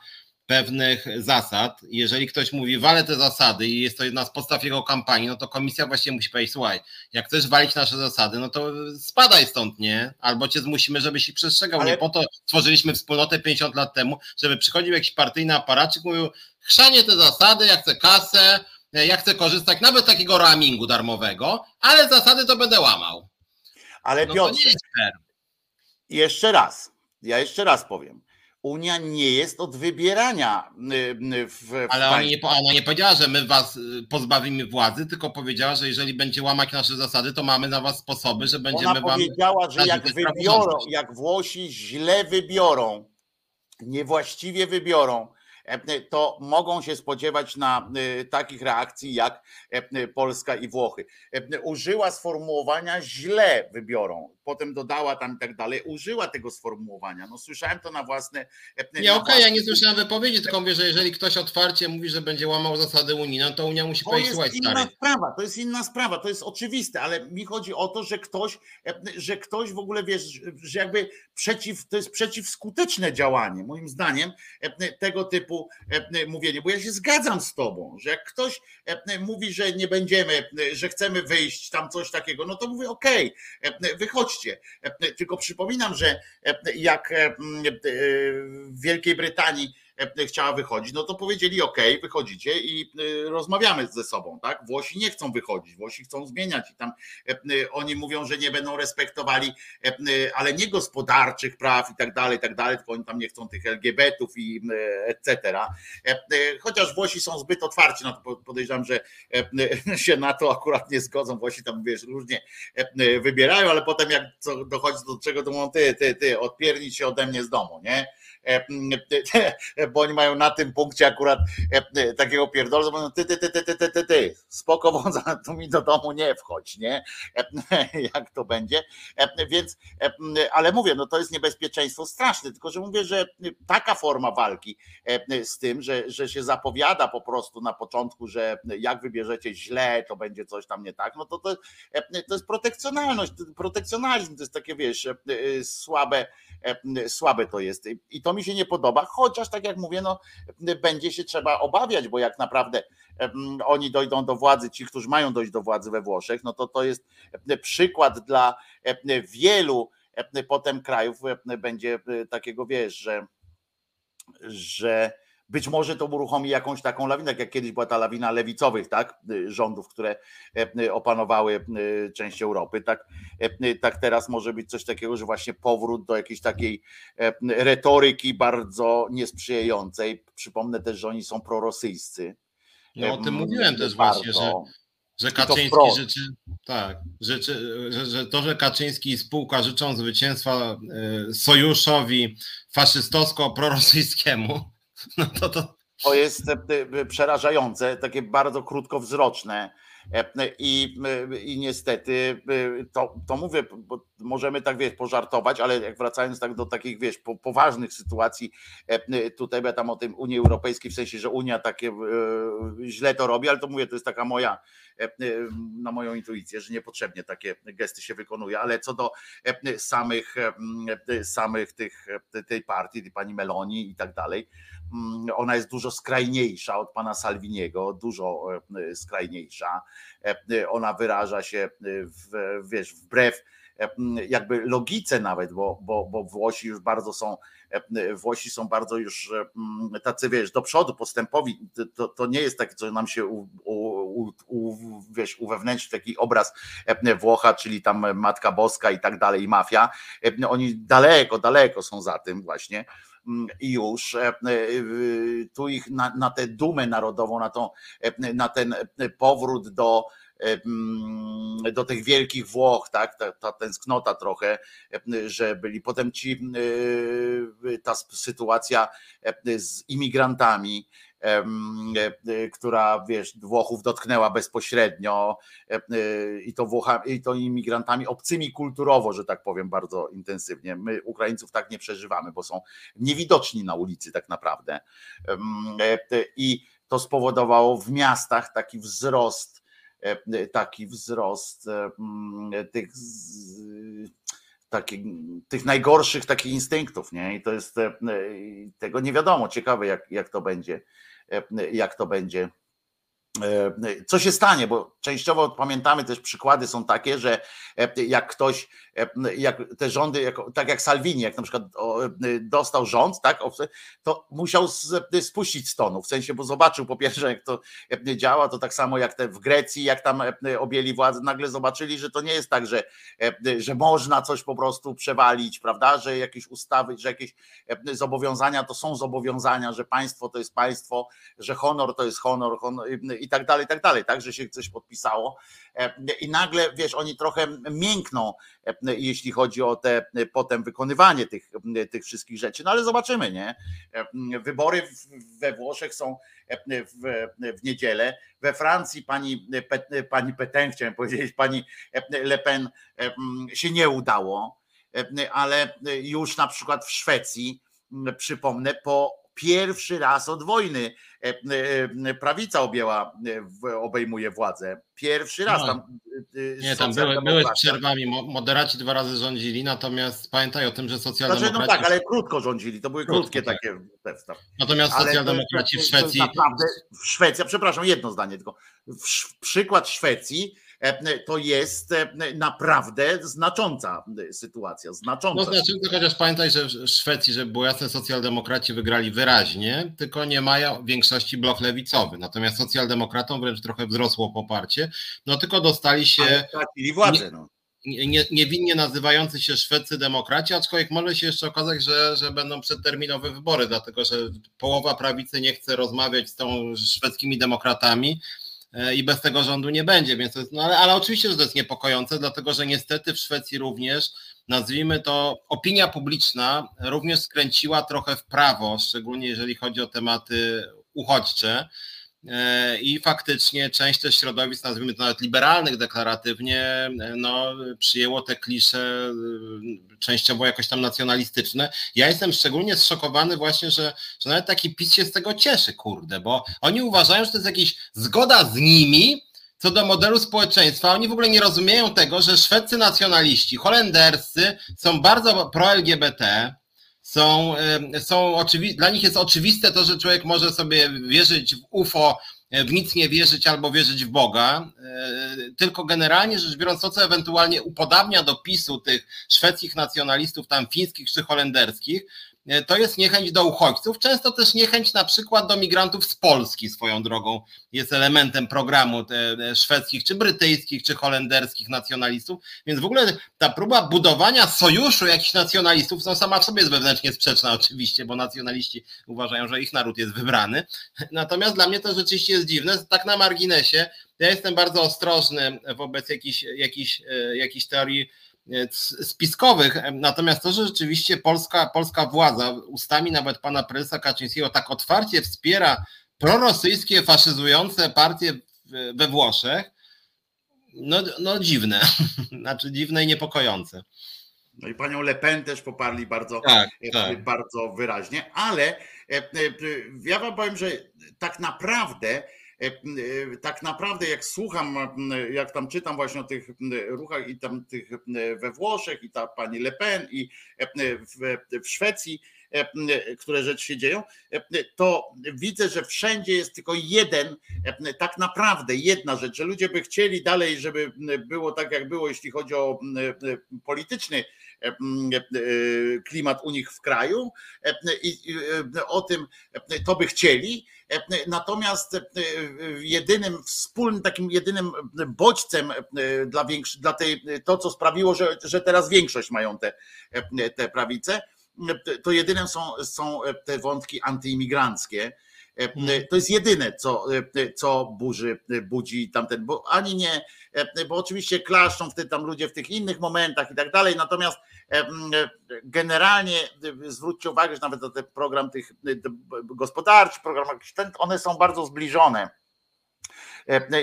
pewnych zasad. Jeżeli ktoś mówi, wale te zasady i jest to jedna z podstaw jego kampanii, no to komisja właśnie musi powiedzieć, słuchaj, jak chcesz walić nasze zasady, no to spadaj stąd, nie? Albo cię zmusimy, żebyś ich przestrzegał. Ale- Nie po to stworzyliśmy wspólnotę 50 lat temu, żeby przychodził jakiś partyjny aparatczyk, mówił, chrzanie te zasady, ja chcę kasę, ja chcę korzystać nawet z takiego roamingu darmowego, ale zasady to będę łamał. Ale No Piotrze, jeszcze raz, ja jeszcze raz powiem. Unia nie jest od wybierania y, y, w, w Ale państwie. nie, ona nie powiedziała, że my was y, pozbawimy władzy, tylko powiedziała, że jeżeli będzie łamać nasze zasady, to mamy na was sposoby, że będziemy Ona wam. powiedziała, że jak wybiorą, jak Włosi źle wybiorą, niewłaściwie wybiorą, e, to mogą się spodziewać na e, takich reakcji jak Polska i Włochy. Użyła sformułowania źle wybiorą. Potem dodała tam i tak dalej, użyła tego sformułowania. No słyszałem to na własne. Nie, okej, okay, ja nie słyszałem wypowiedzi, tylko mówię, że jeżeli ktoś otwarcie mówi, że będzie łamał zasady Unii, no to Unia musi to powiedzieć, jest inna stary. sprawa, to jest inna sprawa, to jest oczywiste, ale mi chodzi o to, że ktoś, że ktoś w ogóle wiesz, że jakby przeciw, to jest przeciwskuteczne działanie, moim zdaniem, tego typu mówienie, bo ja się zgadzam z tobą, że jak ktoś mówi, że nie będziemy, że chcemy wyjść, tam coś takiego, no to mówię, okej, okay, wychodźcie. Tylko przypominam, że jak w Wielkiej Brytanii E, chciała wychodzić, no to powiedzieli OK, wychodzicie i e, rozmawiamy ze sobą, tak? Włosi nie chcą wychodzić, Włosi chcą zmieniać i tam e, oni mówią, że nie będą respektowali, ale nie gospodarczych praw i tak dalej, i tak dalej, tylko oni tam nie chcą tych LGBT-ów i etc. Chociaż Włosi są zbyt otwarci, no to podejrzewam, że się na to akurat nie zgodzą. Włosi tam wiesz, różnie wybierają, ale potem jak dochodzi do czego, to mówią, ty, ty, ty, się ode mnie z domu, nie? (laughs) bo oni mają na tym punkcie akurat takiego pierdolu, że mówią ty, ty, ty, ty, ty, ty, ty, ty, spoko wąza, tu mi do domu nie wchodź, nie? (laughs) Jak to będzie. Więc, ale mówię, no to jest niebezpieczeństwo straszne, tylko że mówię, że taka forma walki z tym, że, że się zapowiada po prostu na początku, że jak wybierzecie źle, to będzie coś tam nie tak, no to to, to jest protekcjonalność, protekcjonalizm, to jest takie, wiesz, słabe, słabe to jest i to mi się nie podoba, chociaż tak jak mówię, no będzie się trzeba obawiać, bo jak naprawdę oni dojdą do władzy, ci, którzy mają dojść do władzy we Włoszech, no to to jest przykład dla wielu potem krajów będzie takiego, wiesz, że że być może to uruchomi jakąś taką lawinę, tak jak kiedyś była ta lawina lewicowych, tak, rządów, które e, opanowały e, część Europy, tak, e, tak teraz może być coś takiego, że właśnie powrót do jakiejś takiej retoryki bardzo niesprzyjającej. Przypomnę też, że oni są prorosyjscy. No o tym mówiłem też bardzo. właśnie, że że Kaczyński życzy, tak, życzy, że, że to, że Kaczyński i spółka życzą zwycięstwa sojuszowi faszystowsko-prorosyjskiemu, (laughs) No to, to... to jest e, e, przerażające, takie bardzo krótkowzroczne. E, I, i niestety to, to mówię, możemy tak wiesz, pożartować, ale jak wracając tak do takich wiesz, po, poważnych sytuacji, tutaj ja tam o tym Unii Europejskiej, w sensie, że Unia takie źle to robi, ale to mówię, to jest taka moja, na moją intuicję, że niepotrzebnie takie gesty się wykonuje, ale co do samych, samych tych, tej partii, tej pani Meloni i tak dalej, Mm, ona jest dużo skrajniejsza od pana Salviniego, dużo e, skrajniejsza. E, ona wyraża się w, wiesz, wbrew e, jakby logice nawet, bo, bo, bo Włosi już bardzo są, Włosi są bardzo już tacy, wiesz, do przodu, postępowi. To, to nie jest tak, co nam się u, u, u, taki obraz Włocha, czyli tam Matka Boska i tak dalej, i mafia. Oni daleko, daleko są za tym właśnie już e, e, tu ich na, na tę dumę narodową, na, tą, e, na ten powrót do, do tych wielkich Włoch, tak, ta, ta tęsknota trochę, że byli potem ci, ta sytuacja z imigrantami, E, e, która wiesz, Włochów dotknęła bezpośrednio e, i to, i to imigrantami obcymi kulturowo, że tak powiem, bardzo intensywnie. My Ukraińców tak nie przeżywamy, bo są niewidoczni na ulicy tak naprawdę. I to spowodowało w miastach taki wzrost, taki wzrost tych takich, tych najgorszych takich instynktów, nie? I to jest tego nie wiadomo, ciekawe jak, jak to będzie E, jak to będzie. E, co się stanie, bo częściowo pamiętamy też przykłady są takie, że e, jak ktoś, jak te rządy, jak, tak jak Salvini, jak na przykład dostał rząd, tak, to musiał spuścić stonu, w sensie, bo zobaczył po pierwsze, jak to działa, to tak samo jak te w Grecji, jak tam objęli władzę, nagle zobaczyli, że to nie jest tak, że, że można coś po prostu przewalić, prawda, że jakieś ustawy, że jakieś zobowiązania to są zobowiązania, że państwo to jest państwo, że honor to jest honor, honor i tak dalej, i tak dalej, tak, że się coś podpisało e, i nagle, wiesz, oni trochę miękną jeśli chodzi o te potem wykonywanie tych, tych wszystkich rzeczy. No ale zobaczymy, nie? Wybory we Włoszech są w, w niedzielę. We Francji pani, pani Petain, chciałem powiedzieć, pani Le Pen się nie udało, ale już na przykład w Szwecji, przypomnę, po pierwszy raz od wojny e, e, prawica objęła, e, obejmuje władzę. Pierwszy raz No. tam. Nie, tam były, były z przerwami. Mo- Moderaci dwa razy rządzili, natomiast pamiętaj o tym, że Znaczy, socjaldemokraci. no tak, ale krótko rządzili, to były krótkie tak. takie testa. Natomiast socjaldemokraci w Szwecji. Naprawdę w Szwecji, przepraszam, jedno zdanie tylko. Przykład Szwecji e, to jest e, naprawdę znacząca e, sytuacja. Znacząca. No znaczy, to chociaż pamiętaj, że w Szwecji, żeby było jasne, socjaldemokraci wygrali wyraźnie, tylko nie mają większości blok lewicowy. Natomiast socjaldemokratom wręcz trochę wzrosło poparcie, no tylko dostali się stracili władzę. No. nie- nie- niewinnie nazywający się szwedzcy demokraci, aczkolwiek może się jeszcze okazać, że, że będą przedterminowe wybory, dlatego że połowa prawicy nie chce rozmawiać z tą szwedzkimi demokratami e, i bez tego rządu nie będzie, więc jest, no ale, ale oczywiście, że to jest niepokojące, dlatego że niestety w Szwecji również, nazwijmy to, opinia publiczna również skręciła trochę w prawo, szczególnie jeżeli chodzi o tematy uchodźcze. E, I faktycznie część też środowisk, nazwijmy to nawet liberalnych deklaratywnie, e, no, przyjęło te klisze e, częściowo jakoś tam nacjonalistyczne. Ja jestem szczególnie zszokowany właśnie, że, że nawet taki PiS się z tego cieszy, kurde, bo oni uważają, że to jest jakaś zgoda z nimi co do modelu społeczeństwa. Oni w ogóle nie rozumieją tego, że szwedzcy nacjonaliści, holenderscy są bardzo pro-LGBT, są, są oczywi- dla nich jest oczywiste to, że człowiek może sobie wierzyć w UFO, e, w nic nie wierzyć albo wierzyć w Boga, e, tylko generalnie rzecz biorąc to, co ewentualnie upodabnia do PiSu tych szwedzkich nacjonalistów, tam fińskich czy holenderskich, to jest niechęć do uchodźców, często też niechęć na przykład do migrantów z Polski swoją drogą jest elementem programu te, te szwedzkich, czy brytyjskich, czy holenderskich nacjonalistów, więc w ogóle ta próba budowania sojuszu jakichś nacjonalistów, no sama w sobie jest wewnętrznie sprzeczna oczywiście, bo nacjonaliści uważają, że ich naród jest wybrany. Natomiast dla mnie to rzeczywiście jest dziwne. Tak na marginesie, ja jestem bardzo ostrożny wobec jakichś, e, jakichś teorii e, spiskowych, natomiast to, że rzeczywiście polska, polska władza ustami nawet pana prezesa Kaczyńskiego tak otwarcie wspiera prorosyjskie, faszyzujące partie we Włoszech, no, no dziwne, (laughs) znaczy dziwne i niepokojące. No i panią Le Pen też poparli bardzo, Tak, e, tak. bardzo wyraźnie, ale e, e, ja wam powiem, że tak naprawdę, e, e, tak naprawdę jak słucham, jak tam czytam właśnie o tych ruchach i tam tych we Włoszech i ta pani Le Pen i e, w, Szwecji, e, które rzeczy się dzieją, e, to widzę, że wszędzie jest tylko jeden, e, tak naprawdę jedna rzecz, że ludzie by chcieli dalej, żeby było tak jak było, jeśli chodzi o e, polityczny e, e, klimat u nich w kraju e, i e, o tym e, to by chcieli. E, Natomiast e, jedynym wspólnym, takim jedynym bodźcem e, dla, większy, dla tej, to, co sprawiło, że, że teraz większość mają te, e, te prawice, e, to jedynym są, są te wątki antyimigranckie. E, To jest jedyne, co, e, co burzy, budzi tamten, bo ani nie, e, bo oczywiście klaszczą wtedy tam ludzie w tych innych momentach i tak dalej, natomiast e, e, generalnie e, zwróćcie uwagę, że nawet ten program tych d- gospodarczy, program one są bardzo zbliżone.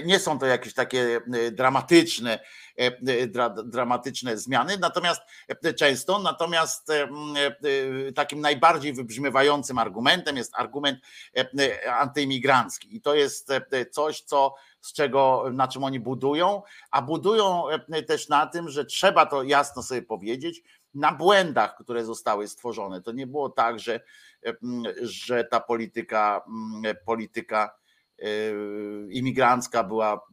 Nie są to jakieś takie e, dramatyczne, dra, dramatyczne zmiany, natomiast często, natomiast takim najbardziej wybrzmiewającym argumentem jest argument antyimigrancki. I to jest coś, co z czego, na czym oni budują, a budują e, też na tym, że trzeba to jasno sobie powiedzieć, na błędach, które zostały stworzone. To nie było tak, że, e, że ta polityka, polityka e, imigrancka była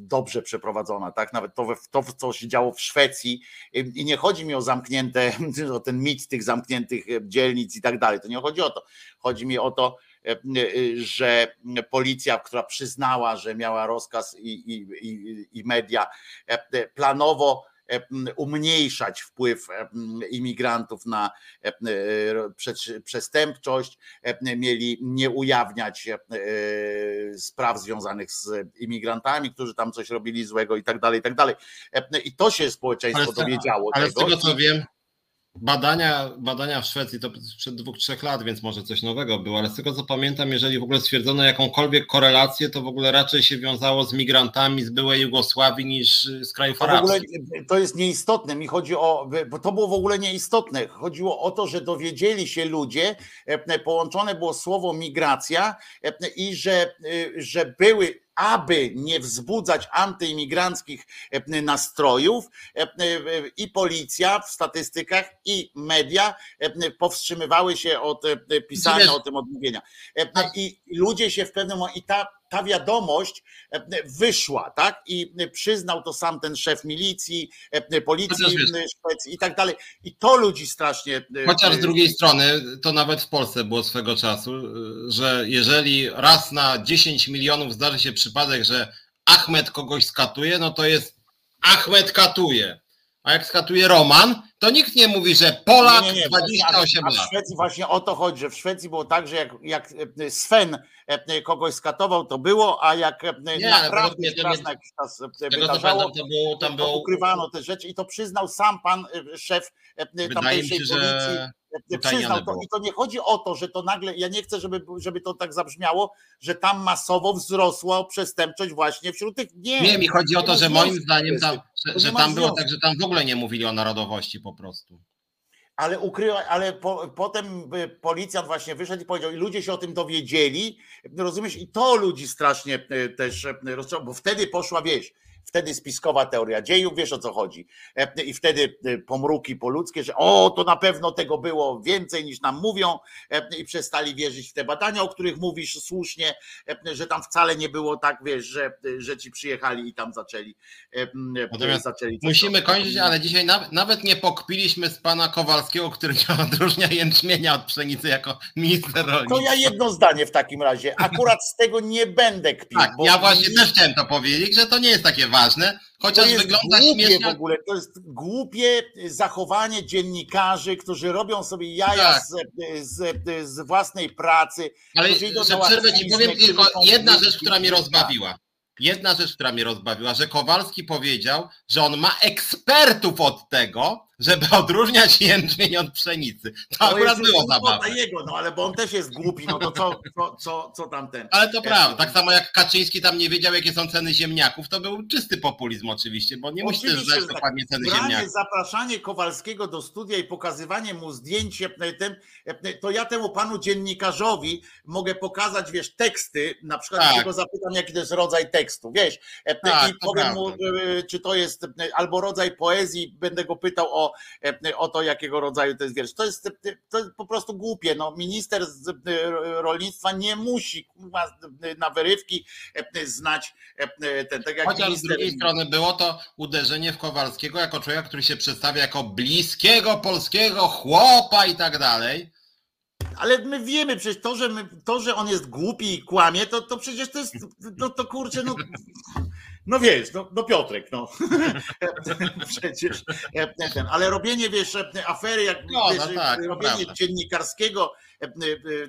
dobrze przeprowadzona, tak? Nawet to, to, co się działo w Szwecji, i nie chodzi mi o zamknięte, (laughs) o ten mit tych zamkniętych dzielnic i tak dalej. To nie chodzi o to. Chodzi mi o to, że policja, która przyznała, że miała rozkaz i, i, i, media e, planowo umniejszać wpływ imigrantów na przestępczość, mieli nie ujawniać spraw związanych z imigrantami, którzy tam coś robili złego i tak dalej, i tak dalej. I to się społeczeństwo dowiedziało ale tego. Z tego co wiem, Badania, badania w Szwecji to przed dwóch, trzech lat, więc może coś nowego było, ale z tego co pamiętam, jeżeli w ogóle stwierdzono jakąkolwiek korelację, to w ogóle raczej się wiązało z migrantami z byłej Jugosławii niż z krajów arabskich. To jest nieistotne, mi chodzi o, bo to było w ogóle nieistotne. Chodziło o to, że dowiedzieli się ludzie, e, połączone było słowo migracja e, i że, e, że były aby nie wzbudzać antyimigranckich e, nastrojów, e, e, i policja w statystykach, i media powstrzymywały się od pisania o tym odmówienia. I ludzie się w pewnym momencie, i ta ta wiadomość e, wyszła, tak? I przyznał to sam ten szef milicji, e, policji Szwecji i tak dalej. I to ludzi strasznie. E, Chociaż z drugiej strony, to nawet w Polsce było swego czasu, że jeżeli raz na 10 milionów zdarzy się przypadek, że Ahmed kogoś skatuje, no to jest Ahmed katuje. A jak skatuje Roman, to nikt nie mówi, że Polak nie, nie, nie. 28 lat. W Szwecji właśnie o to chodzi, że w Szwecji było tak, że jak, jak Sven E, kogoś skatował, to było, a jak e, nie, naprawdę nie, raz na jakiś czas e, wydarzało, to, było, tam było... ukrywano te rzeczy i to przyznał sam pan szef tamtejszej się, policji. Przyznał to. I to nie chodzi o to, że to nagle, ja nie chcę, żeby, żeby to tak zabrzmiało, że tam masowo wzrosła przestępczość właśnie wśród tych. Nie, nie mi chodzi o to, że moim zdaniem tam, że, że tam było tak, że tam w ogóle nie mówili o narodowości po prostu. Ale ukryła, ale po, potem policjant właśnie wyszedł i powiedział, i ludzie się o tym dowiedzieli, rozumiesz, i to ludzi strasznie e, też e, rozciągnęło, bo wtedy poszła wieś wtedy spiskowa teoria dziejów, wiesz o co chodzi. E, I wtedy e, pomruki poludzkie, że o, to na pewno tego było więcej niż nam mówią e, i przestali wierzyć w te badania, o których mówisz słusznie, że tam wcale nie było tak, wiesz, że, że ci przyjechali i tam zaczęli. Natomiast zaczęli musimy kończyć, ale dzisiaj nawet, nie pokpiliśmy z pana Kowalskiego, który nie odróżnia jęczmienia od pszenicy jako minister rolnictwa. To ja jedno zdanie w takim razie. Akurat z tego nie będę kpił. Tak, ja właśnie nie... też chciałem to powiedzieć, że to nie jest takie ważne, chociaż to jest wygląda głupie śmiesznie. w ogóle. To jest głupie zachowanie dziennikarzy, którzy robią sobie jaja tak. z, z, z, własnej pracy. Ale że przerwę ci powiem tylko jedna rzecz, która mnie rozbawiła. Jedna rzecz, która mnie rozbawiła, że Kowalski powiedział, że on ma ekspertów od tego, żeby odróżniać jęczmień od pszenicy. To, to akurat było zabawne. jego, no ale bo on też jest głupi, no to co, co, co, co tamten? Ale to prawda, tak samo jak Kaczyński tam nie wiedział, jakie są ceny ziemniaków, to był czysty populizm oczywiście, bo nie musisz znać tak. dokładnie ceny Branie, ziemniaków. zapraszanie Kowalskiego do studia i pokazywanie mu zdjęć, to ja temu panu dziennikarzowi mogę pokazać, wiesz, teksty, na przykład tak. go zapytam, jaki to jest rodzaj tekstu, wiesz, tak, i powiem mu, czy to jest albo rodzaj poezji, będę go pytał o E, o to, jakiego rodzaju to jest wiersz. To jest, to jest po prostu głupie. No, minister e, rolnictwa nie musi na wyrywki e, znać ten. Tak jak Chociaż minister... z drugiej strony było to uderzenie w Kowalskiego jako człowieka, który się przedstawia jako bliskiego polskiego chłopa i tak dalej. Ale my wiemy przecież to, że, my, to, że on jest głupi i kłamie, to, to przecież to jest, no to kurczę, no no wiesz, no, no Piotrek, no. (laughs) Przecież ten, ale robienie, wiesz, afery, jak no, wiesz, no tak, robienie dziennikarskiego,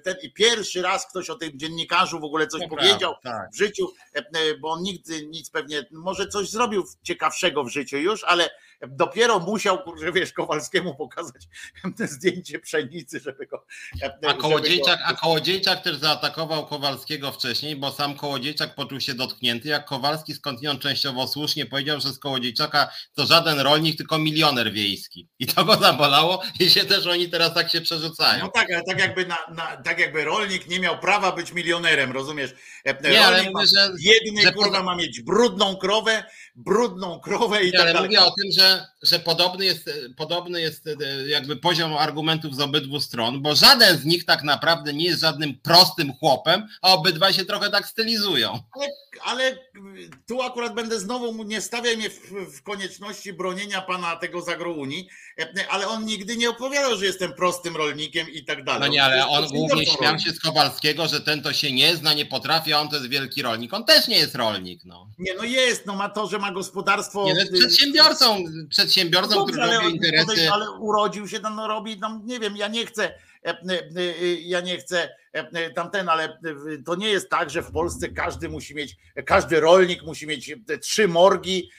ten i pierwszy raz ktoś o tym dziennikarzu w ogóle coś powiedział tak. w życiu, bo on nigdy nic pewnie, może coś zrobił ciekawszego w życiu już, ale dopiero musiał, wiesz, Kowalskiemu pokazać zdjęcie pszenicy, żeby go. A Kołodziejczak, go... a Kołodziejczak też zaatakował Kowalskiego wcześniej, bo sam Kołodziejczak poczuł się dotknięty, jak Kowalski skądinąd częściowo słusznie powiedział, że z Kołodziejczaka to żaden rolnik, tylko milioner wiejski. I to go zabolało i się też oni teraz tak się przerzucają. No tak, ale tak jakby, na, na, tak jakby rolnik nie miał prawa być milionerem, rozumiesz? Nie, ale mówię, że, jedny że kurwa ma mieć brudną krowę, brudną krowę i nie, tak ale dalej. mówię o tym, że, że podobny, jest, podobny jest e, jakby poziom argumentów z obydwu stron, bo żaden z nich tak naprawdę nie jest żadnym prostym chłopem, a obydwa się trochę tak stylizują. Ale, ale tu akurat będę znowu, nie stawiaj mnie w, w konieczności bronienia pana tego zagrouni, e, ale on nigdy nie opowiadał, że jestem prostym rolnikiem i tak dalej. No nie, ale on głównie śmiał się z Kowalskiego, że ten to się nie zna, nie potrafi, a on to jest wielki rolnik. On też nie jest rolnik. No. Nie, no jest, no ma to, że ma gospodarstwo. Nie, no jest przedsiębiorcą przedsiębiorcą, No który dobrze, robi ale, interesy. ale urodził się tam, no robi tam, nie wiem, ja nie chcę, e, e, e, ja nie chcę tamten, ale to nie jest tak, że w Polsce każdy musi mieć, każdy rolnik musi mieć trzy morgi,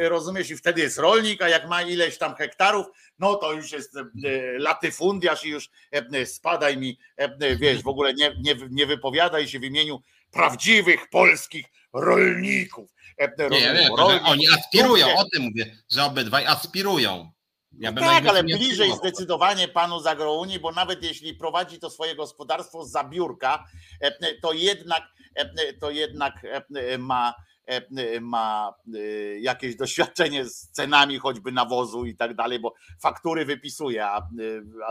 rozumiesz, i wtedy jest rolnik, a jak ma ileś tam hektarów, no to już jest latyfundiarz i już spadaj mi, wiesz, w ogóle nie, nie, nie wypowiadaj się w imieniu prawdziwych polskich rolników. E, Nie, że rolnik- oni aspirują, o tym mówię, że obydwaj aspirują. Ja no tak, ale nie bliżej aspirował. zdecydowanie panu Zagrouni, bo nawet jeśli prowadzi to swoje gospodarstwo za biurka, e, to jednak, e, to jednak ma, ma e, jakieś (laughs) doświadczenie z cenami choćby nawozu i tak dalej, bo faktury wypisuje, a,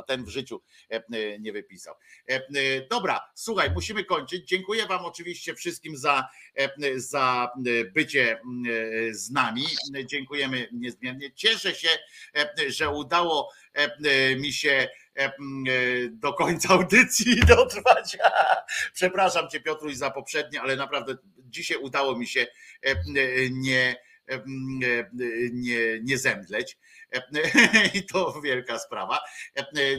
ten w życiu e, nie wypisał. E, Dobra, słuchaj, musimy kończyć. Dziękuję wam oczywiście wszystkim za, e, za bycie e, z nami. Dziękujemy niezmiennie. Cieszę się, e, że udało e, mi się e, do końca audycji (laughs) dotrwać. (laughs) Przepraszam cię Piotruś za poprzednie, ale naprawdę dzisiaj udało mi się e, nie, e, nie, nie zemdleć. (laughs) I to wielka sprawa.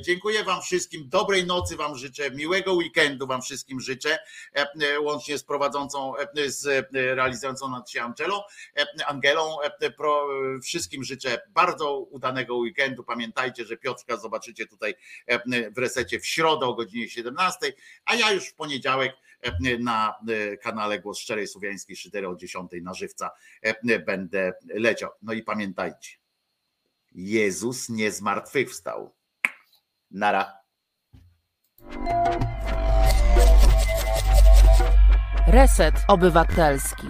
Dziękuję Wam wszystkim. Dobrej nocy Wam życzę. Miłego weekendu Wam wszystkim życzę. Łącznie z prowadzącą, z realizującą nad się Angelą. Angelą. Wszystkim życzę bardzo udanego weekendu. Pamiętajcie, że Piotrka zobaczycie tutaj w resecie w środę o godzinie 17, a ja już w poniedziałek na kanale Głos Szczerej Słowiańskiej Szydery o 10 na żywca będę leciał. No i pamiętajcie, Jezus nie zmartwychwstał. Nara. Reset Obywatelski.